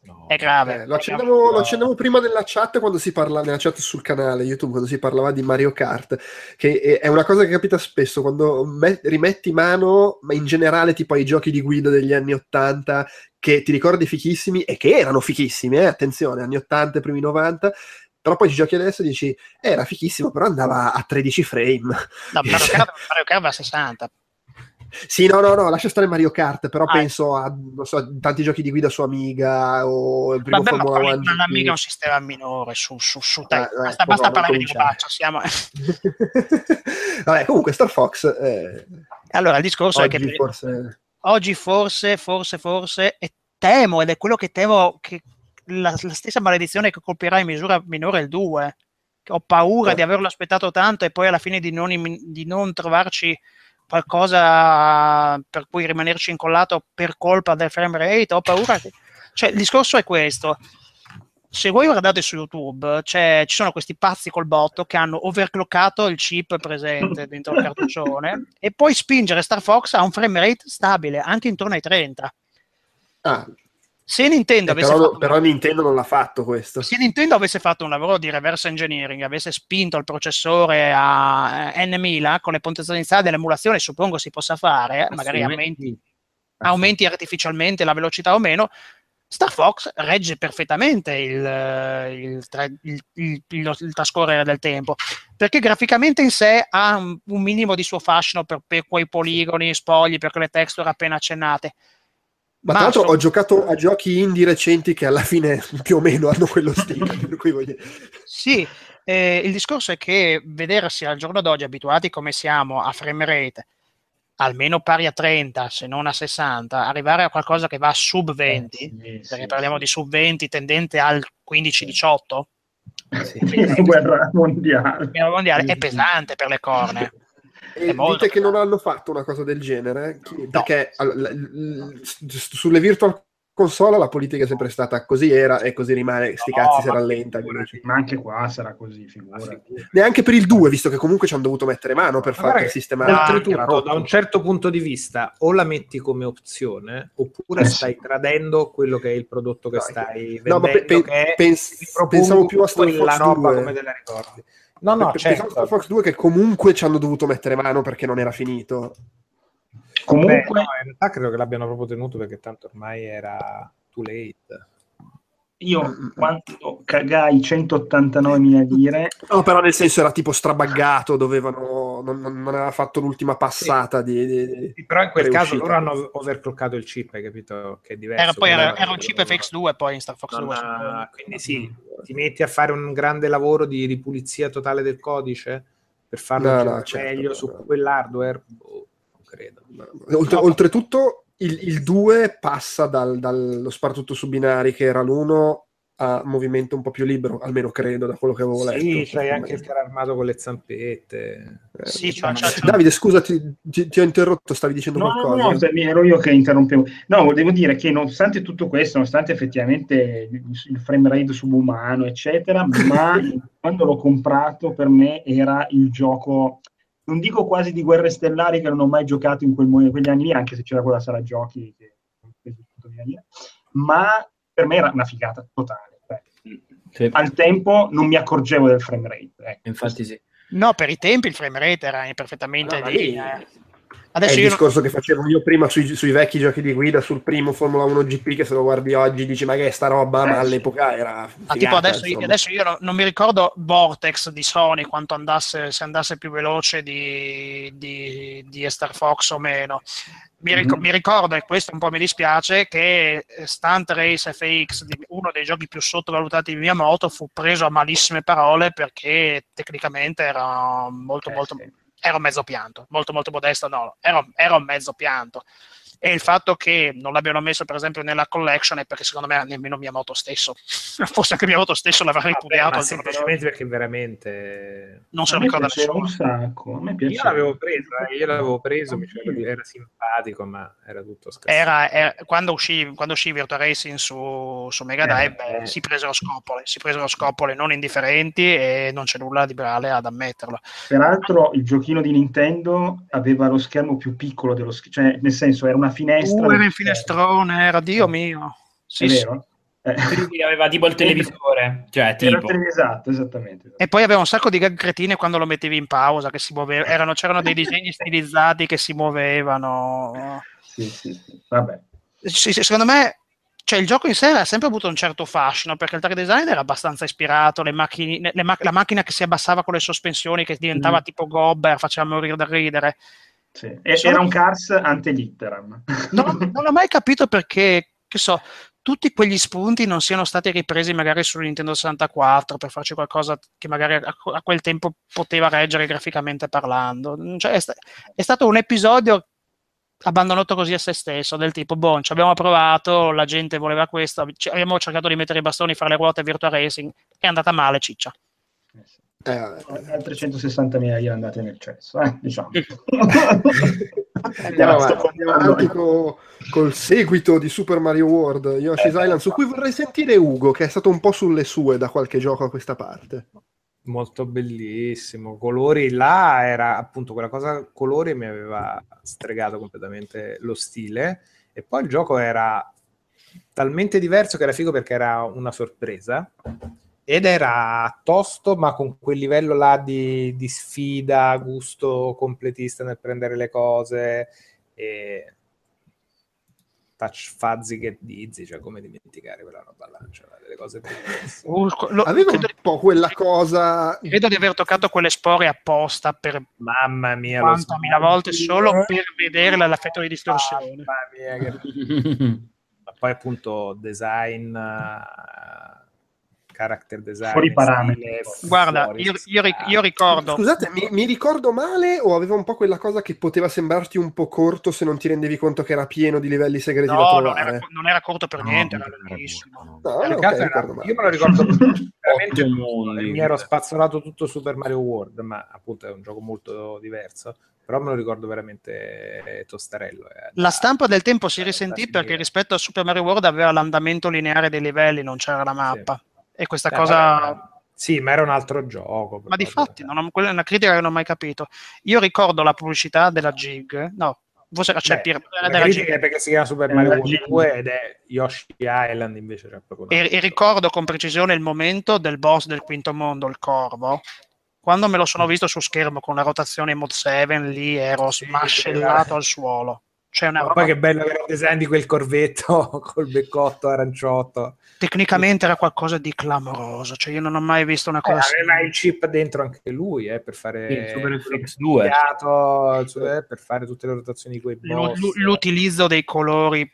No. È grave. Eh, lo, accendevo, lo accendevo prima nella chat quando si parla nella chat sul canale YouTube quando si parlava di Mario Kart che è- una cosa che capita spesso quando me- rimetti mano ma in generale tipo ai giochi di guida degli anni 80 che ti ricordi fichissimi e che erano fichissimi eh, attenzione anni 80 e primi 90 però poi ci giochi adesso e dici eh, era fichissimo però andava a 13 frame No, Mario Kart, Mario Kart va a 60. Sì no no no lascia stare Mario Kart però Ah. penso a so, tanti giochi di guida su Amiga o il primo Vabbè, ma Formula parli 1 di un'amiga è un sistema minore, su, su, su, dai, eh, basta, basta parlare di rubaccia, siamo... Vabbè, comunque Star Fox eh, Allora, il discorso è che forse oggi forse, forse, forse, e temo, ed è quello che temo, che la, la stessa maledizione che colpirà in misura minore il 2. Che Ho paura Eh. di averlo aspettato tanto e poi alla fine di non, di non trovarci qualcosa per cui rimanerci incollato per colpa del frame rate. Ho paura che... Cioè, il discorso è questo. Se voi guardate su YouTube, c'è- ci sono questi pazzi col botto che hanno overclockato il chip presente dentro il cartuccione e poi spingere Star Fox a un frame rate stabile, anche intorno ai 30. ah, Se Nintendo, eh, avesse però, fatto, però Nintendo non l'ha fatto questo. Se Nintendo avesse fatto un lavoro di reverse engineering, avesse spinto il processore a eh, N1000 con le potenzialità dell'emulazione, suppongo si possa fare, magari aumenti, aumenti artificialmente la velocità o meno, Star Fox regge perfettamente il, il il- il- trascorrere del tempo perché graficamente in sé ha un, un minimo di suo fascino per, per quei poligoni spogli, per quelle texture appena accennate. Ma tra l'altro ho giocato a giochi indie recenti che alla fine più o meno hanno quello stile per cui voglio... Sì, eh, il discorso è che vedersi al giorno d'oggi abituati come siamo a frame rate almeno pari a 30, se non a 60, arrivare a qualcosa che va a sub 20, Sì, perché sì, parliamo sì. di sub 20 tendente al 15-18, Prima guerra mondiale. guerra mondiale, è pesante per le corne. E dite che non hanno fatto una cosa del genere Chi- perché all- l- l- s- sulle virtual console la politica è sempre stata così era e così rimane sti No, cazzi si rallenta Ma anche qua sarà così, figura. neanche per il 2 visto che comunque ci hanno dovuto mettere mano per Ma far sistemare no, Oltretutto, da un certo punto di vista, o la metti come opzione, oppure Eh sì. stai tradendo quello che è il prodotto che No, stai no, ma vendendo, pe- pe- pens- pensavo più a Star quella Fox roba 2. come te la ricordi. No, no, Pe- pensavo a certo. Star Fox 2 che comunque ci hanno dovuto mettere mano perché non era finito Comunque, Beh, no, in realtà credo che l'abbiano proprio tenuto perché tanto ormai era too late. Io quando cagai 189.000 lire, no però nel senso era tipo strabaggato dovevano non, non- non aveva fatto l'ultima passata di, di- di- Però in quel caso loro hanno overclockato il chip, hai capito? Che è diverso. Era, poi era, era un chip FX2 poi in Star Fox Non 2. ha- quindi sì, ti metti a fare un grande lavoro di, di pulizia totale del codice per farlo No, no, certo, meglio no, su no. quell'hardware. Boh, non credo. Oltre- No. oltretutto il, il 2 passa dal- dallo sparatutto su binari che era l'1 a movimento un po' più libero, almeno credo da quello che avevo letto. Sì, c'hai anche il carro armato con le zampette. Eh, Sì, c'ha- c'ha- c'ha- Davide, scusa, ti, ti- ti ho interrotto, stavi dicendo no, no, qualcosa? no, se- ero io che interrompevo. No, devo dire che nonostante tutto questo, nonostante effettivamente il il frame rate subumano, eccetera, ma quando l'ho comprato per me era il gioco, non dico quasi di guerre stellari che non ho mai giocato in quel mo- quegli anni lì, anche se c'era quella sala giochi che ho preso tutto dire, ma per me era una figata totale. Cioè, Sì. Al tempo non mi accorgevo del frame rate. ecco. Infatti sì. No, per i tempi il frame rate era perfettamente No, di lì- linea. Eh. È Adesso il io non- discorso che facevo io prima sui, sui vecchi giochi di guida, sul primo Formula 1 GP, che se lo guardi oggi dici ma che è sta roba, ma all'epoca era... Ah, figata, tipo adesso, insomma. adesso io no- non mi ricordo Vortex di Sony quanto andasse, se andasse più veloce di, di, di Star Fox o meno. Mi, ric- Mhm. mi ricordo, e questo un po' mi dispiace, che eh, Stunt Race FX, uno dei giochi più sottovalutati di Miyamoto, fu preso a malissime parole perché tecnicamente era molto, Eh, molto, sì. Un mezzo pianto, molto molto modesto, no, era un mezzo pianto. E il fatto che non l'abbiano messo, per esempio, nella collection è perché secondo me nemmeno Miyamoto stesso, forse anche Miyamoto stesso l'avrà ripudiato. d'oggi. semplicemente perché veramente non se lo ricorda piaceva un nessuno. sacco. A me io l'avevo preso, eh, io l'avevo preso, mi era simpatico, ma era tutto scassato. Era, era- quando, uscì, quando uscì Virtua Racing su, su Mega Drive, Eh, beh, si presero scopole, si presero scopole non indifferenti e non c'è nulla di male ad ammetterlo. Peraltro il giochino di Nintendo aveva lo schermo più piccolo dello schermo, cioè nel senso era una finestra. Era in schermo. finestrone, era Dio mio. Sì, È sì. vero? Eh. Quindi aveva tipo il televisore, cioè tipo. tele- esatto, esattamente. E poi aveva un sacco di gag cretine quando lo mettevi in pausa, che si muoveva, erano, c'erano dei disegni stilizzati che si muovevano. Sì, sì, sì. Vabbè. Sì, sì, secondo me cioè, il gioco in sé ha sempre avuto un certo fascino perché il track design era abbastanza ispirato, le macchine- le ma- la macchina che si abbassava con le sospensioni, che diventava Mm. tipo gobber, faceva morire da ridere. Sì. Era un Cars ante litteram. Non, non ho mai capito perché, che so, tutti quegli spunti non siano stati ripresi magari su Nintendo 64 per farci qualcosa che magari a, a quel tempo poteva reggere graficamente parlando. Cioè, è, sta- è stato un episodio abbandonato così a se stesso, del tipo, boh, ci abbiamo provato, la gente voleva questo, abbiamo cercato di mettere i bastoni fra le ruote a Virtua Racing, è andata male, ciccia. Eh, vabbè. Altre 160.000 yen andate nel cesso, eh, diciamo. Andiamo avanti co- col seguito di Super Mario World, Yoshi's Eh, Island, su cui vorrei sentire Ugo, che è stato un po' sulle sue da qualche gioco a questa parte. molto bellissimo. Colori là era appunto quella cosa, colori mi aveva stregato completamente lo stile e poi il gioco era talmente diverso che era figo perché era una sorpresa ed era tosto ma con quel livello là di, di sfida, gusto completista nel prendere le cose e touch fuzzy che dizzy, cioè come dimenticare quella roba là, cioè delle cose bellissime. Uh, lo- Aveva un po' quella cosa... credo di aver toccato quelle spore apposta per Mamma mia, lo 40.000 volte solo per vedere l'effetto di distorsione. Mamma mia, che... Ma poi appunto design, eh, character design, Fuori parametri. Guarda, fuori io, io io ricordo, Scusate, mi, mi ricordo male o aveva un po' quella cosa che poteva sembrarti un po' corto se non ti rendevi conto che era pieno di livelli segreti da no, non trovare? era, non era corto per No, niente, non era lunghissimo. No, Più ok, che altro era- ricordo male. io me lo ricordo veramente mi ero spazzato tutto Super Mario World, ma appunto è un gioco molto diverso, però me lo ricordo veramente tostarello. eh, La da- stampa del tempo si da risentì perché rispetto a Super Mario World aveva l'andamento lineare dei livelli, non c'era la mappa. E questa Eh, cosa... vabbè, Sì, ma era un altro gioco. Ma di fatti, cioè. è una critica che non ho mai capito. Io ricordo la pubblicità della Jig, no, forse c'è Beh, Pier- la della Jig. perché si chiama Super Mario World Jig. 2 ed è Yoshi Island invece un E, e ricordo con precisione il momento del boss del quinto mondo, il corvo. Quando me lo sono visto su schermo con la rotazione mod 7, lì ero smascellato al suolo. Cioè una Ma roba- poi che bello il design di quel corvetto col beccotto aranciotto. tecnicamente era qualcosa di clamoroso. Cioè io non ho mai visto una Eh, cosa aveva simile. il chip dentro anche lui eh, per fare Sì, Super FX 2. pigliato, cioè, per fare tutte le rotazioni di quei boss. l'u- l'utilizzo dei colori.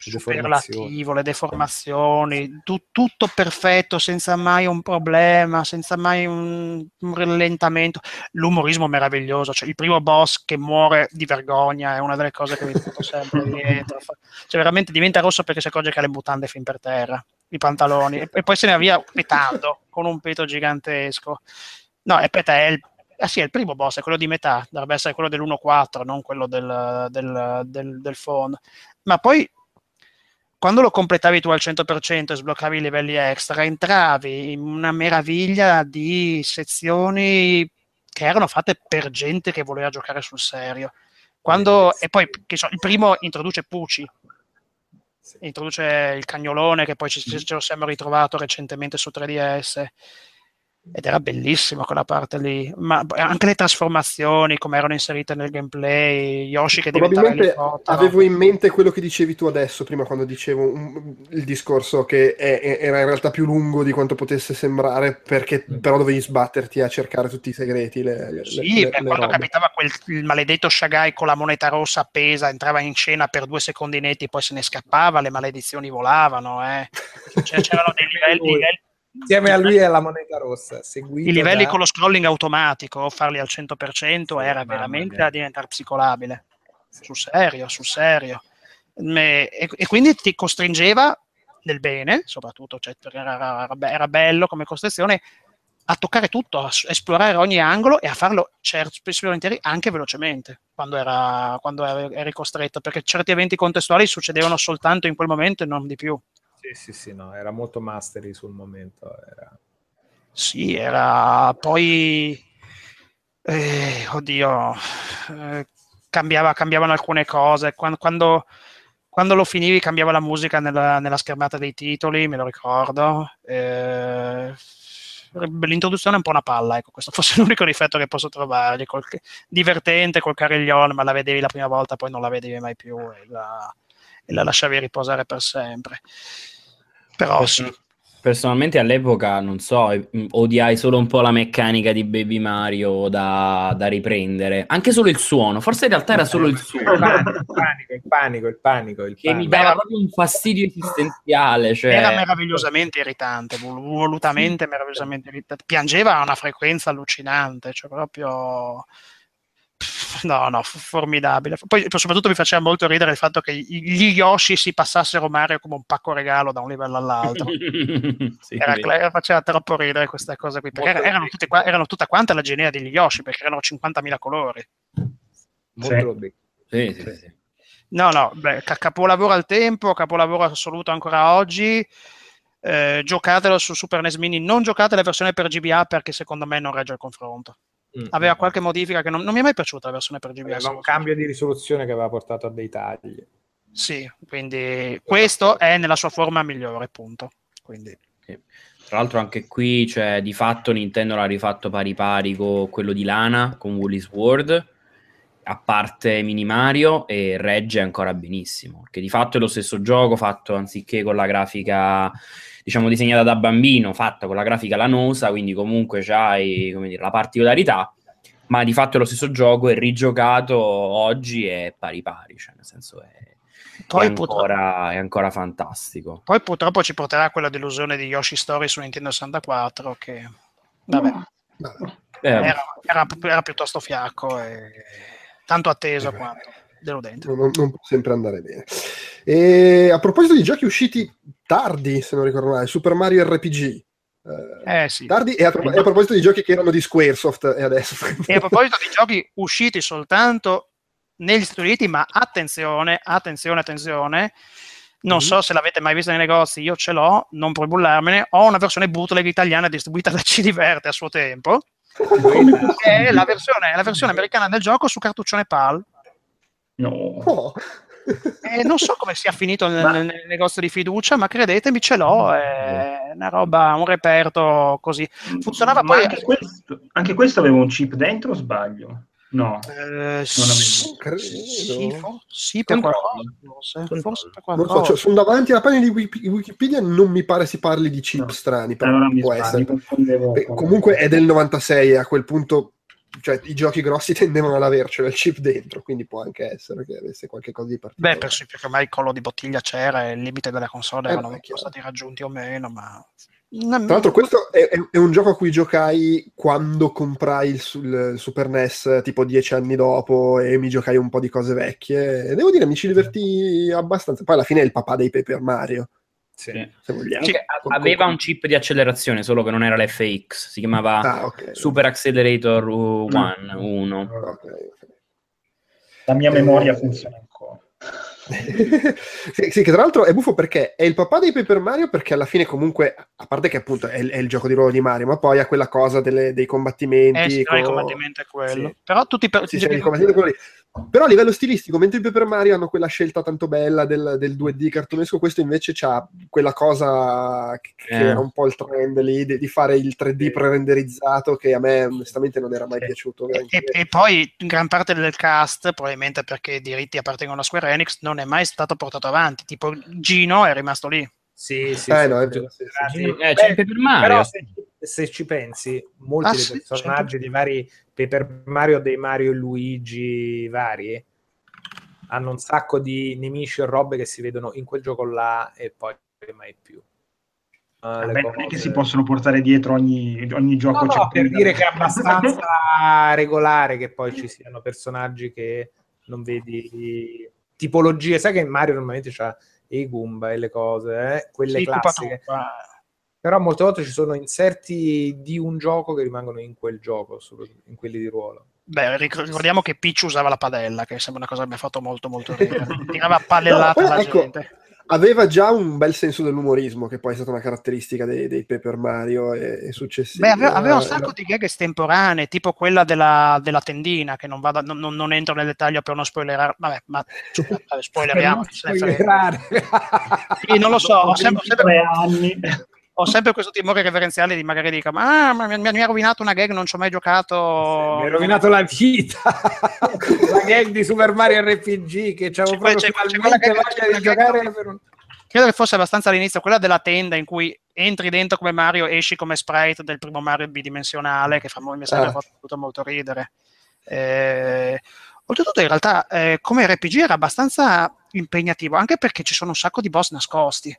Superlativo, le deformazioni, tu- tutto perfetto, senza mai un problema, senza mai un, un rallentamento. L'umorismo meraviglioso, cioè il primo boss che muore di vergogna è una delle cose che mi porto sempre dietro. Cioè veramente diventa rosso perché si accorge che ha le mutande fin per terra, i pantaloni, e, e poi se ne va via petando con un peto gigantesco. No, e aspetta, è il, ah sì, è il primo boss, è quello di metà, dovrebbe essere quello dell'1.4, non quello del, del, del, del phone. Ma poi quando lo completavi tu al 100% e sbloccavi i livelli extra, entravi in una meraviglia di sezioni che erano fatte per gente che voleva giocare sul serio. Quando, e poi che so, il primo introduce Pucci, introduce il cagnolone che poi ci- ce lo siamo ritrovato recentemente su 3DS ed era bellissimo quella parte lì, ma anche le trasformazioni come erano inserite nel gameplay, Yoshi che diventava Probabilmente elicottero. avevo in mente quello che dicevi tu adesso, prima quando dicevo un- il discorso che è- è- era in realtà più lungo di quanto potesse sembrare, perché però dovevi sbatterti a cercare tutti i segreti. Le, le- Sì, le- beh, le quando robe. capitava quel il maledetto Shagai con la moneta rossa appesa, entrava in scena per due secondinetti, poi se ne scappava, le maledizioni volavano. Eh. Cioè, c'erano dei livelli- Insieme a lui e alla moneta rossa, i livelli da- con lo scrolling automatico, farli al 100% Sì, era veramente da diventare psicolabile. Sul serio, sul serio. E, e quindi ti costringeva nel bene, soprattutto, cioè, era, era be- era bello come costrizione, a toccare tutto, a esplorare ogni angolo e a farlo certo, spesso e volentieri anche velocemente quando, era, quando eri costretto, perché certi eventi contestuali succedevano soltanto in quel momento e non di più. Sì, sì, sì, no, era molto mastery sul momento. Era... Sì, era poi, eh, oddio, eh, cambiava- cambiavano alcune cose. Quando, quando, quando lo finivi cambiava la musica nella, nella schermata dei titoli, me lo ricordo. Eh, l'introduzione è un po' una palla, ecco, questo fosse l'unico difetto che posso trovargli. Col- divertente col cariglione, ma la vedevi la prima volta, poi non la vedevi mai più la, e la lasciavi riposare per sempre. Però sì. Personalmente all'epoca, non so, eh, mh, odiai solo un po' la meccanica di Baby Mario da, da riprendere. Anche solo il suono, forse in realtà era solo il Il suono. panico, il panico, il panico, il panico. il Che mi panico. dava proprio un fastidio esistenziale. Cioè... Era meravigliosamente irritante, vol- volutamente meravigliosamente irritante. Piangeva a una frequenza allucinante, cioè proprio... No, no, formidabile. Poi soprattutto mi faceva molto ridere il fatto che gli Yoshi si passassero Mario come un pacco regalo da un livello all'altro. Sì, Era, cla- faceva troppo ridere questa cosa qui, perché Molto erano, tutte erano tutta quanta la genea degli Yoshi, perché erano 50.000 colori. Molto Sì. Sì, sì, sì. No, no, beh, ca- capolavoro al tempo, capolavoro assoluto ancora oggi. Eh, giocatelo su Super NES Mini, non giocate la versione per GBA perché secondo me non regge il confronto. Mm, Aveva mm. qualche modifica che non, non mi è mai piaciuta la versione per GBA. Aveva un cambio di risoluzione che aveva portato a dei tagli. Sì, quindi questo è nella sua forma migliore, punto. Quindi, Sì. Tra l'altro anche qui, cioè, di fatto Nintendo l'ha rifatto pari pari con quello di Lana, con Woolly's World, a parte Mini Mario, e regge ancora benissimo, perché di fatto è lo stesso gioco fatto anziché con la grafica, diciamo, disegnata da bambino, fatta con la grafica lanosa, quindi comunque c'hai, come dire, la particolarità, ma di fatto è lo stesso gioco e rigiocato oggi è pari pari, cioè nel senso è, è poi, purtroppo, ancora, è ancora fantastico. poi purtroppo ci porterà quella delusione di Yoshi Story su Nintendo 64 che vabbè, Vabbè. Eh, era, era- era piuttosto fiacco e tanto atteso quanto deludente. Non, non può sempre andare bene. E a proposito di giochi usciti tardi, se non ricordo male, Super Mario RPG. eh, Eh sì. Tardi e a, pro- e a proposito di giochi che erano di Squaresoft e adesso E a proposito di giochi usciti soltanto negli Stati Uniti, ma attenzione, attenzione, attenzione, non Mhm. so se l'avete mai visto nei negozi, io ce l'ho, non puoi bullarmene, ho una versione bootleg italiana distribuita da C Diverte a suo tempo, che è la versione, la versione americana del gioco su cartuccione PAL. No. Oh. E non so come sia finito nel, Ma- nel negozio di fiducia, ma credetemi, ce l'ho, è una roba, un reperto così. Funzionava Ma poi- Anche questo, anche questo aveva un chip dentro o sbaglio? No. Eh, avevo. sì, Credo. sì, for- sì, per qualcosa, forse, forse per Non so, qualcosa. cioè, sono davanti alla pagina di Wiki- Wikipedia non mi pare si parli di chip No. strani, però Allora può sbaglio, essere. Beh, comunque è del 96 e a quel punto cioè, i giochi grossi tendevano ad avercelo il chip dentro, quindi può anche essere che avesse qualche cosa di particolare. Beh, per sì, perché ormai il collo di bottiglia c'era e il limite della console Eh, erano stati raggiunti o meno, ma... Tra l'altro, questo è, è- è un gioco a cui giocai quando comprai il, il Super NES tipo dieci anni dopo e mi giocai un po' di cose vecchie. E devo dire, mi ci divertì abbastanza. Poi alla fine è il papà dei Paper Mario, Sì. se vogliamo. A- aveva un chip di accelerazione, solo che non era l'FX, si chiamava Ah, ok. Super Accelerator 1. Mm. 1. Ok, ok. La mia memoria funziona ancora. sì, sì, che tra l'altro è buffo perché è il papà dei Paper Mario perché alla fine comunque, a parte che appunto è, il- è il gioco di ruolo di Mario, ma poi ha quella cosa delle- dei combattimenti. Eh sì, no, il con- combattimento è quello. Sì. Però tutti per... Sì, sì, il combattimento è quello lì. Però a livello stilistico, mentre i Paper Mario hanno quella scelta tanto bella del, del 2D cartonesco, questo invece ha quella cosa che, che Eh. era un po' il trend lì, di, di fare il 3D pre-renderizzato che a me onestamente non era mai Sì. piaciuto. E, e- e poi gran parte del cast, probabilmente perché i diritti appartengono a Square Enix, non è mai stato portato avanti. Tipo Gino è rimasto lì. Sì, sì, Eh, sì, no, è vero, sì, sì. Eh, c'è il Paper Mario. Però se, se ci pensi, molti Ah, dei sì, personaggi dei vari Paper Mario, dei Mario e Luigi vari, hanno un sacco di nemici o robe che si vedono in quel gioco là e poi mai più. Uh, le Vabbè, non è che si possono portare dietro ogni, ogni gioco. No, no, per giapponese. dire che è abbastanza regolare che poi ci siano personaggi che non vedi tipologie. Sai che in Mario normalmente c'ha i Goomba e le cose, eh? quelle Sì, classiche. Però molte volte ci sono inserti di un gioco che rimangono in quel gioco, in quelli di ruolo. Beh, ric- ricordiamo che Peach usava la padella, che sembra una cosa che mi ha fatto molto molto ridere. Tirava pallellata No, alla poi, ecco, gente. Aveva già un bel senso dell'umorismo, che poi è stata una caratteristica dei, dei Paper Mario e, e successivi. Beh, aveva, aveva un Eh, sacco di gag estemporanee, tipo quella della, della tendina, che non, vado, non, non- entro nel dettaglio per non spoilerare. Vabbè, ma vabbè, spoileriamo. Non spoilerare. Sì, non lo so, ho sempre, ho 23 sempre- anni. Ho sempre questo timore reverenziale di magari dica ma, ma mi, mi ha rovinato una gag, non ci ho mai giocato. Mi ha rovinato la vita. la gag di Super Mario RPG che c'avevo quella- proprio c'è c'è gag- voglia di giocare per un... Credo che fosse abbastanza all'inizio, quella della tenda in cui entri dentro come Mario, esci come sprite del primo Mario bidimensionale, che fa, mi ha Ah. fatto molto ridere. Eh, oltretutto, in realtà, eh, come RPG era abbastanza impegnativo, anche perché ci sono un sacco di boss nascosti.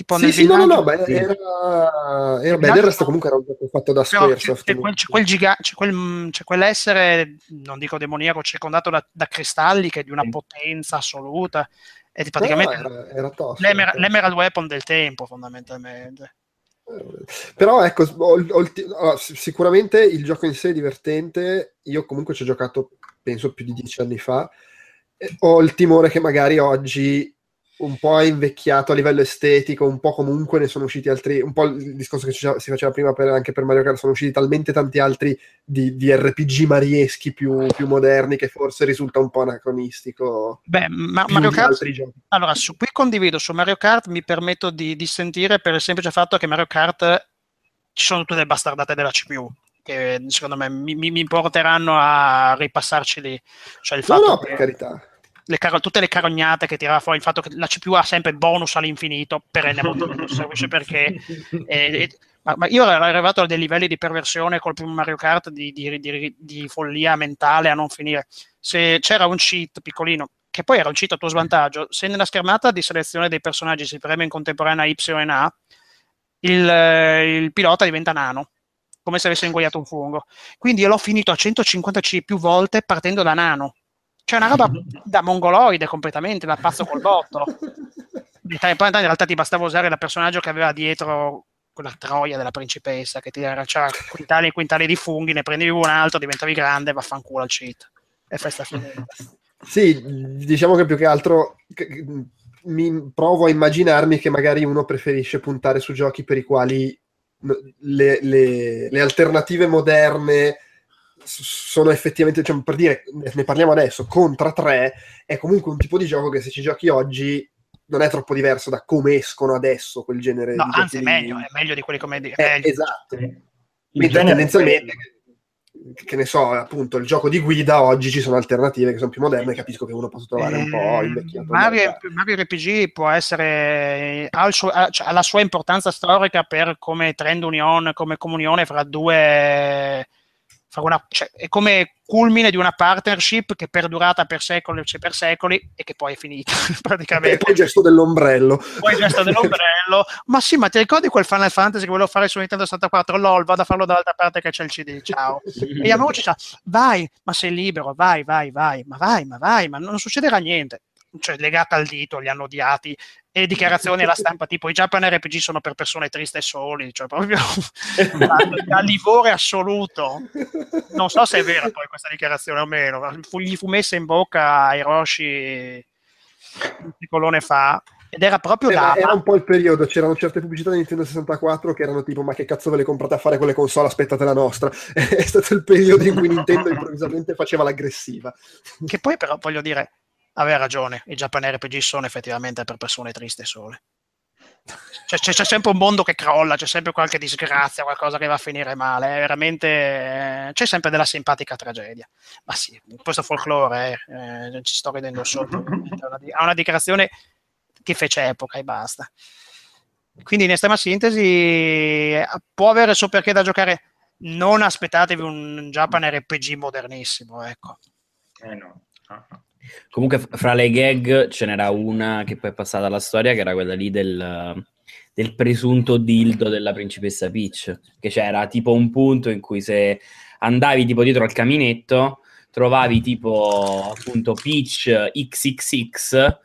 Tipo Sì, nel sì, no, no, no, beh, era, era beh, del resto comunque era un gioco fatto da Squaresoft. c'è, c'è quel, c'è quel giga- c'è quel- c'è quell'essere, non dico demoniaco, circondato da, da cristalli che è di una potenza assoluta. E No, praticamente era, era tosto. l'emer- era l'Emerald Weapon del tempo, fondamentalmente. Però ecco, ho- ho allora, sic- sicuramente il gioco in sé è divertente. Io comunque ci ho giocato, penso, più di dieci anni fa. Ho il timore che magari oggi un po' è invecchiato a livello estetico, un po' comunque ne sono usciti altri, un po' il discorso che si faceva prima per- anche per Mario Kart, sono usciti talmente tanti altri di, di RPG marieschi più, più moderni che forse risulta un po' anacronistico. Beh, ma- Mario Kart, allora, su, qui condivido, su Mario Kart mi permetto di, di sentire per il semplice fatto che Mario Kart ci sono tutte le bastardate della CPU, che secondo me mi, mi- mi porteranno a ripassarci lì. Cioè il No, fatto no, che- per carità. Le caro- tutte le carognate che tirava fuori il fatto che la CPU ha sempre bonus all'infinito, perenne molto semplice perché eh, eh, ma, ma io ero arrivato a dei livelli di perversione col primo Mario Kart di, di- di- di follia mentale a non finire. Se c'era un cheat piccolino, che poi era un cheat a tuo svantaggio, se nella schermata di selezione dei personaggi si preme in contemporanea Y e A, il, il pilota diventa nano, come se avesse ingoiato un fungo. Quindi io l'ho finito a 150C più volte partendo da nano. Cioè una roba da mongoloide completamente, da pazzo col botto. In realtà ti bastava usare il personaggio che aveva dietro quella troia della principessa che ti c'era quintali e quintali di funghi, ne prendevi un altro, diventavi grande, vaffanculo al cheat. E festa finita. Sì, diciamo che più che altro mi provo a immaginarmi che magari uno preferisce puntare su giochi per i quali le, le- le alternative moderne sono effettivamente, cioè, per dire, ne parliamo adesso, Contra 3 è comunque un tipo di gioco che se ci giochi oggi non è troppo diverso da come escono adesso quel genere No, di anzi è meglio, è meglio di quelli come di- Eh, esatto. Il Mentre tendenzialmente, che, che ne so, appunto, il gioco di guida oggi ci sono alternative che sono più moderne, capisco che uno possa trovare un po' Eh, invecchiato. il Mario. Mario RPG può essere ha, suo- ha- cioè, ha la sua importanza storica per come trend union, come comunione fra due una, cioè, è come culmine di una partnership che è perdurata per secoli e per secoli e che poi è finita E praticamente poi il gesto dell'ombrello. poi il gesto dell'ombrello. Ma sì ma ti ricordi quel Final Fantasy che volevo fare su Nintendo 64 lol vado a farlo dall'altra parte che c'è il CD ciao. E Yamauchi fa vai ma sei libero vai vai vai ma vai ma vai ma non succederà niente cioè legata al dito li hanno odiati e dichiarazioni alla stampa tipo i Japan RPG sono per persone tristi e soli cioè proprio da, livore assoluto non so se è vera poi questa dichiarazione o meno gli fu messa in bocca a Hiroshi un picolone fa Ed era proprio da... era un po' il periodo, c'erano certe pubblicità di Nintendo 64 che erano tipo ma che cazzo ve le comprate a fare quelle console, aspettate la nostra. È stato il periodo in cui Nintendo improvvisamente faceva l'aggressiva. Che poi però voglio dire, aveva ragione, i Japan RPG sono effettivamente per persone tristi e sole. Cioè, c'è, c'è sempre un mondo che crolla, c'è sempre qualche disgrazia, qualcosa che va a finire male, è veramente eh, c'è sempre della simpatica tragedia. Ma sì, questo folklore, eh, eh, ci sto ridendo sotto, ha una dichiarazione che fece epoca e basta. Quindi in estrema sintesi può avere il suo perché da giocare, non aspettatevi un Japan RPG modernissimo, ecco. Eh no. Ah, ah. Comunque, fra le gag ce n'era una che poi è passata alla storia, che era quella lì del, del presunto dildo della principessa Peach. Che c'era tipo un punto in cui se andavi tipo dietro al caminetto, trovavi tipo appunto Peach XXX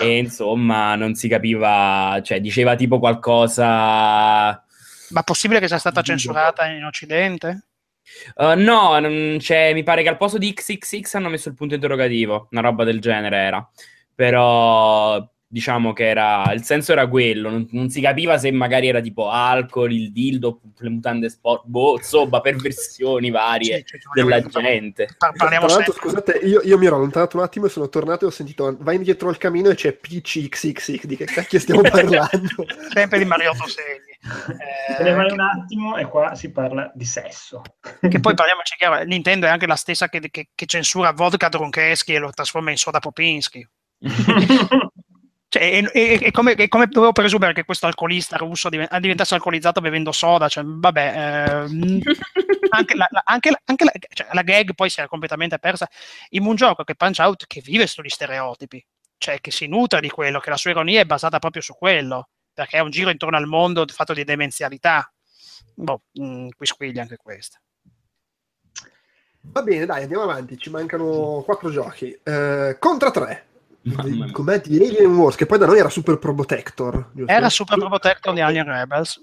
e insomma non si capiva, cioè diceva tipo qualcosa Ma possibile che sia stata censurata in Occidente? Uh, no, non c'è, mi pare che al posto di XXX hanno messo il punto interrogativo, una roba del genere era. Però diciamo che era il senso era quello, non, non si capiva se magari era tipo alcol, il dildo, le mutande sport, boh, insomma, perversioni varie Sì, ci della gente. Par- parliamo Tra l'altro, sempre, scusate, io, io mi ero allontanato un attimo e sono tornato e ho sentito vai indietro al camino e c'è PCXXX. Di che cacchio stiamo parlando? sempre di Mariotto Segni. Eh, ne vai che- un attimo e qua si parla di sesso. che poi parliamoci chiaro, Nintendo è anche la stessa che, che- che censura vodka Dronkeschi e lo trasforma in soda Popinski. Cioè, è, è- è come, è come dovevo presumere che questo alcolista russo diven- diventasse alcolizzato bevendo soda. Cioè, vabbè, ehm, anche, la, la- anche la- anche la- cioè, la gag poi si era completamente persa in un gioco che Punch Out che vive sugli stereotipi, cioè che si nutre di quello, che la sua ironia è basata proprio su quello, perché è un giro intorno al mondo fatto di demenzialità. Boh, mm, qui squiglia anche questo. Va bene, dai, andiamo avanti. Ci mancano quattro giochi. Eh, Contra 3. Mamma mia. Com'è di Alien Wars, che poi da noi era Super Probotector. giusto? Era Super Protector di Alien Rebels,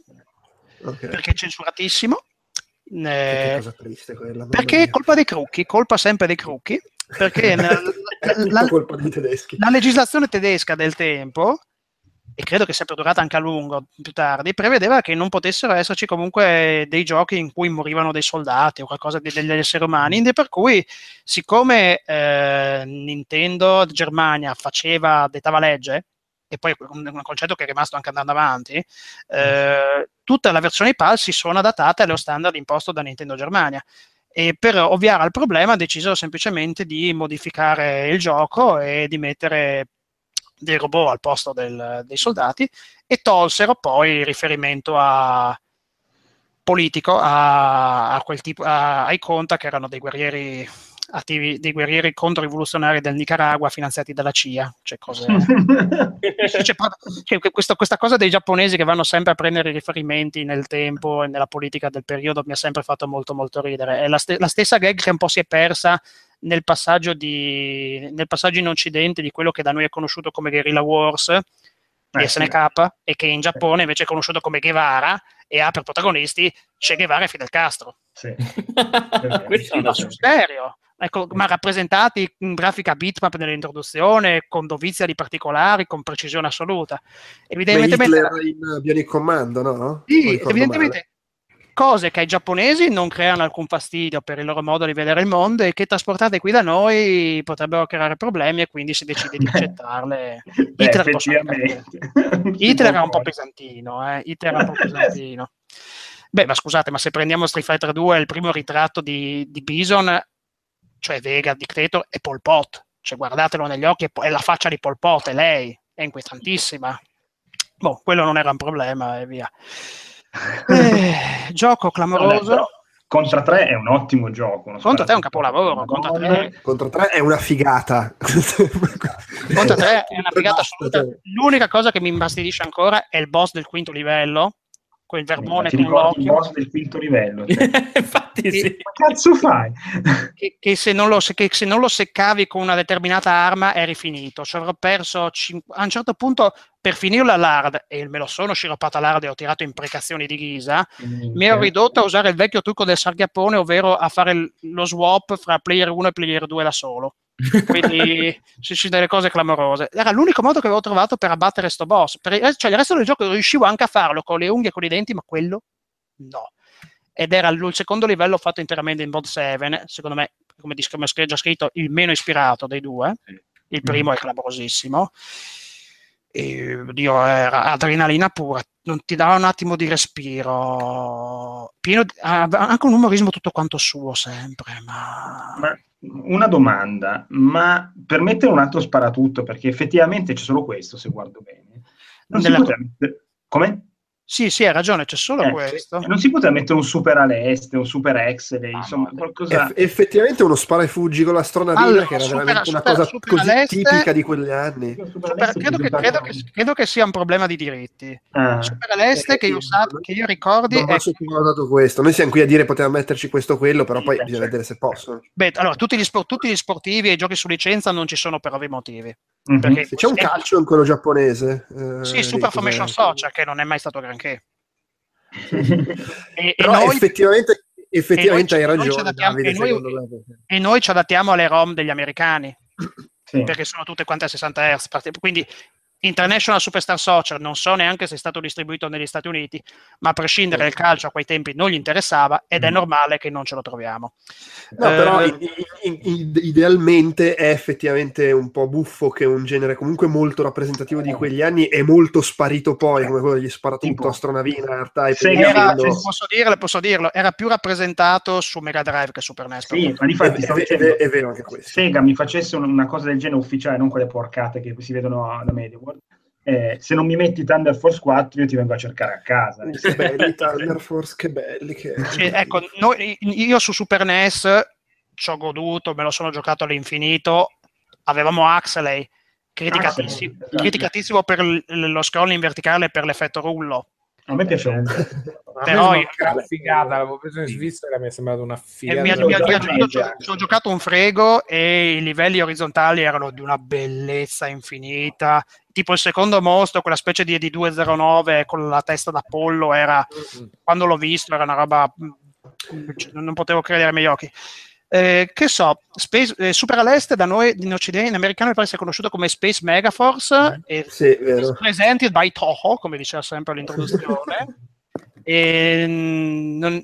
Ok. perché è censuratissimo. Che Eh, cosa triste quella. perché è colpa dei crucchi, colpa sempre dei crucchi, perché nel- la, colpa dei tedeschi. la legislazione tedesca del tempo, e credo che sia durata anche a lungo più tardi, prevedeva che non potessero esserci comunque dei giochi in cui morivano dei soldati o qualcosa di- degli esseri umani, e per cui siccome eh, Nintendo Germania faceva, dettava legge, e poi è un un concetto che è rimasto anche andando avanti, eh, tutte le versioni PAL si sono adattate allo standard imposto da Nintendo Germania. E per ovviare al problema decisero semplicemente di modificare il gioco e di mettere dei robot al posto del- dei soldati e tolsero poi riferimento a politico a, a quel tipo a- ai conta che erano dei guerrieri attivi, dei guerrieri controrivoluzionari del Nicaragua finanziati dalla CIA, cioè cose cioè, que- questo- questa cosa dei giapponesi che vanno sempre a prendere i riferimenti nel tempo e nella politica del periodo mi ha sempre fatto molto molto ridere. È la, ste- la stessa gag che un po' si è persa nel passaggio, di, nel passaggio in Occidente di quello che da noi è conosciuto come Guerrilla Wars di Eh, sì. SNK e che in Giappone invece è conosciuto come Guevara e ha per protagonisti Che Guevara e Fidel Castro. Sì. Questo sul so. serio, ecco, ma rappresentati in grafica bitmap nell'introduzione, con dovizia di particolari, con precisione assoluta. Evidentemente, Hitler in Bionic Commando, no? sì, evidentemente cose che ai giapponesi non creano alcun fastidio per il loro modo di vedere il mondo e che trasportate qui da noi potrebbero creare problemi e quindi si decide di accettarle. Beh, Hitler. Hitler era un po' pesantino, eh? Hitler era un po' pesantino. Beh, ma scusate, ma se prendiamo Street Fighter 2, il primo ritratto di, di Bison, cioè Vega, Dictator, è Pol Pot. Cioè, guardatelo negli occhi, è la faccia di Pol Pot, è lei, è inquietantissima. Boh, quello non era un problema e via. Eh, gioco clamoroso. però Contra 3 è un ottimo gioco. Contra 3 è un capolavoro, Contra 3 Contro 3 è una figata. Contra 3 è una figata assoluta. L'unica cosa che mi imbastidisce ancora è il boss del quinto livello, quel verbone Ti con ricordi il l'occhio. boss del quinto livello? cioè, Infatti sì. Ma cazzo fai? che, che se non lo, se- che se non lo seccavi con una determinata arma eri finito. Cioè, avrò perso cin- a un certo punto per finirla l'hard, e me lo sono sciroppato all'hard e ho tirato imprecazioni di ghisa, Mm, mi ero ridotto a usare il vecchio trucco del sargapone, ovvero a fare lo swap fra player 1 e player 2 da solo. Quindi ci sono delle cose clamorose. Era l'unico modo che avevo trovato per abbattere sto boss. Per cioè, il resto del gioco riuscivo anche a farlo con le unghie e con i denti, ma quello no. Ed era il, secondo livello fatto interamente in mod 7, secondo me, come, dis- come ho già scritto, il meno ispirato dei due. Il primo è clamorosissimo. E, Dio, era adrenalina pura, non ti dava un attimo di respiro. Pieno di- anche un umorismo tutto quanto suo, sempre. Ma... Ma una domanda, ma per mettere un altro sparatutto, perché effettivamente c'è solo questo, se guardo bene, non si Nella- poteva mettere... Come? Sì, sì, hai ragione, c'è solo Eh, questo. Non si poteva mettere un super all'este, un super Excel, Ah, insomma, no. qualcosa... Eff- effettivamente uno spara e fuggi con l'astronavina Allora, che era super- veramente una super- cosa super così all'est- tipica di quegli anni. Super- credo, che, credo che- credo che sia un problema di diritti. Ah, Super all'este, che io, sappia, che io ricordi, Non è sottovalutato questo. Noi siamo qui a dire poteva metterci questo o quello, però Sì, poi beh, bisogna certo. vedere se possono. Beh, allora, tutti gli, spor- tutti gli sportivi e i giochi su licenza non ci sono per ovvi motivi. Mhm. Perché Se c'è un calcio in quello giapponese. eh, Sì, Super? Formation Soccer, che non è mai stato granché. E, e Però noi, effettivamente, effettivamente e hai ragione, adattiamo- Davide, e noi- e noi ci adattiamo alle ROM degli americani, Sì. perché sono tutte quante a 60 Hz. Quindi International Superstar Soccer non so neanche se è stato distribuito negli Stati Uniti, ma a prescindere il calcio a quei tempi non gli interessava ed è Mm. normale che non ce lo troviamo. No, però Eh, i- idealmente è effettivamente un po' buffo che un genere comunque molto rappresentativo di quegli anni è molto sparito poi, come quello degli sparatutto, astronavina, R-Type, Sega era, posso, dirlo, posso dirlo, era più rappresentato su Mega Drive che Super NES. Sì, ma di È, dicendo, è- è vero anche questo. Sega mi facesse un- una cosa del genere ufficiale, non quelle porcate che si vedono da Eh, se non mi metti Thunder Force 4 io ti vengo a cercare a casa. Che belli Thunder Force, che belli che Sì, ecco, noi- io su Super NES ci ho goduto, me lo sono giocato all'infinito. Avevamo Axelay, criticatissimo, esatto. criticatissimo per l- lo scrolling verticale e per l'effetto rullo. A me piace un Però è una figata, l'avevo preso in Svizzera, mi è sembrato una E figata. mi mi mi ci ho giocato un frego e i livelli orizzontali erano di una bellezza infinita. Tipo il secondo mostro, quella specie di ED209 con la testa da pollo, era quando l'ho visto era una roba mm, non potevo credere ai miei occhi Eh, che so, Space- eh, Super all'est da noi in occidente in americano mi pare sia conosciuto come Space Megaforce e Sì, presented by Toho come diceva sempre l'introduzione. E mm, non-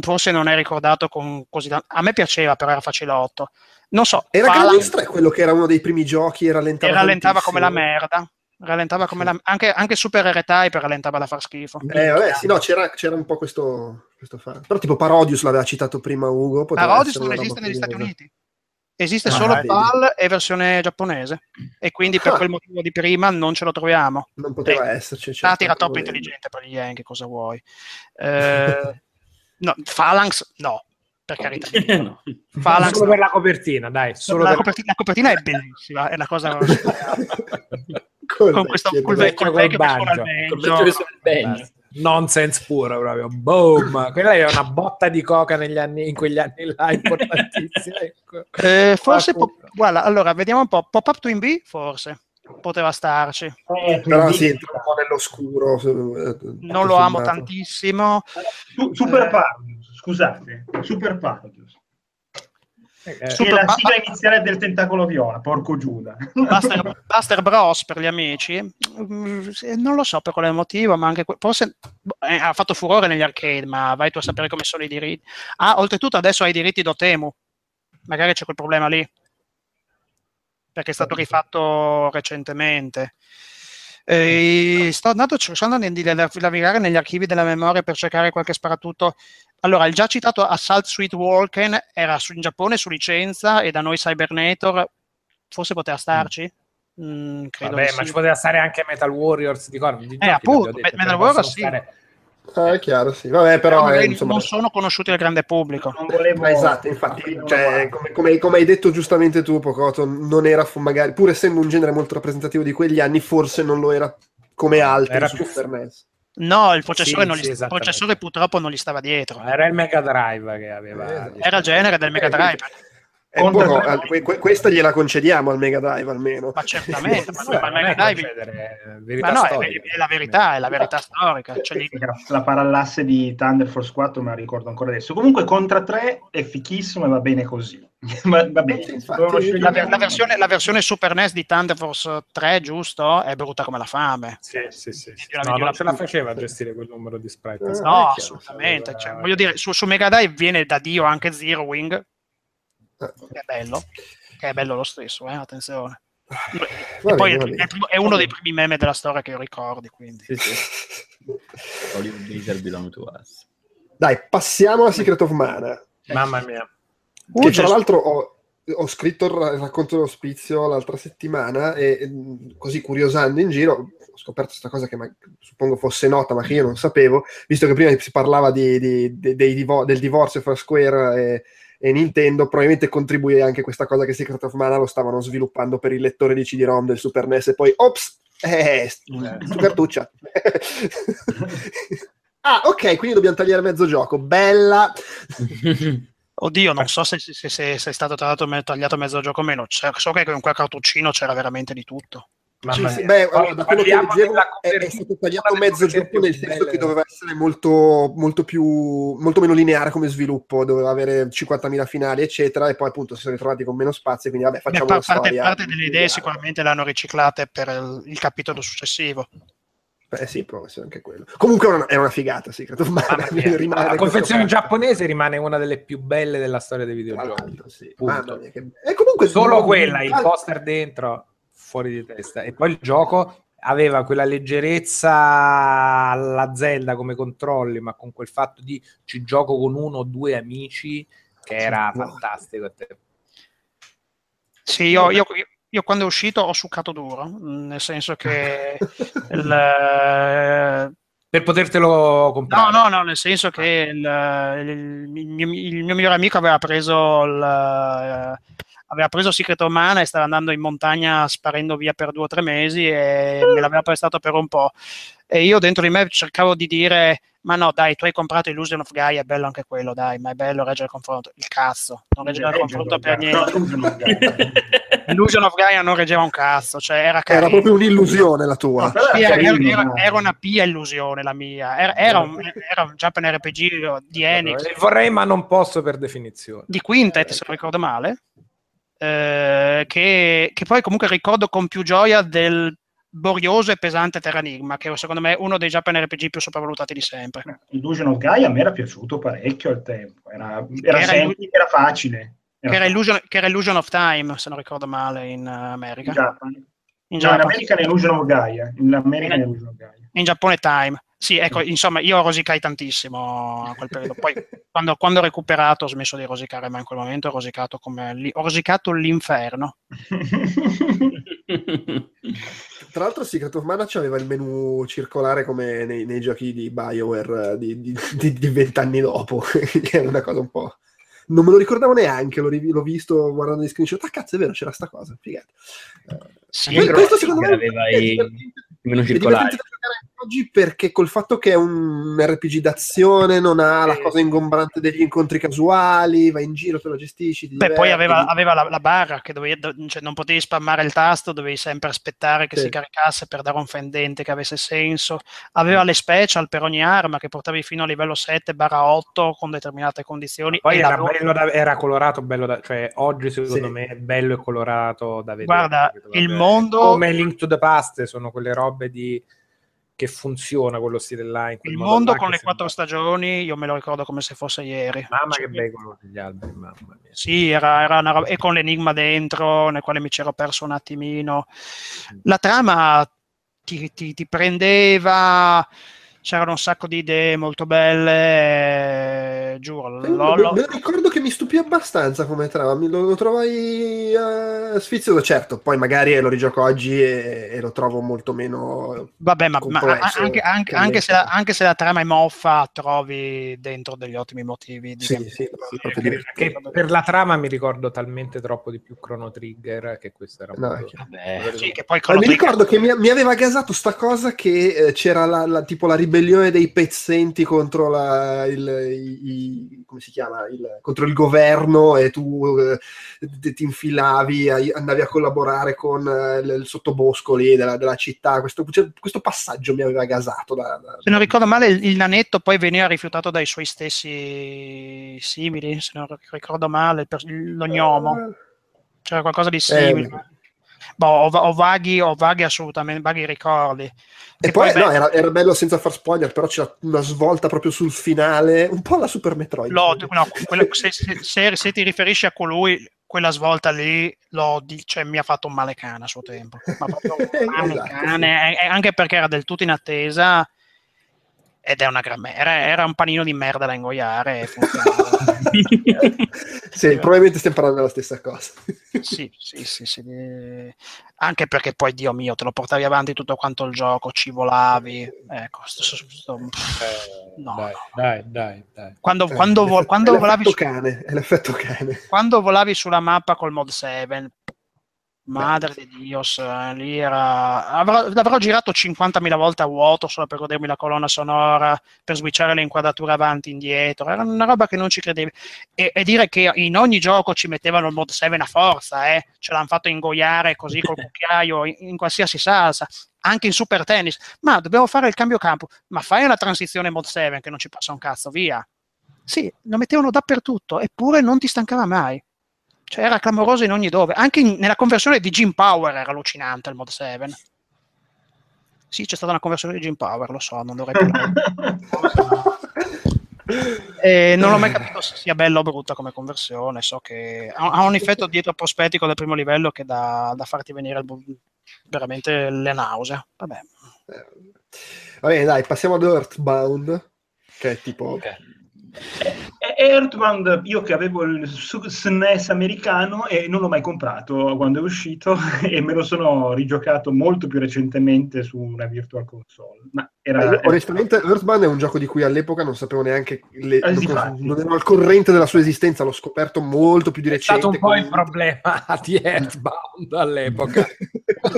forse non è ricordato con così tanto a me piaceva però era facilotto non so Era Galaxy 3 quello che era uno dei primi giochi e rallentava e rallentava come la merda rallentava come la anche, anche Super R-Type rallentava da far schifo Eh, vabbè, sì, no, c'era, c'era un po' questo, questo fa- Però tipo Parodius l'aveva citato prima Ugo. Parodius non esiste negli Stati. Uniti. Esiste Ah, solo vedi. PAL e versione giapponese. E quindi per Ah. quel motivo di prima non ce lo troviamo. Non poteva Eh, esserci. certo, Stati era troppo intelligente per gli Yankee, cosa vuoi? Eh, no, Phalanx no, per carità. No. Phalanx Solo no. per la copertina, dai. Solo la, per... copertina, la copertina è bellissima, è una cosa Col con questo vecchio col vecchio, col col vecchio. Col vecchio che suona il banjo. Basta. Nonsense puro proprio, boom! Quella era una botta di coca negli anni, in quegli anni là, importantissima. ecco. Eh, forse, po- guarda, allora vediamo un po'. Pop-up Twin B, forse poteva starci. Eh, Però sì, entra un po' nell'oscuro. eh, Non lo amo sommato. tantissimo. Su- Super Eh. Parodius, scusate, Super Parodius. Eh, Super è la sigla iniziale del tentacolo viola, porco Giuda. Buster, Buster Bros per gli amici, sì, non lo so per quale motivo, ma anche que- forse boh, eh, ha fatto furore negli arcade, ma vai tu a sapere come sono i diritti. Ah, oltretutto adesso ha i diritti Dotemu, magari c'è quel problema lì, perché è stato rifatto recentemente. Eh, sto andando cercando di navigare negli archivi della memoria per cercare qualche sparatutto. Allora, il già citato Assault Suite Walken era in Giappone su licenza e da noi Cybernator forse poteva starci. Mm, credo Vabbè, ma sì. ci poteva stare anche Metal Warriors di. Di giochi, appunto, detto, Metal cioè, Warriors sì. stare- Ah, è chiaro, sì. Vabbè, Però però, eh, insomma... non sono conosciuti al grande pubblico. Non volevo... Ma esatto, infatti, cioè, come, come- come hai detto giustamente tu, Pocoto, non era fu- magari, pur essendo un genere molto rappresentativo di quegli anni, forse non lo era come altri Era su più- Super NES. No, il processore, Sì, non gli- sì, il esattamente. processore purtroppo non gli stava dietro. Era il Mega Drive che aveva. Eh, Era il genere del Mega Drive. Eh, poco, que- que- questa gliela concediamo al Mega Drive almeno. Ma certamente, ma, ma- è dai, concedere, ma no, è, è la verità, è la verità storica. Cioè, lì- La parallasse di Thunder Force 4 me la ricordo ancora adesso. Comunque contra 3 è fichissimo e va bene così. va, va bene. Infatti, la, la versione, la versione Super NES di Thunder Force 3, giusto? È brutta come la fame. Sì, sì, sì, sì. No, non ce la faceva a gestire quel numero di sprite. Eh, No, assolutamente. Cioè, voglio dire, su, su Mega Drive viene da Dio anche Zero Wing, Eh, che è bello, che è bello lo stesso, eh, attenzione. E poi bene, va è, è- uno dei primi meme della storia che io ricordi, quindi. Sì, sì. Dai, passiamo a Secret of Mana. Mamma mia. Uh, che tra l'altro ho, ho scritto il ra- il racconto dell'ospizio l'altra settimana e, e, mh, così curiosando in giro ho scoperto questa cosa che ma- suppongo fosse nota ma che io non sapevo, visto che prima si parlava di- di- de- dei del divorzio fra Square e, e Nintendo, probabilmente contribuì anche questa cosa che Secret of Mana lo stavano sviluppando per il lettore di CD-ROM del Super NES e poi, ops, eh, su cartuccia. ah, ok, quindi dobbiamo tagliare mezzo gioco. Bella. Oddio, non so se, se, se- se è stato tagliato, me- tagliato mezzo gioco o meno. C'è- so che con quel cartuccino c'era veramente di tutto. Mamma Sì, beh, allora, da quello che leggevo è, è stato tagliato mezzo gioco nel senso che belle. doveva essere molto, molto più molto meno lineare come sviluppo, doveva avere 50.000 finali, eccetera, e poi appunto si sono ritrovati con meno spazio, quindi vabbè, Beh, facciamo pa- una parte, storia. parte delle idee sicuramente le hanno riciclate per il, il capitolo successivo. Beh, sì, può essere anche quello. Comunque era una, era una figata, sì, credo. Ma la confezione giapponese rimane una delle più belle della storia dei videogiochi. sì. Mia, che- E comunque Solo quella, il poster dentro, fuori di testa. E poi il gioco aveva quella leggerezza alla Zelda come controlli, ma con quel fatto di ci gioco con uno o due amici che era No. fantastico. Sì, io, io- io quando è uscito ho succato duro, nel senso che il, Per potertelo comprare. No, no, no, nel senso che il, il mio, il mio migliore amico aveva preso il, aveva preso Secret of Mana e stava andando in montagna sparendo via per due o tre mesi e me l'aveva prestato per un po'. E io dentro di me cercavo di dire: Ma no, dai, tu hai comprato Illusion of Gaia, è bello anche quello, dai, ma è bello reggere il confronto. Il cazzo, non reggeva il confronto per niente. Illusion of Gaia non reggeva un cazzo, cioè era Era proprio un'illusione la tua. Sì, era, era- era- una pia illusione la mia, era, era un, era un Japan RPG di Enix, Vorrei, ma non posso per definizione. di Quintet, se non ricordo male, eh, che, che poi comunque ricordo con più gioia del borioso e pesante Terranigma, che secondo me è uno dei Japan RPG più sopravvalutati di sempre. Illusion of Gaia a me era piaciuto parecchio al tempo, era, era, Era semplice, era facile. Che era, Illusion, che era Illusion of Time, se non ricordo male, in eh, America. in Japan. In, No, in. America è Illusion of Gaia, in America è Illusion of Gaia. In Giappone Time. Sì, ecco, insomma, io rosicai tantissimo a quel periodo. Poi, quando, quando ho recuperato, ho smesso di rosicare, ma in quel momento ho rosicato come lì- ho rosicato l'inferno. Tra l'altro, Secret of Mana aveva il menu circolare come nei, nei giochi di BioWare eh, di, vent'anni dopo, che è una cosa un po'. Non me lo ricordavo neanche, l'ho, rivi- l'ho visto guardando gli screenshot. Ah, cazzo, è vero, c'era sta cosa. Figata. Eh, Sì, questo secondo me aveva i- è circolari. Oggi perché col fatto che è un RPG d'azione, non ha la cosa ingombrante degli incontri casuali, vai in giro, te lo gestisci. ti Beh, poi diverti. aveva, aveva la, la barra che dovevi, do- cioè non potevi spammare il tasto, dovevi sempre aspettare che Sì. si caricasse per dare un fendente che avesse senso. Aveva le special per ogni arma che portavi fino a livello 7-8 con determinate condizioni. Poi era, bello da- era colorato, bello da, cioè oggi secondo Sì. me è bello e colorato da vedere. Guarda, il mondo- come Link to the Past sono quelle robe di che funziona quello stile là il mondo là, con le quattro stagioni, io me lo ricordo come se fosse ieri. Mamma Cioè, che bei colori degli alberi, mamma mia. Sì, era, era una roba, e con l'enigma dentro, nel quale mi c'ero perso un attimino. La trama ti, ti- ti prendeva, c'erano un sacco di idee molto belle, eh, giuro. Eh, l'ho- me, lo ricordo che mi stupì abbastanza come trama, mi- lo, lo trovai eh, sfizioso, certo, poi magari lo rigioco oggi e, e lo trovo molto meno... Vabbè, ma, ma anche, anche- che anche se la, anche se la trama è moffa, trovi dentro degli ottimi motivi. di Sì, sì, proprio Che, per la trama mi ricordo talmente troppo di più Chrono Trigger che questo era No, chiaro. Vabbè. Sì, che poi Chrono mi Trigger- ricordo che mi, mi aveva gasato sta cosa che eh, c'era la, la- tipo la ribellione dei pezzenti contro la- il- i, i, come si chiama, il, contro il governo e tu eh, ti infilavi, ai- andavi a collaborare con eh, il, sottobosco lì della, della città. Questo, cioè, questo passaggio mi aveva gasato. Da, da- Se non ricordo male, il, nanetto poi veniva rifiutato dai suoi stessi simili, se non ricordo male, per- lo gnomo. C'era qualcosa di simile. Eh, Boh, ho, ho vaghi, ho vaghi assolutamente, vaghi ricordi. E Che poi, beh, no, era, era bello senza far spoiler, però c'era una svolta proprio sul finale, un po' la Super Metroid. no, quello- se, se- se- se ti riferisci a colui, quella svolta lì, l'odi, cioè, mi ha fatto un male cane a suo tempo. Ma proprio un male Esatto, cane, e- e anche perché era del tutto in attesa ed è una gran era, era un panino di merda da ingoiare e. Sì, probabilmente stiamo parlando della stessa cosa. sì, sì, sì, sì. Anche perché poi, Dio mio, te lo portavi avanti tutto quanto il gioco, ci volavi. Ecco, sto- sto- sto- Eh, No, dai, no. dai, dai, dai. quando, Eh, quando vo- è quando volavi l'effetto su- cane, è l'effetto cane. quando volavi sulla mappa col mod 7 madre di Dios eh, lì era avrò, l'avrò girato 50.000 volte a vuoto solo per godermi la colonna sonora per switchare le inquadrature avanti e indietro era una roba che non ci credevi e, e dire che in ogni gioco ci mettevano il mod 7 a forza eh? ce l'hanno fatto ingoiare così col cucchiaio in, in qualsiasi salsa anche in super tennis ma dobbiamo fare il cambio campo ma fai una transizione mod 7 che non ci passa un cazzo via sì, lo mettevano dappertutto, eppure non ti stancava mai. Cioè era clamoroso in ogni dove. Anche in- nella conversione di Jim Power era allucinante il mod 7. Sì, c'è stata una conversione di Jim Power, lo so, non dovrei. E non ho mai capito se sia bella o brutta come conversione. So che ha, un effetto dietro prospettico del primo livello che da, da farti venire bu- veramente le nausea. Vabbè. Eh, Va bene, dai, passiamo ad Earthbound, che è tipo... E Earthbound, io che avevo il SNES americano e non l'ho mai comprato quando è uscito e me lo sono rigiocato molto più recentemente su una Virtual Console. Ma era, Eh, onestamente, Earthbound è un gioco di cui all'epoca non sapevo neanche, le- Eh, non, non ero al corrente della sua esistenza, l'ho scoperto molto più di È recente. stato un po' il con- problema di Earthbound all'epoca.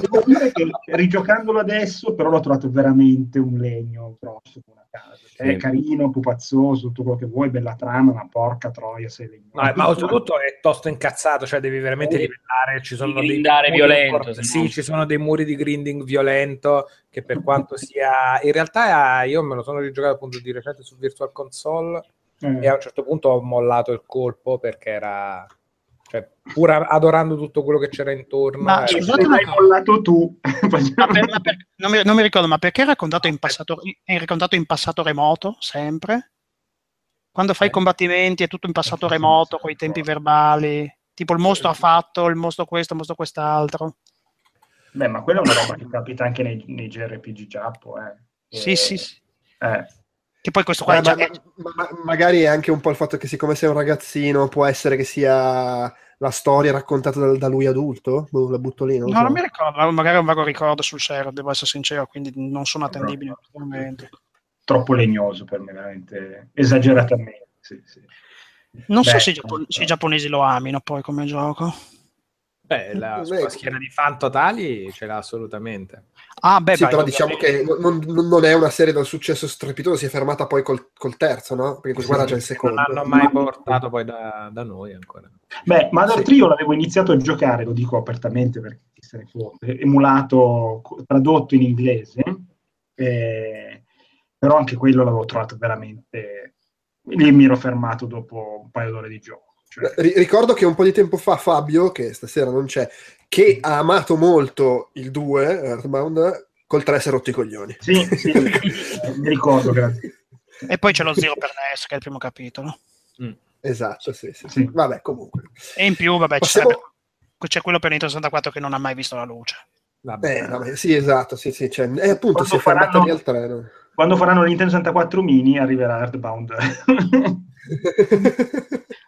Devo dire che rigiocandolo adesso, però l'ho trovato veramente un legno grosso una casa. Sì. È carino, pupazzoso, tutto quello che vuoi, bella trama, ma porca troia, sei. No, ma oltretutto è tosto incazzato, cioè devi veramente livellare. Ci sono dei violento, no. Sì, ci sono dei muri di grinding violento che per quanto sia... In realtà io me lo sono rigiocato appunto di recente su Virtual Console Eh. e a un certo punto ho mollato il colpo perché era... Cioè, pur adorando tutto quello che c'era intorno... Ma era- E scusate l'hai mollato tu, Ma per- ma per- non, mi, non mi ricordo, ma perché è raccontato in passato, è raccontato in passato remoto sempre? Quando fai Eh. combattimenti è tutto in passato remoto, con i tempi verbali. Tipo il mostro ha fatto, il mostro questo, il mostro quest'altro. Beh, ma quella è una roba che capita anche nei, nei JRPG giappo, eh. Sì, Eh, sì, sì. eh. Che poi questo qua Eh, è già... ma- ma- ma- magari è anche un po' il fatto che siccome sei un ragazzino può essere che sia la storia raccontata da, da lui adulto? Boh, la butto lì, non lo No, so. non mi ricordo, magari un vago ricordo sul serio, devo essere sincero, quindi non sono attendibili in questo momento. Troppo legnoso per me, veramente esageratamente. Sì, sì. Non so Beh, se i, giappo- se i giapponesi lo amino poi come gioco. Beh, la Beh, sua schiena di fan totali ce l'ha assolutamente. Ah, beh, Sì, beh, però diciamo che non, non- non è una serie dal successo strepitoso, si è fermata poi col, col terzo, no? Perché questo qua già il Non secondo. hanno mai portato poi da, da noi ancora. Beh, Mother Sì. Trio l'avevo iniziato a giocare, lo dico apertamente perché chi se ne fotte, emulato, tradotto in inglese, eh, però anche quello l'avevo trovato veramente... Lì mi ero fermato dopo un paio d'ore di gioco. Ri- ricordo che un po' di tempo fa Fabio, che stasera non c'è, che ha amato molto il 2, Earthbound, col 3 si è rotto i coglioni. sì, sì, eh, mi ricordo, grazie. E poi c'è lo Zero per NES, che è il primo capitolo. Esatto, sì, sì. Sì. Vabbè, comunque. E in più, vabbè, ci Possiamo- sarebbe- c'è quello per Nintendo 64 che non ha mai visto la luce. Vabbè. Eh, vabbè, sì, esatto, sì, sì. Cioè, e appunto Quando si faranno- lì al treno. Quando faranno Nintendo 64 mini arriverà Earthbound.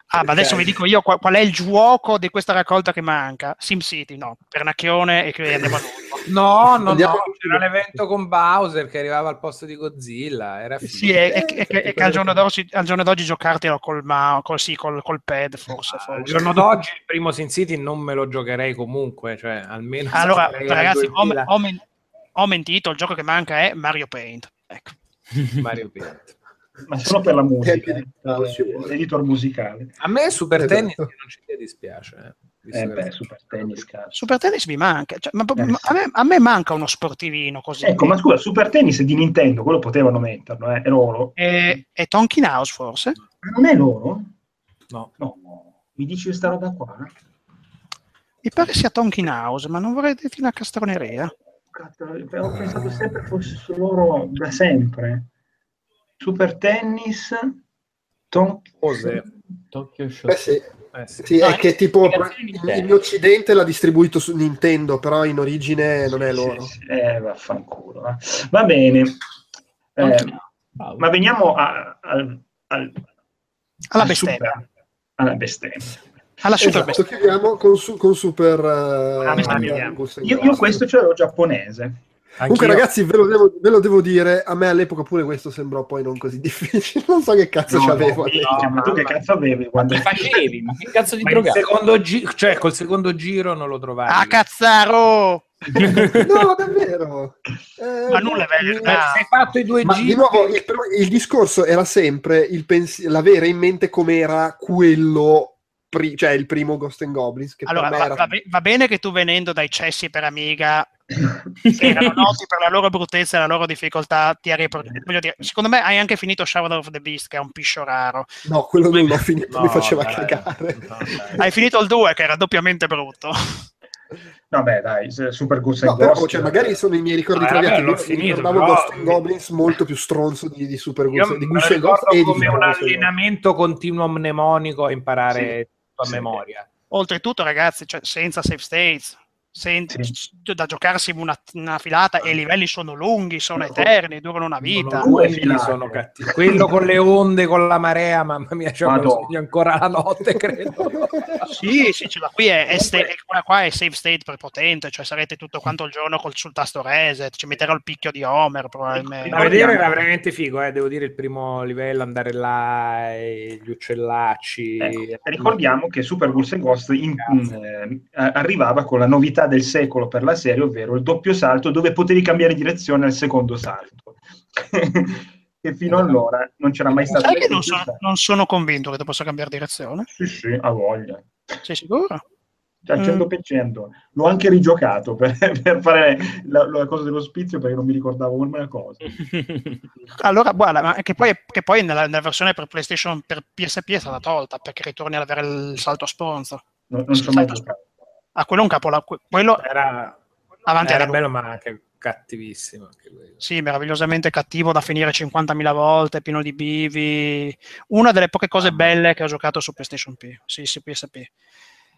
Ah, ma adesso vi dico io qual, qual è il gioco di questa raccolta che manca. SimCity, no, Pernacchione e che andiamo a lungo. No, no, Andiamo- no, c'era l'evento con Bowser che arrivava al posto di Godzilla. Era figo. Sì, e, e- e- e che al giorno d'oggi, al giorno d'oggi giocartelo col, ma- col, sì, col, col pad, forse. Al forse. giorno d'oggi il primo Sin City non me lo giocherei comunque, cioè almeno Allora, al ragazzi, ho, 2000 ho ho mentito, il gioco che manca è Mario Paint. Ecco. Mario Paint. Ma solo per la musica, eh, l'editor musicale. A me Super Esatto. Tennis non ci dispiace. eh, Eh beh, super tennis, cazzo. Super tennis mi manca, cioè, ma, Eh, ma sì. a, me, a me manca uno sportivino così. Ecco, ma scusa, Super Tennis è di Nintendo, quello potevano metterlo, eh? è loro. E, e Tonkin House forse? Ma non è loro? No. No, mi dici questa roba qua? Mi pare sia Tonkin House, ma non vorrei dirti una castroneria. Ho pensato sempre fosse su loro da sempre. Super Tennis, Tom... Cos'è? Tokyo Show. Eh sì, Eh, sì. sì, No, è che tipo in Occidente l'ha distribuito su Nintendo, però in origine non è Sì, loro. sì, sì. Eh, vaffanculo. eh. Va bene. Eh, Tokyo- ma veniamo a- al- al- Alla al bestemmia. super- alla bestemmia. Alla super Esatto, bestemmia. chiudiamo con, su- con Super and Io, io questo ce l'avevo giapponese. Comunque, Anch'io. ragazzi, ve lo, devo, ve lo devo dire, a me all'epoca pure questo sembrò poi non così difficile. Non so che cazzo No, c'avevo no, cioè, ma tu che cazzo avevi quando facevi? Ma che cazzo di drogato? secondo gi- cioè col secondo giro non lo trovavi. Ah, cazzaro! No, davvero. Eh, Ma nulla è. Se hai fatto i due Ma giri di nuovo, il, il discorso era sempre il pens- l'avere in mente com'era quello, cioè il primo Ghost and Goblins. Che Allora, per me va, era... va be- va bene che tu venendo dai cessi per Amiga, che erano noti per la loro bruttezza e la loro difficoltà, ti voglio dire, secondo me hai anche finito Shadow of the Beast, che è un piscio raro. No, quello non l'ho finito, No, mi faceva dai. cagare. No. Hai finito il 2, che era doppiamente brutto. Vabbè, dai, Super Goose No, però, Ghost. cioè, magari sono i miei ricordi Ah, traviati. vabbè, Io mi finito, ricordavo però- Ghost and Goblins molto più stronzo di, di Super Goose, di Ghost ricordo e di come un Ghost. allenamento continuo mnemonico a imparare tutto a Sì. memoria. Oltretutto, ragazzi, cioè, senza save states, sen- Sì. da giocarsi una, una filata e i livelli sono lunghi, sono eterni, durano una vita. Sono Due filate. sono cattivi. Quello con le onde, con la marea, mamma mia, lo sogno ancora la notte, credo. Sì, sì, ce l'ha qui è, è sta- è- quella qua è save state prepotente, cioè sarete tutto quanto il giorno col, sul tasto reset, ci metterò il picchio di Homer probabilmente. Da vedere era veramente figo, eh, devo dire il primo livello, andare là, e gli uccellacci. Ecco, ricordiamo che Super Goose and Ghost in- eh, arrivava con la novità del secolo per la serie, ovvero il doppio salto dove potevi cambiare direzione al secondo salto. che fino allora non c'era mai stato. Sai che non sono, non sono convinto che tu possa cambiare direzione? Sì, sì, ha voglia. Sei sicuro? Cioè, al Mm. 100%. L'ho anche rigiocato per, per fare la, la cosa dell'ospizio perché non mi ricordavo una cosa. Allora, guarda, ma che poi, che poi nella, nella versione per PlayStation per PSP è stata tolta perché ritorni ad avere il salto sponsor. Non, non ho mai giocato. Ah, quello è un capolavoro. Quello Era, avanti era bello, ma anche cattivissimo. Anche. Sì, meravigliosamente cattivo da finire 50.000 volte, pieno di bivi. Una delle poche cose belle che ho giocato su PlayStation P. Sì, sì, PSP.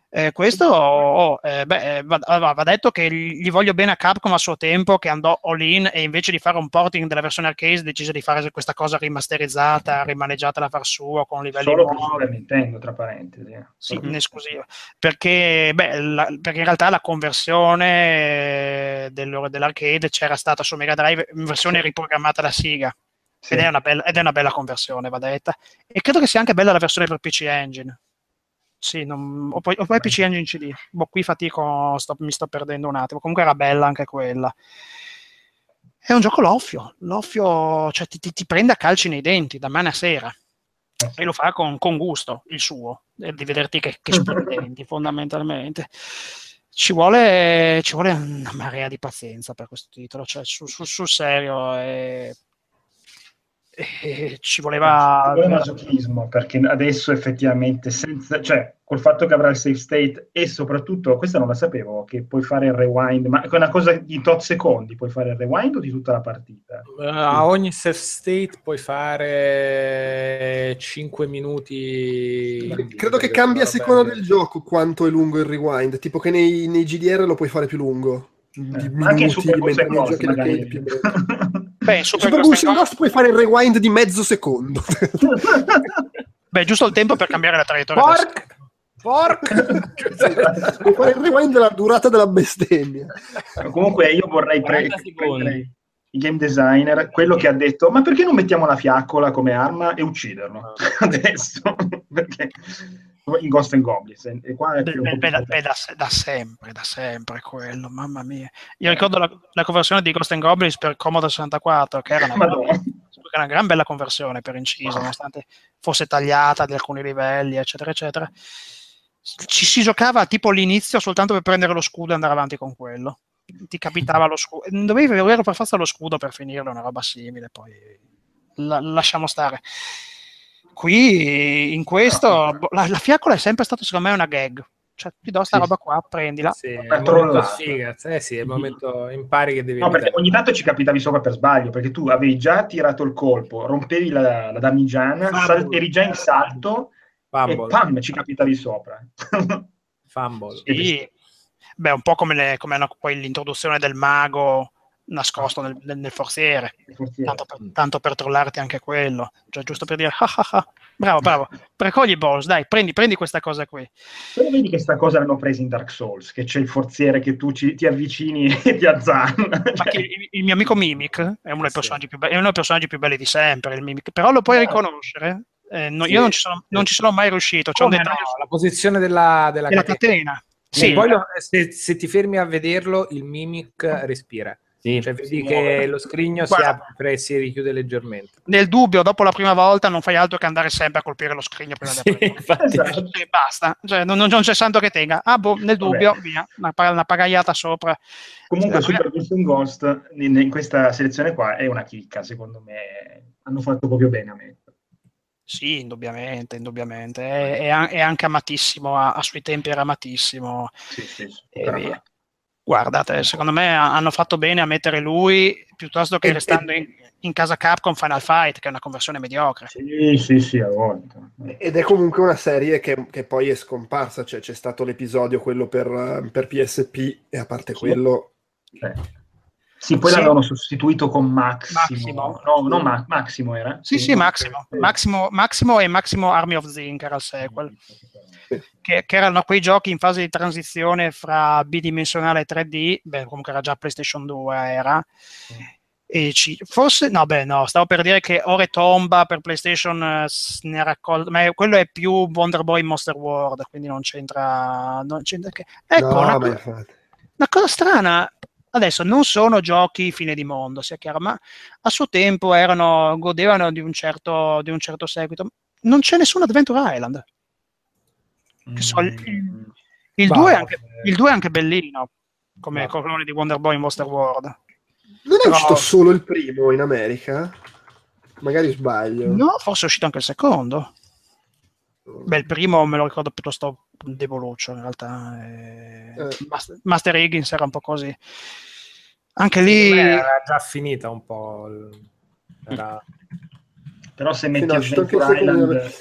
Eh, questo oh, eh, beh, eh, va, va- detto che gli voglio bene a Capcom a suo tempo che andò all in e invece di fare un porting della versione arcade decise di fare questa cosa rimasterizzata, rimaneggiata da far suo con livelli Solo per Nintendo, tra parentesi. eh. Sì, in esclusiva. Perché, beh, la- perché in realtà la conversione del- dell'arcade c'era stata su Mega Drive in versione riprogrammata da Sega. Sì. Ed, è una bella, ed è una bella conversione, va detta. E credo che sia anche bella la versione per PC Engine. Sì, non- o, poi, o poi PC Engine CD. Boh, qui fatico, sto- mi sto perdendo un attimo. Comunque era bella anche quella. È un gioco l'offio. L'offio cioè, ti, ti- ti prende a calci nei denti da mano a sera. E lo fa con, con gusto, il suo, eh, di vederti che, che splendenti fondamentalmente. Ci vuole, ci vuole una marea di pazienza per questo titolo, cioè su- su- sul serio. eh, eh, ci voleva... Vuole masochismo perché adesso effettivamente senza, cioè col fatto che avrà il save state e soprattutto questa non la sapevo che puoi fare il rewind ma è una cosa di tot secondi puoi fare il rewind o di tutta la partita Eh, a ogni safe state puoi fare 5 minuti. Credo che cambia a seconda del gioco quanto è lungo il rewind. Tipo che nei, nei GDR lo puoi fare più lungo. Di Eh, ma anche in minuti, nei Ghost giochi arcade magari più. Beh, in Super Super Ghost Ghost puoi fare il rewind di mezzo secondo. Beh, giusto il tempo per cambiare la traiettoria. Porc! Porc! puoi fare il rewind della durata della bestemmia. comunque io vorrei pre- 40 secondi. prendere il game designer quello che ha detto ma perché non mettiamo la fiaccola come arma e ucciderlo adesso perché in Ghost and Goblins e qua è Beh, beh, da, beh, da da sempre, da sempre quello, mamma mia. Io ricordo la, la conversione di Ghost and Goblins per Commodore 64, che era una, Madonna. una gran bella conversione per inciso, nonostante fosse tagliata di alcuni livelli, eccetera, eccetera. Ci si giocava tipo all'inizio soltanto per prendere lo scudo e andare avanti con quello. Ti capitava lo scudo, dovevi avere per forza lo scudo per finirlo, una roba simile, poi la- lasciamo stare. Qui in questo boh, la, la fiaccola è sempre stata secondo me una gag. Cioè, ti do sta Sì. roba qua, prendila. Sì, Per trollare. sfiga. Eh sì, è il momento impari che devi No, perché ogni tanto ci capitavi sopra per sbaglio, perché tu avevi già tirato il colpo, rompevi la, la damigiana, sal- eri già in salto e Fumble, pam, ci capitavi sopra. fumble. Sì. Beh, un po' come, le- come hanno poi l'introduzione del mago nascosto nel, nel- nel forziere, tanto per, tanto per trollarti anche quello, cioè giusto per dire ah, ah, ah. bravo, bravo, raccogli i balls, dai, prendi, prendi questa cosa qui. Però vedi che sta cosa l'hanno presa in Dark Souls, che c'è il forziere che tu ci- ti avvicini e ti azzanna. Ma che il, il mio amico Mimic è uno, dei Sì. personaggi più be- è uno dei personaggi più belli di sempre, il Mimic, però lo puoi Ah. riconoscere. Eh, no- Sì. Io non ci, sono, non ci sono mai riuscito. C'è un dettaglio no, la posizione della, della della catena. catena. Sì, Sì, poi lo- se, se ti fermi a vederlo, il mimic respira. Sì, Cioè, vedi si che muove. lo scrigno si Guarda. apre e si richiude leggermente. nel dubbio, dopo la prima volta, non fai altro che andare sempre a colpire lo scrigno prima di Sì, aprirlo. infatti. Esatto. E basta, cioè, non, non c'è santo che tenga. Ah, boh, nel dubbio, via, una, una pagaiata sopra. Comunque Sì, Super Ghost Ghost in, in questa selezione qua è una chicca, secondo me. Hanno fatto proprio bene a me. Sì, indubbiamente, indubbiamente. È, è è anche amatissimo, a, a suoi tempi era amatissimo. Sì, sì, sì. E via. Guardate, secondo me ha- hanno fatto bene a mettere lui piuttosto che E- restando in, in casa Capcom Final Fight, che è una conversione mediocre. Sì, sì, sì, a volte. Ed è comunque una serie che, che poi è scomparsa, cioè c'è stato l'episodio quello per, per PSP e a parte Sì. quello... Eh. Sì, poi Sì. l'avevano sostituito con Maximo. Maximo. No, no, Ma- Maximo era? Sì, sì, Maximo. Sì. Maximo, Maximo e Maximo Army of Zinc era il sequel. che, che erano quei giochi in fase di transizione fra bidimensionale e 3D, beh, comunque era già PlayStation 2, era. E ci, forse, no, beh, no, stavo per dire che Ore Tomba per PlayStation eh, ne ha raccolto, ma è- quello è più Wonder Boy Monster World, quindi non c'entra. Non c'entra che... Ecco, no, una, una cosa strana. Adesso non sono giochi fine di mondo, sia chiaro, ma a suo tempo erano, godevano di un certo, di un certo seguito. Non c'è nessun Adventure Island. Che so, il- Mm. Il Bah, 2 è, anche, eh. il 2 è anche bellino, come clone di Wonder Boy in Monster World. Non è Però- uscito solo il primo in America? Magari sbaglio. No, forse è uscito anche il secondo. Beh, il primo me lo ricordo piuttosto deboluccio in realtà. eh, Eh. Master, Master Higgins era un po' così. Anche lì, Era già finita un po'. il- era- Però se metti no, Adventure Island...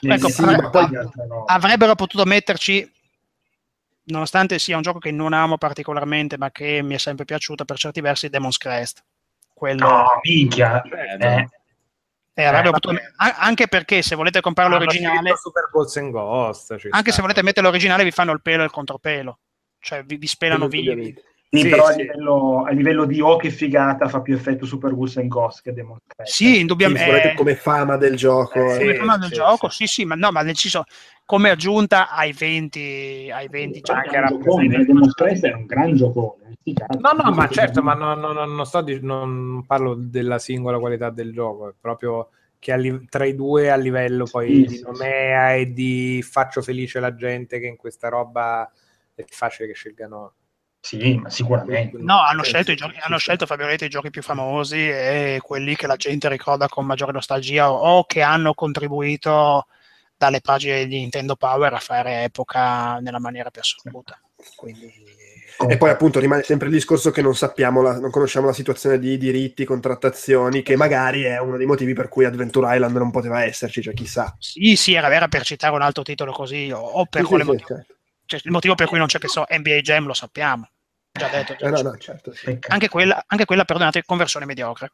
Ecco, sì, ma poi avrebbero potuto metterci, nonostante sia un gioco che non amo particolarmente, ma che mi è sempre piaciuto per certi versi, Demon's Crest. Quello, No, minchia. Eh, Eh, eh, eh, anche perché se volete comprare l'originale, Super Balls and Ghost. anche sta. se volete mettere l'originale vi fanno il pelo e il contropelo cioè vi, vi spelano vivi. Sì, però sì. A, livello, a livello di oh che figata fa più effetto Super Ghost and Ghost che Demon Crest. sì indubbiamente eh, come fama del gioco. Eh, eh. come sì, tema del sì, gioco sì. sì sì ma no ma nel senso come aggiunta ai 20 ai 20 Cioè, anche era giocone, eh, Demon Crest era un gran giocone. sti cazzi. No, no, ma certo, ma non, non- non sto di- non parlo della singola qualità del gioco, è proprio che tra i due a livello poi Sì, di sì, nomea e di faccio felice la gente che in questa roba è facile che scelgano. Sì, ma sicuramente. no hanno scelto, sì, i giochi, sì, hanno sì. scelto Fabio Rete, i giochi più famosi e quelli che la gente ricorda con maggiore nostalgia o che hanno contribuito dalle pagine di Nintendo Power a fare epoca nella maniera più assoluta quindi E poi appunto rimane sempre il discorso che non sappiamo, la- non conosciamo la situazione di diritti, contrattazioni, che magari è uno dei motivi per cui Adventure Island non poteva esserci, cioè chissà. sì sì era, era per citare un altro titolo così o, o per Sì, quale sì, sì, motivo certo. Cioè, il motivo per cui non c'è che so NBA Jam lo sappiamo già detto già Eh, no, no, certo, sì. Anche quella anche quella perdonate conversione mediocre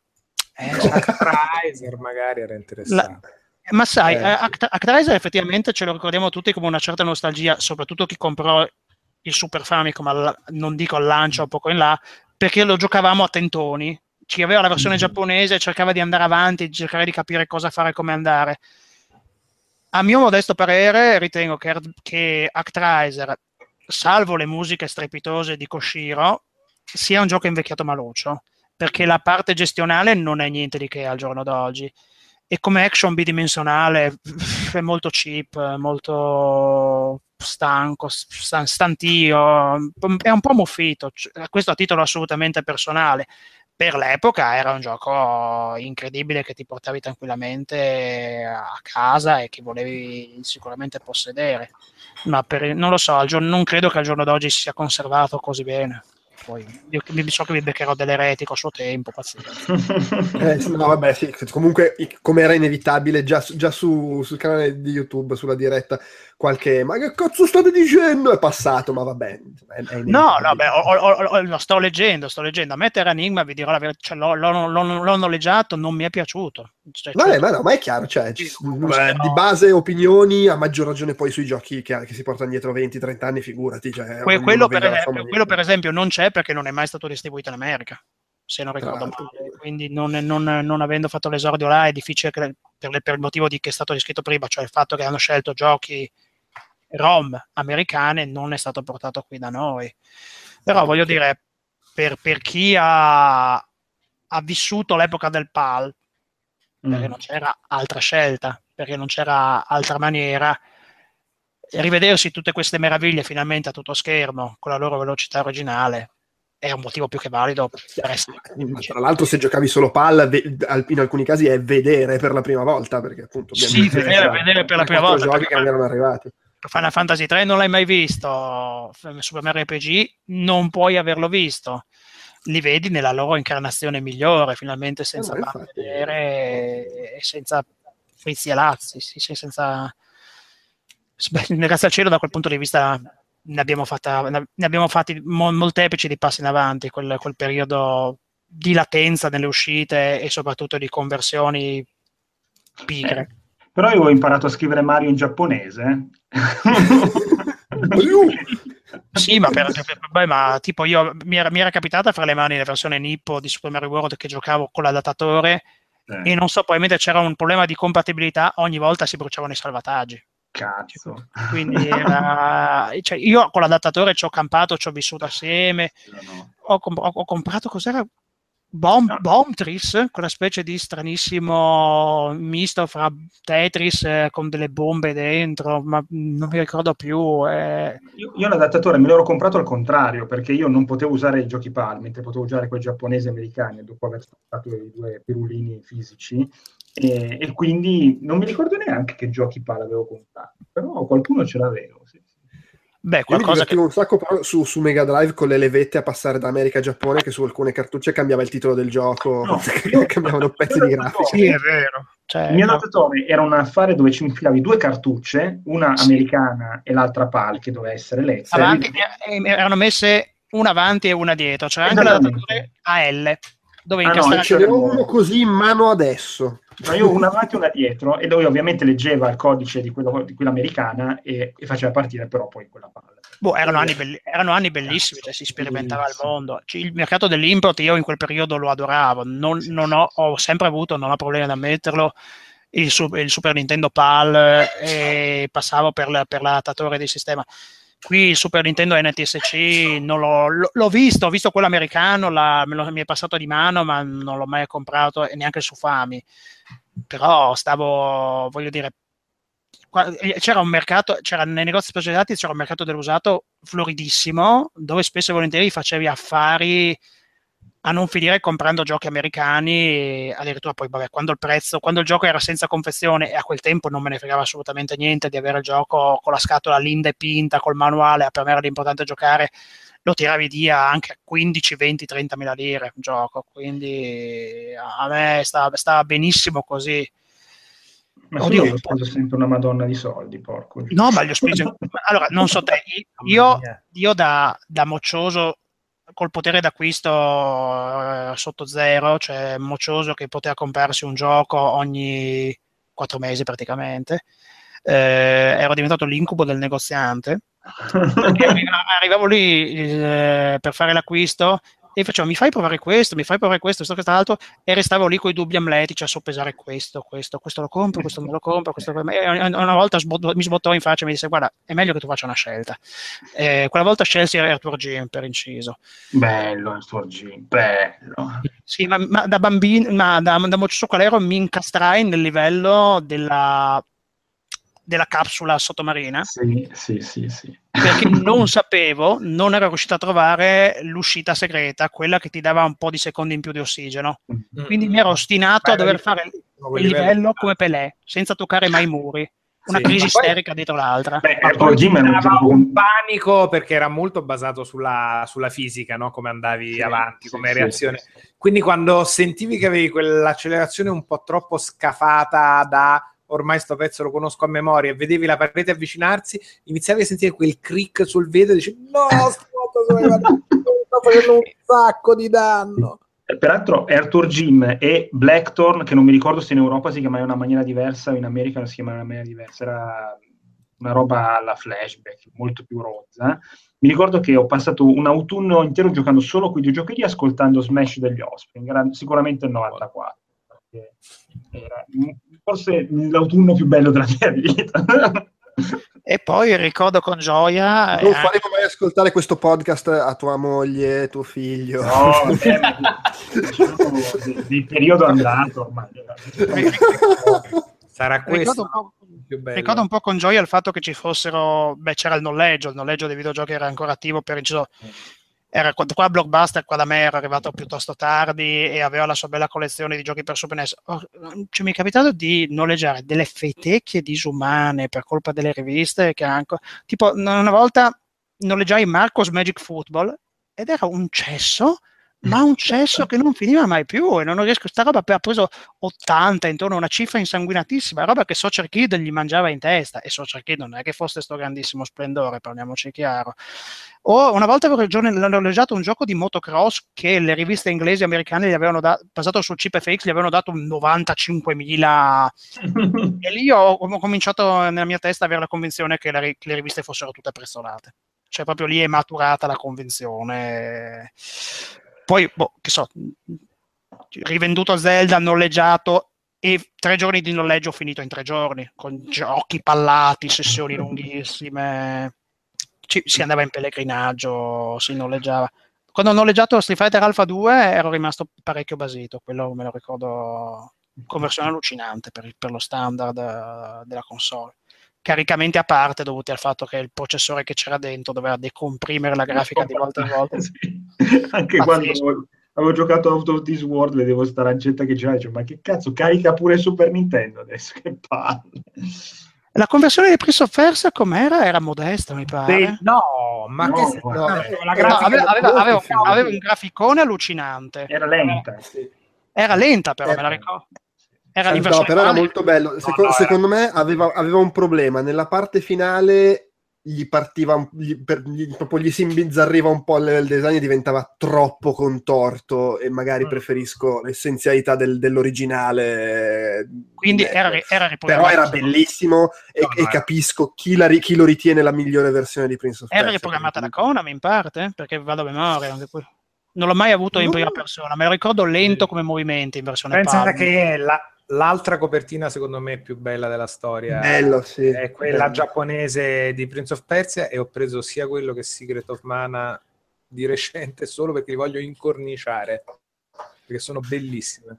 Eh, Actraiser magari era interessante. ma sai Eh. eh, Act- Actraiser effettivamente ce lo ricordiamo tutti come una certa nostalgia soprattutto chi comprò il Super Famicom al- non dico al lancio poco in là perché lo giocavamo a tentoni ci aveva la versione Mm. giapponese cercava di andare avanti cercare di capire cosa fare e come andare a mio modesto parere ritengo che, che Actraiser salvo le musiche strepitose di Koshiro sia un gioco invecchiato maluccio perché la parte gestionale non è niente di che al giorno d'oggi e come action bidimensionale è molto cheap, molto stanco, stan- stantio, è un po' muffito, questo a titolo assolutamente personale. Per l'epoca era un gioco incredibile che ti portavi tranquillamente a casa e che volevi sicuramente possedere, ma per, non lo so, non credo che al giorno d'oggi sia conservato così bene poi io so che mi beccherò delle reti con suo tempo, pazienza. eh, no, vabbè, sì, comunque come era inevitabile già, già su, sul canale di YouTube, sulla diretta, qualche ma che cazzo state dicendo? È passato, ma vabbè. È, è no, no, beh, ho, ho, ho, lo sto leggendo, sto leggendo. A me Terra Enigma, vi dirò la verità, cioè, l'ho, l'ho, l'ho, l'ho noleggiato, non mi è piaciuto. Cioè, vabbè, cioè, ma, no, ma è chiaro, cioè, ci, beh, di base opinioni, a maggior ragione poi sui giochi che, che si portano dietro 20-30 anni, figurati. Cioè, que- quello, per esempio, quello per esempio non c'è perché non è mai stato distribuito in America se non ricordo male. Quindi non, non, non, avendo fatto l'esordio là è difficile per, per, il motivo di che è stato descritto prima, cioè il fatto che hanno scelto giochi ROM americane non è stato portato qui da noi. Però voglio dire, per, per chi ha, ha, vissuto l'epoca del PAL, perché mm. non c'era altra scelta, perché non c'era altra maniera, rivedersi tutte queste meraviglie finalmente a tutto schermo con la loro velocità originale è un motivo più che valido. Tra l'altro, se giocavi solo PAL, in alcuni casi è vedere per la prima volta, perché appunto. Sì, vedere, vedere per la prima volta. giochi che non erano arrivati. Final Fantasy 3 non l'hai mai visto, Super Mario RPG non puoi averlo visto, li vedi nella loro incarnazione migliore, finalmente senza eh, vedere e senza frizzi e lazzi, sì, senza... Grazie al cielo da quel punto di vista ne abbiamo, fatta, ne abbiamo fatti mo- molteplici di passi in avanti, quel, quel periodo di latenza nelle uscite e soprattutto di conversioni pigre. Eh però io ho imparato a scrivere Mario in giapponese. sì, ma, per, per, beh, ma tipo io mi era, mi era, capitata fra le mani la versione Nippo di Super Mario World che giocavo con l'adattatore eh. e non so, probabilmente c'era un problema di compatibilità, ogni volta si bruciavano i salvataggi. Cazzo. Quindi era, cioè, io con l'adattatore ci ho campato, ci ho vissuto assieme. No. Ho, comp- ho, comprato cos'era Bomb, no. Bombtris, quella specie di stranissimo misto fra Tetris eh, con delle bombe dentro, ma non mi ricordo più. Eh. Io, io, l'adattatore me l'ero comprato al contrario, perché io non potevo usare i giochi PAL, mentre potevo usare quelli giapponesi e americani, dopo aver fatto i due pirulini fisici, e, e, quindi non mi ricordo neanche che giochi PAL avevo comprato, però qualcuno ce l'avevo. Sì. Beh, qualcosa che... un sacco però su, su, Mega Drive con le levette a passare da America a Giappone che su alcune cartucce cambiava il titolo del gioco, no, cambiavano pezzi di grafica. Sì, è vero. Cioè, il mio no. adattatore era un affare dove ci infilavi due cartucce, una sì. americana e l'altra PAL che doveva essere letta. Avanti, erano messe una avanti e una dietro, c'era anche l'adattatore AL dove ah, no, ce n'è uno così in mano adesso ma io una avanti e una dietro e lui ovviamente leggeva il codice di, quello, di quella americana e, e, faceva partire però poi quella palla. Boh, erano, anni belli- erano anni bellissimi, cioè si sperimentava il mondo. Cioè, il mercato dell'import io in quel periodo lo adoravo, non, non ho, ho, sempre avuto, non ho problemi ad ammetterlo, il, il Super Nintendo PAL e passavo per, la, per l'adattatore di sistema qui Super Nintendo NTSC non l'ho, l'ho visto, ho visto quello americano, la, lo, mi è passato di mano, ma non l'ho mai comprato e neanche su Fami. Però stavo, voglio dire, c'era un mercato, c'era nei negozi specializzati c'era un mercato dell'usato floridissimo, dove spesso e volentieri facevi affari a non finire comprando giochi americani, addirittura poi vabbè, quando il prezzo, quando il gioco era senza confezione e a quel tempo non me ne fregava assolutamente niente di avere il gioco con la scatola linda e pinta, col manuale, per me era l'importante giocare, lo tiravi via anche a 15, 20, 30 mila lire il gioco, quindi a me stava, stava benissimo così. Ma Oddio, io ho speso sempre una madonna di soldi, porco. No, ma gli ho speso... allora, non so te, io, io da, da moccioso col potere d'acquisto eh, sotto zero, cioè moccioso che poteva comprarsi un gioco ogni quattro mesi praticamente. Eh, ero diventato l'incubo del negoziante. arrivavo lì eh, per fare l'acquisto, e facevo mi fai provare questo, mi fai provare questo, questo, quest'altro e restavo lì con i dubbi amletici a soppesare questo, questo, questo lo compro, questo non lo compro, questo una volta sbot- mi sbottò in faccia e mi disse guarda è meglio che tu faccia una scelta. Eh, quella volta scelsi Arthur Jim per inciso. Bello Arthur Jim, bello. Sì, ma, ma da bambino, ma da, da Qualero mi incastrai nel livello della della capsula sottomarina. Sì, sì, sì, sì. Perché non sapevo, non ero riuscito a trovare l'uscita segreta, quella che ti dava un po' di secondi in più di ossigeno. Mm. Quindi mi ero ostinato a dover fare il livello come Pelé, senza toccare mai i muri. Una Sì, crisi poi- isterica dietro l'altra. Beh, Ma Arthur poi Jim è un panico perché era molto basato sulla, sulla fisica, no? come andavi Sì, avanti, sì, come sì, reazione. sì, sì. Quindi quando sentivi che avevi quell'accelerazione un po' troppo scafata da ormai sto pezzo lo conosco a memoria e vedevi la parete avvicinarsi, iniziavi a sentire quel crick sul vetro e dici no, sto facendo un sacco di danno. Eh, Peraltro Arthur Jim e Blackthorn, che non mi ricordo se in Europa si chiamava in una maniera diversa o in America si chiamava in una maniera diversa, era una roba alla flashback, molto più rozza. Mi ricordo che ho passato un autunno intero giocando solo quei due giochi lì, ascoltando Smash degli Offspring, era sicuramente il 94. Perché Era forse l'autunno più bello della mia vita. E poi ricordo con gioia... Non eh, faremo mai ascoltare questo podcast a tua moglie, tuo figlio. No, ma diciamo di, di periodo andato ormai. Sarà questo ricordo, un po', ricordo un po' con gioia il fatto che ci fossero, beh c'era il noleggio, il noleggio dei videogiochi era ancora attivo per inciso, era qua, Blockbuster qua da me era arrivato piuttosto tardi e aveva la sua bella collezione di giochi per Super NES. Oh, cioè, mi è capitato di noleggiare delle fetecchie disumane per colpa delle riviste che anche, tipo una volta noleggiai Marcos Magic Football ed era un cesso ma un cesso che non finiva mai più e non riesco, sta roba ha preso 80 intorno a una cifra insanguinatissima, roba che Social Kid gli mangiava in testa e Social Kid non è che fosse sto grandissimo splendore, parliamoci chiaro. O una volta avevo giorno- noleggiato un gioco di motocross che le riviste inglesi e americane gli avevano dato, basato sul chip FX, gli avevano dato 95.000 e lì ho, ho cominciato nella mia testa a avere la convinzione che, la che le riviste fossero tutte prezzolate. Cioè, proprio lì è maturata la convinzione. Poi, boh, che so, rivenduto Zelda, noleggiato e tre giorni di noleggio finito in tre giorni, con giochi pallati, sessioni lunghissime. Ci- si andava in pellegrinaggio, si noleggiava. Quando ho noleggiato Street Fighter Alpha 2 ero rimasto parecchio basito, quello me lo ricordo conversione allucinante per, per lo standard eh, della console. Caricamenti a parte dovuti al fatto che il processore che c'era dentro doveva decomprimere la grafica di volta in volta. Sì. Anche Pazzesco. quando avevo, giocato Out of This World vedevo sta lancetta che c'era, dicevo, ma che cazzo, carica pure Super Nintendo adesso, che palle. La conversione di Prince of Persia com'era? Era modesta, mi pare. Sì, no, ma No, che no, No, grafica aveva, aveva- aveva- aveva un graficone allucinante. Era lenta. Era lenta, però, Era- me la ricordo. Era Eh, no, però era molto bello. Seco- no, era- secondo me aveva, aveva un problema. Nella parte finale gli partiva, un- gli, per- gli- proprio gli si imbizzarriva un po' il level design e diventava troppo contorto e magari Mm. preferisco l'essenzialità del- dell'originale. Quindi Ecco. era, era Però era bellissimo e, No, e no, era- capisco chi, la chi lo ritiene la migliore versione di Prince of Era Persia. riprogrammata da Konami in parte, perché vado a memoria. anche qui. Non l'ho mai avuto in No. prima persona, me lo ricordo lento come movimenti in versione Pensa PAL. che la- l'altra copertina secondo me più bella della storia Bello, sì. è quella Bello. giapponese di Prince of Persia e ho preso sia quello che Secret of Mana di recente solo perché li voglio incorniciare perché sono bellissime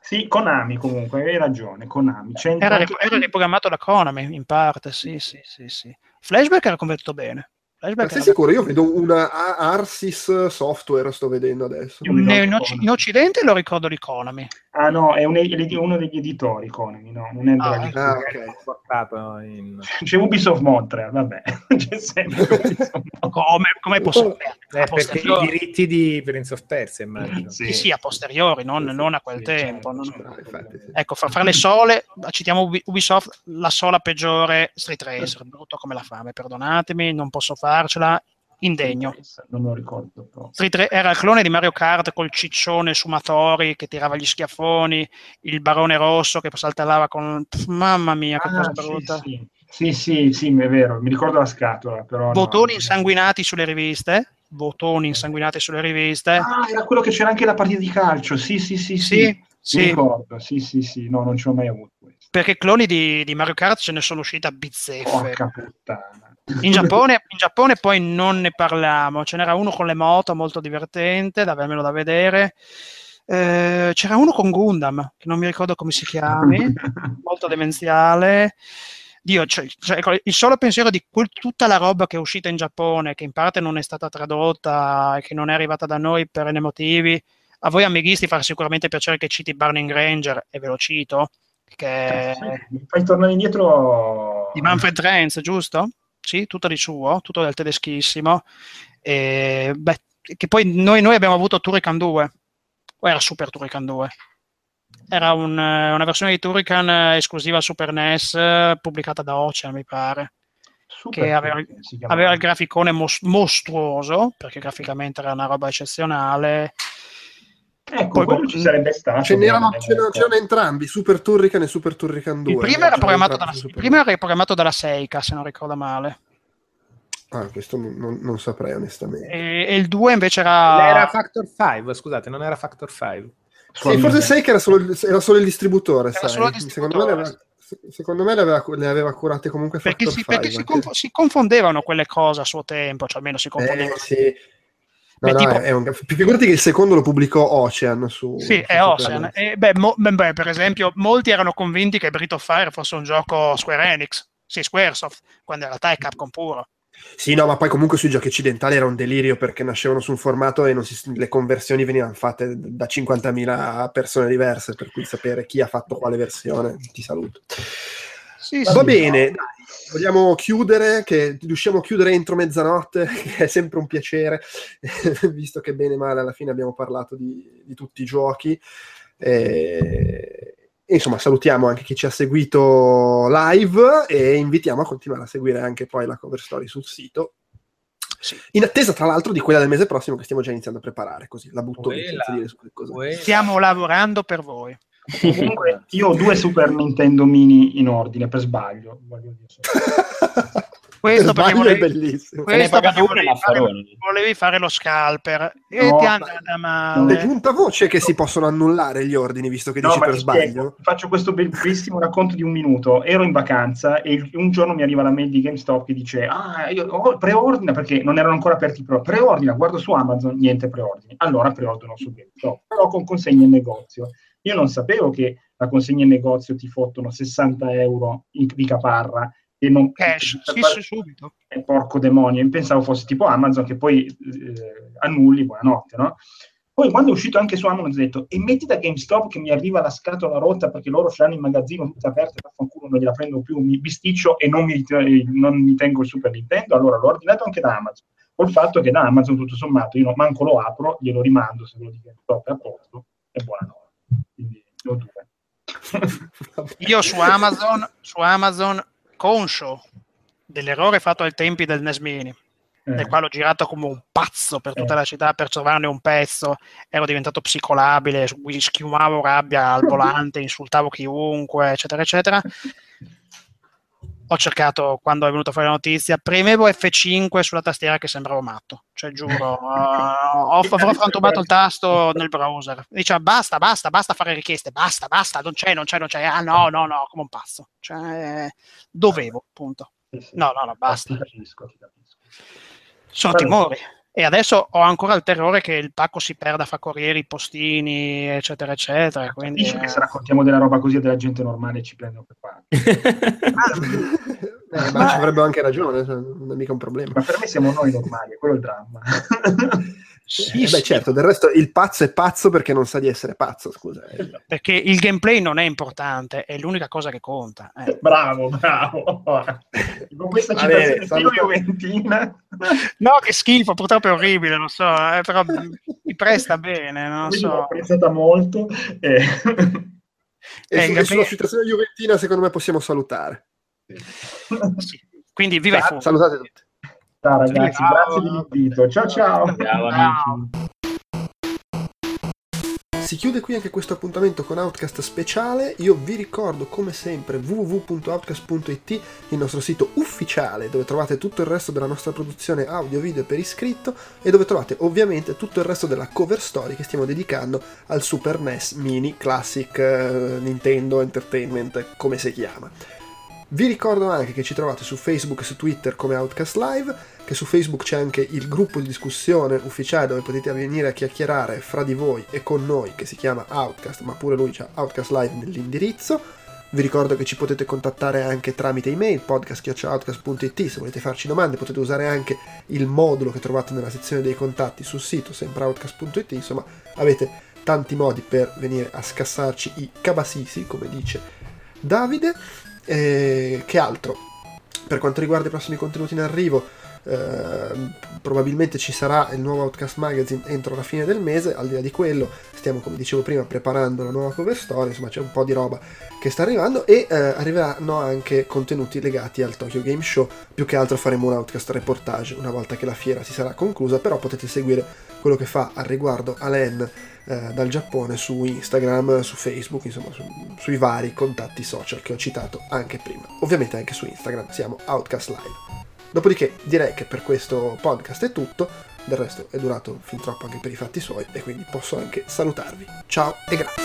Sì, Konami comunque, hai ragione, Konami. Era, anche- era riprogrammato da Konami in parte, sì, sì, sì, sì. Flashback era convertito bene. Flashback sei sicuro? Io vedo una A- Arsis Software, sto vedendo adesso. Ne- in, Occ- in Occidente lo ricordo di Konami. Ah no, è un- è uno degli editori Konami, no, non è Ah, Ah, Magari ok. l'ho portato in- C'è Ubisoft Montreal, vabbè, c'è sempre Ubisoft. Come, come possibile? Eh, A perché i diritti di Prince of Persia immagino Sì, sì, a posteriori, non, non a quel Sì, tempo. certo, non- certo. Infatti, sì. Ecco, fra, fra le sole, citiamo Ubi- Ubisoft, la sola peggiore Street Racer, brutto come la fame, perdonatemi, non posso farcela, indegno. Non me lo ricordo proprio. Street Ra- era il clone di Mario Kart col ciccione sumatori che tirava gli schiaffoni, il barone rosso che saltellava con... Pff, mamma mia, che cosa Ah, sì, brutta. sì. Sì, sì, sì, è vero, mi ricordo la scatola, però no. Bottoni insanguinati sulle riviste, votoni insanguinati sulle riviste. Ah, era quello che c'era anche la partita di calcio. Sì, sì, sì, sì. Sì, Mi sì, ricordo. Sì, sì, sì. No, non ci ho mai avuto questo. perché cloni di, di Mario Kart ce ne sono usciti a bizzeffe. Porca puttana. In Giappone, in Giappone poi non ne parliamo, ce n'era uno con le moto molto divertente, da avermelo da vedere. Eh, c'era uno con Gundam, che non mi ricordo come si chiami, molto demenziale. Dio, cioè, cioè, ecco, il solo pensiero di quel- tutta la roba che è uscita in Giappone, che in parte non è stata tradotta e che non è arrivata da noi per N motivi, a voi amighisti fa sicuramente piacere che citi Burning Ranger, e ve lo cito, che Mi fai tornare indietro. di Manfred Renz, giusto? Sì, tutto di suo, tutto del tedeschissimo. E, beh, che poi noi, noi abbiamo avuto Turrican 2, o era Super Turrican 2? Era un, una versione di Turrican esclusiva Super NES, pubblicata da Ocean, mi pare. Super che aveva-. Aveva il graficone mos- mostruoso, perché graficamente era una roba eccezionale. Ecco, Poi- quello ci sarebbe stato. Ce n'erano, c'erano, c'erano entrambi, Super Turrican e Super Turrican 2. Il primo, era programmato dalla, il Super primo era programmato dalla Seika, se non ricordo male. Ah, questo non, non- saprei onestamente. E, e il 2 invece era... Era Factor 5, scusate, non era Factor 5. Sua Sì, forse che era solo il, era solo il distributore, Era sai? solo il Secondo me, le distributore. aveva, secondo me le aveva, le aveva curate comunque perché, Factor si, 5. perché si, anche. conf- si confondevano quelle cose a suo tempo, cioè almeno si confondevano. Eh, sì. No, Beh, no, tipo- è un... Figurati che il secondo lo pubblicò Ocean su... Sì, è Ocean. E, beh, mo- beh, per esempio, molti erano convinti che Breath of Fire fosse un gioco Square Enix, sì, Squaresoft, quando in realtà è Capcom puro. Sì, no, ma poi comunque sui giochi occidentali era un delirio perché nascevano su un formato e non si- le conversioni venivano fatte da 50.000 persone diverse, per cui sapere chi ha fatto quale versione, ti saluto. Sì, Va sì. bene, dai, vogliamo chiudere, che riusciamo a chiudere entro mezzanotte, che è sempre un piacere, visto che bene o male alla fine abbiamo parlato di, di tutti i giochi. E, e insomma, salutiamo anche chi ci ha seguito live e invitiamo a continuare a seguire anche poi la cover story sul sito. Sì. In attesa, tra l'altro, di quella del mese prossimo che stiamo già iniziando a preparare, così la butto lì Quella. senza dire su che cosa. Stiamo lavorando per voi. Comunque, io ho due Super Nintendo mini in ordine per sbaglio. voglio dire solo. Questo Per perché è volevi, bellissimo. Questo perché volevi, fare, volevi fare lo scalper e No, ti è andata È male. giunta voce che si possono annullare gli ordini, visto che No, dici per sbaglio. spiego, faccio questo bellissimo racconto di un minuto. Ero in vacanza e un giorno mi arriva la mail di GameStop che dice: Ah, io oh, preordina perché non erano ancora aperti. Però preordina, guardo su Amazon, niente preordini. Allora preordino su GameStop, però con consegna in negozio. Io non sapevo che la consegna in negozio ti fottono 60 euro in- di caparra e non Cash, sì, fare- subito. eh, porco demonio, io pensavo fosse tipo Amazon che poi eh, annulli, buonanotte, no? Poi quando è uscito anche su Amazon ho detto, e metti da GameStop che mi arriva la scatola rotta perché loro ce l'hanno in magazzino tutta aperta, vaffanculo, non gliela prendo più, mi bisticcio e non mi, rit- non mi tengo il Super Nintendo, allora l'ho ordinato anche da Amazon. Col fatto che da Amazon tutto sommato io non manco lo apro, glielo rimando se quello di GameStop è a posto e buonanotte. Quindi ne ho due. Io su Amazon, su Amazon, conscio dell'errore fatto ai tempi del NES Mini, Eh. nel quale ho girato come un pazzo per tutta Eh. la città per trovarne un pezzo, ero diventato psicolabile, schiumavo rabbia al volante, insultavo chiunque, eccetera, eccetera. Ho cercato, quando è venuta fuori la notizia, premevo F5 sulla tastiera che sembravo matto, cioè giuro, eh, ho, avrò frantumato il tasto nel browser. Diceva basta, basta, basta fare richieste, basta, basta, non c'è, non c'è, non c'è, ah no, no, no, come un pazzo. Cioè, dovevo, punto. No, no, no, basta. Capisco. Sono timori. E adesso ho ancora il terrore che il pacco si perda fra corrieri, postini, eccetera, eccetera. Quindi, Capisci che eh, se raccontiamo della roba così a della gente normale ci prendono per parte. Eh, ma ci avrebbero anche ragione, cioè, non è mica un problema. Ma per me siamo noi normali, è quello il dramma. sì, Eh, sì, beh, certo, del resto il pazzo è pazzo perché non sa di essere pazzo, scusa. perché il gameplay non è importante, è l'unica cosa che conta. eh. bravo, bravo. Con questa citazione saluto. Juventina, No, che schifo, purtroppo è orribile, lo so, eh, però mi presta bene, non quindi l'ho so. apprezzata molto. eh. E, Eh, su- e sulla situazione juventina, secondo me, possiamo salutare. Sì. Quindi viva i funghi. Salutate tutti. Ciao ragazzi, Ciao. grazie dell'invito. Ciao ciao. Ciao, amici. Si chiude qui anche questo appuntamento con Outcast speciale. Io vi ricordo come sempre www.outcast.it, il nostro sito ufficiale dove trovate tutto il resto della nostra produzione audio video per iscritto e dove trovate ovviamente tutto il resto della cover story che stiamo dedicando al Super NES Mini Classic eh, Nintendo Entertainment, come si chiama. Vi ricordo anche che ci trovate su Facebook e su Twitter come Outcast Live, che su Facebook c'è anche il gruppo di discussione ufficiale dove potete venire a chiacchierare fra di voi e con noi, che si chiama Outcast, ma pure lui c'ha Outcast Live nell'indirizzo. Vi ricordo che ci potete contattare anche tramite email, podcast.outcast.it, se volete farci domande potete usare anche il modulo che trovate nella sezione dei contatti sul sito, sempre outcast.it, insomma avete tanti modi per venire a scassarci i cabasisi, come dice Davide. E che altro? Per quanto riguarda i prossimi contenuti in arrivo, eh, probabilmente ci sarà il nuovo Outcast Magazine entro la fine del mese. Al di là di quello, stiamo, come dicevo prima, preparando la nuova cover story. Insomma, c'è un po' di roba che sta arrivando. E eh, arriveranno anche contenuti legati al Tokyo Game Show. Più che altro faremo un Outcast reportage una volta che la fiera si sarà conclusa. Però potete seguire quello che fa al riguardo Alen eh, dal Giappone su Instagram, su Facebook, insomma su, sui vari contatti social che ho citato anche prima. Ovviamente anche su Instagram siamo Outcast Live. Dopodiché direi che per questo podcast è tutto, del resto è durato fin troppo anche per i fatti suoi e quindi posso anche salutarvi. Ciao e grazie.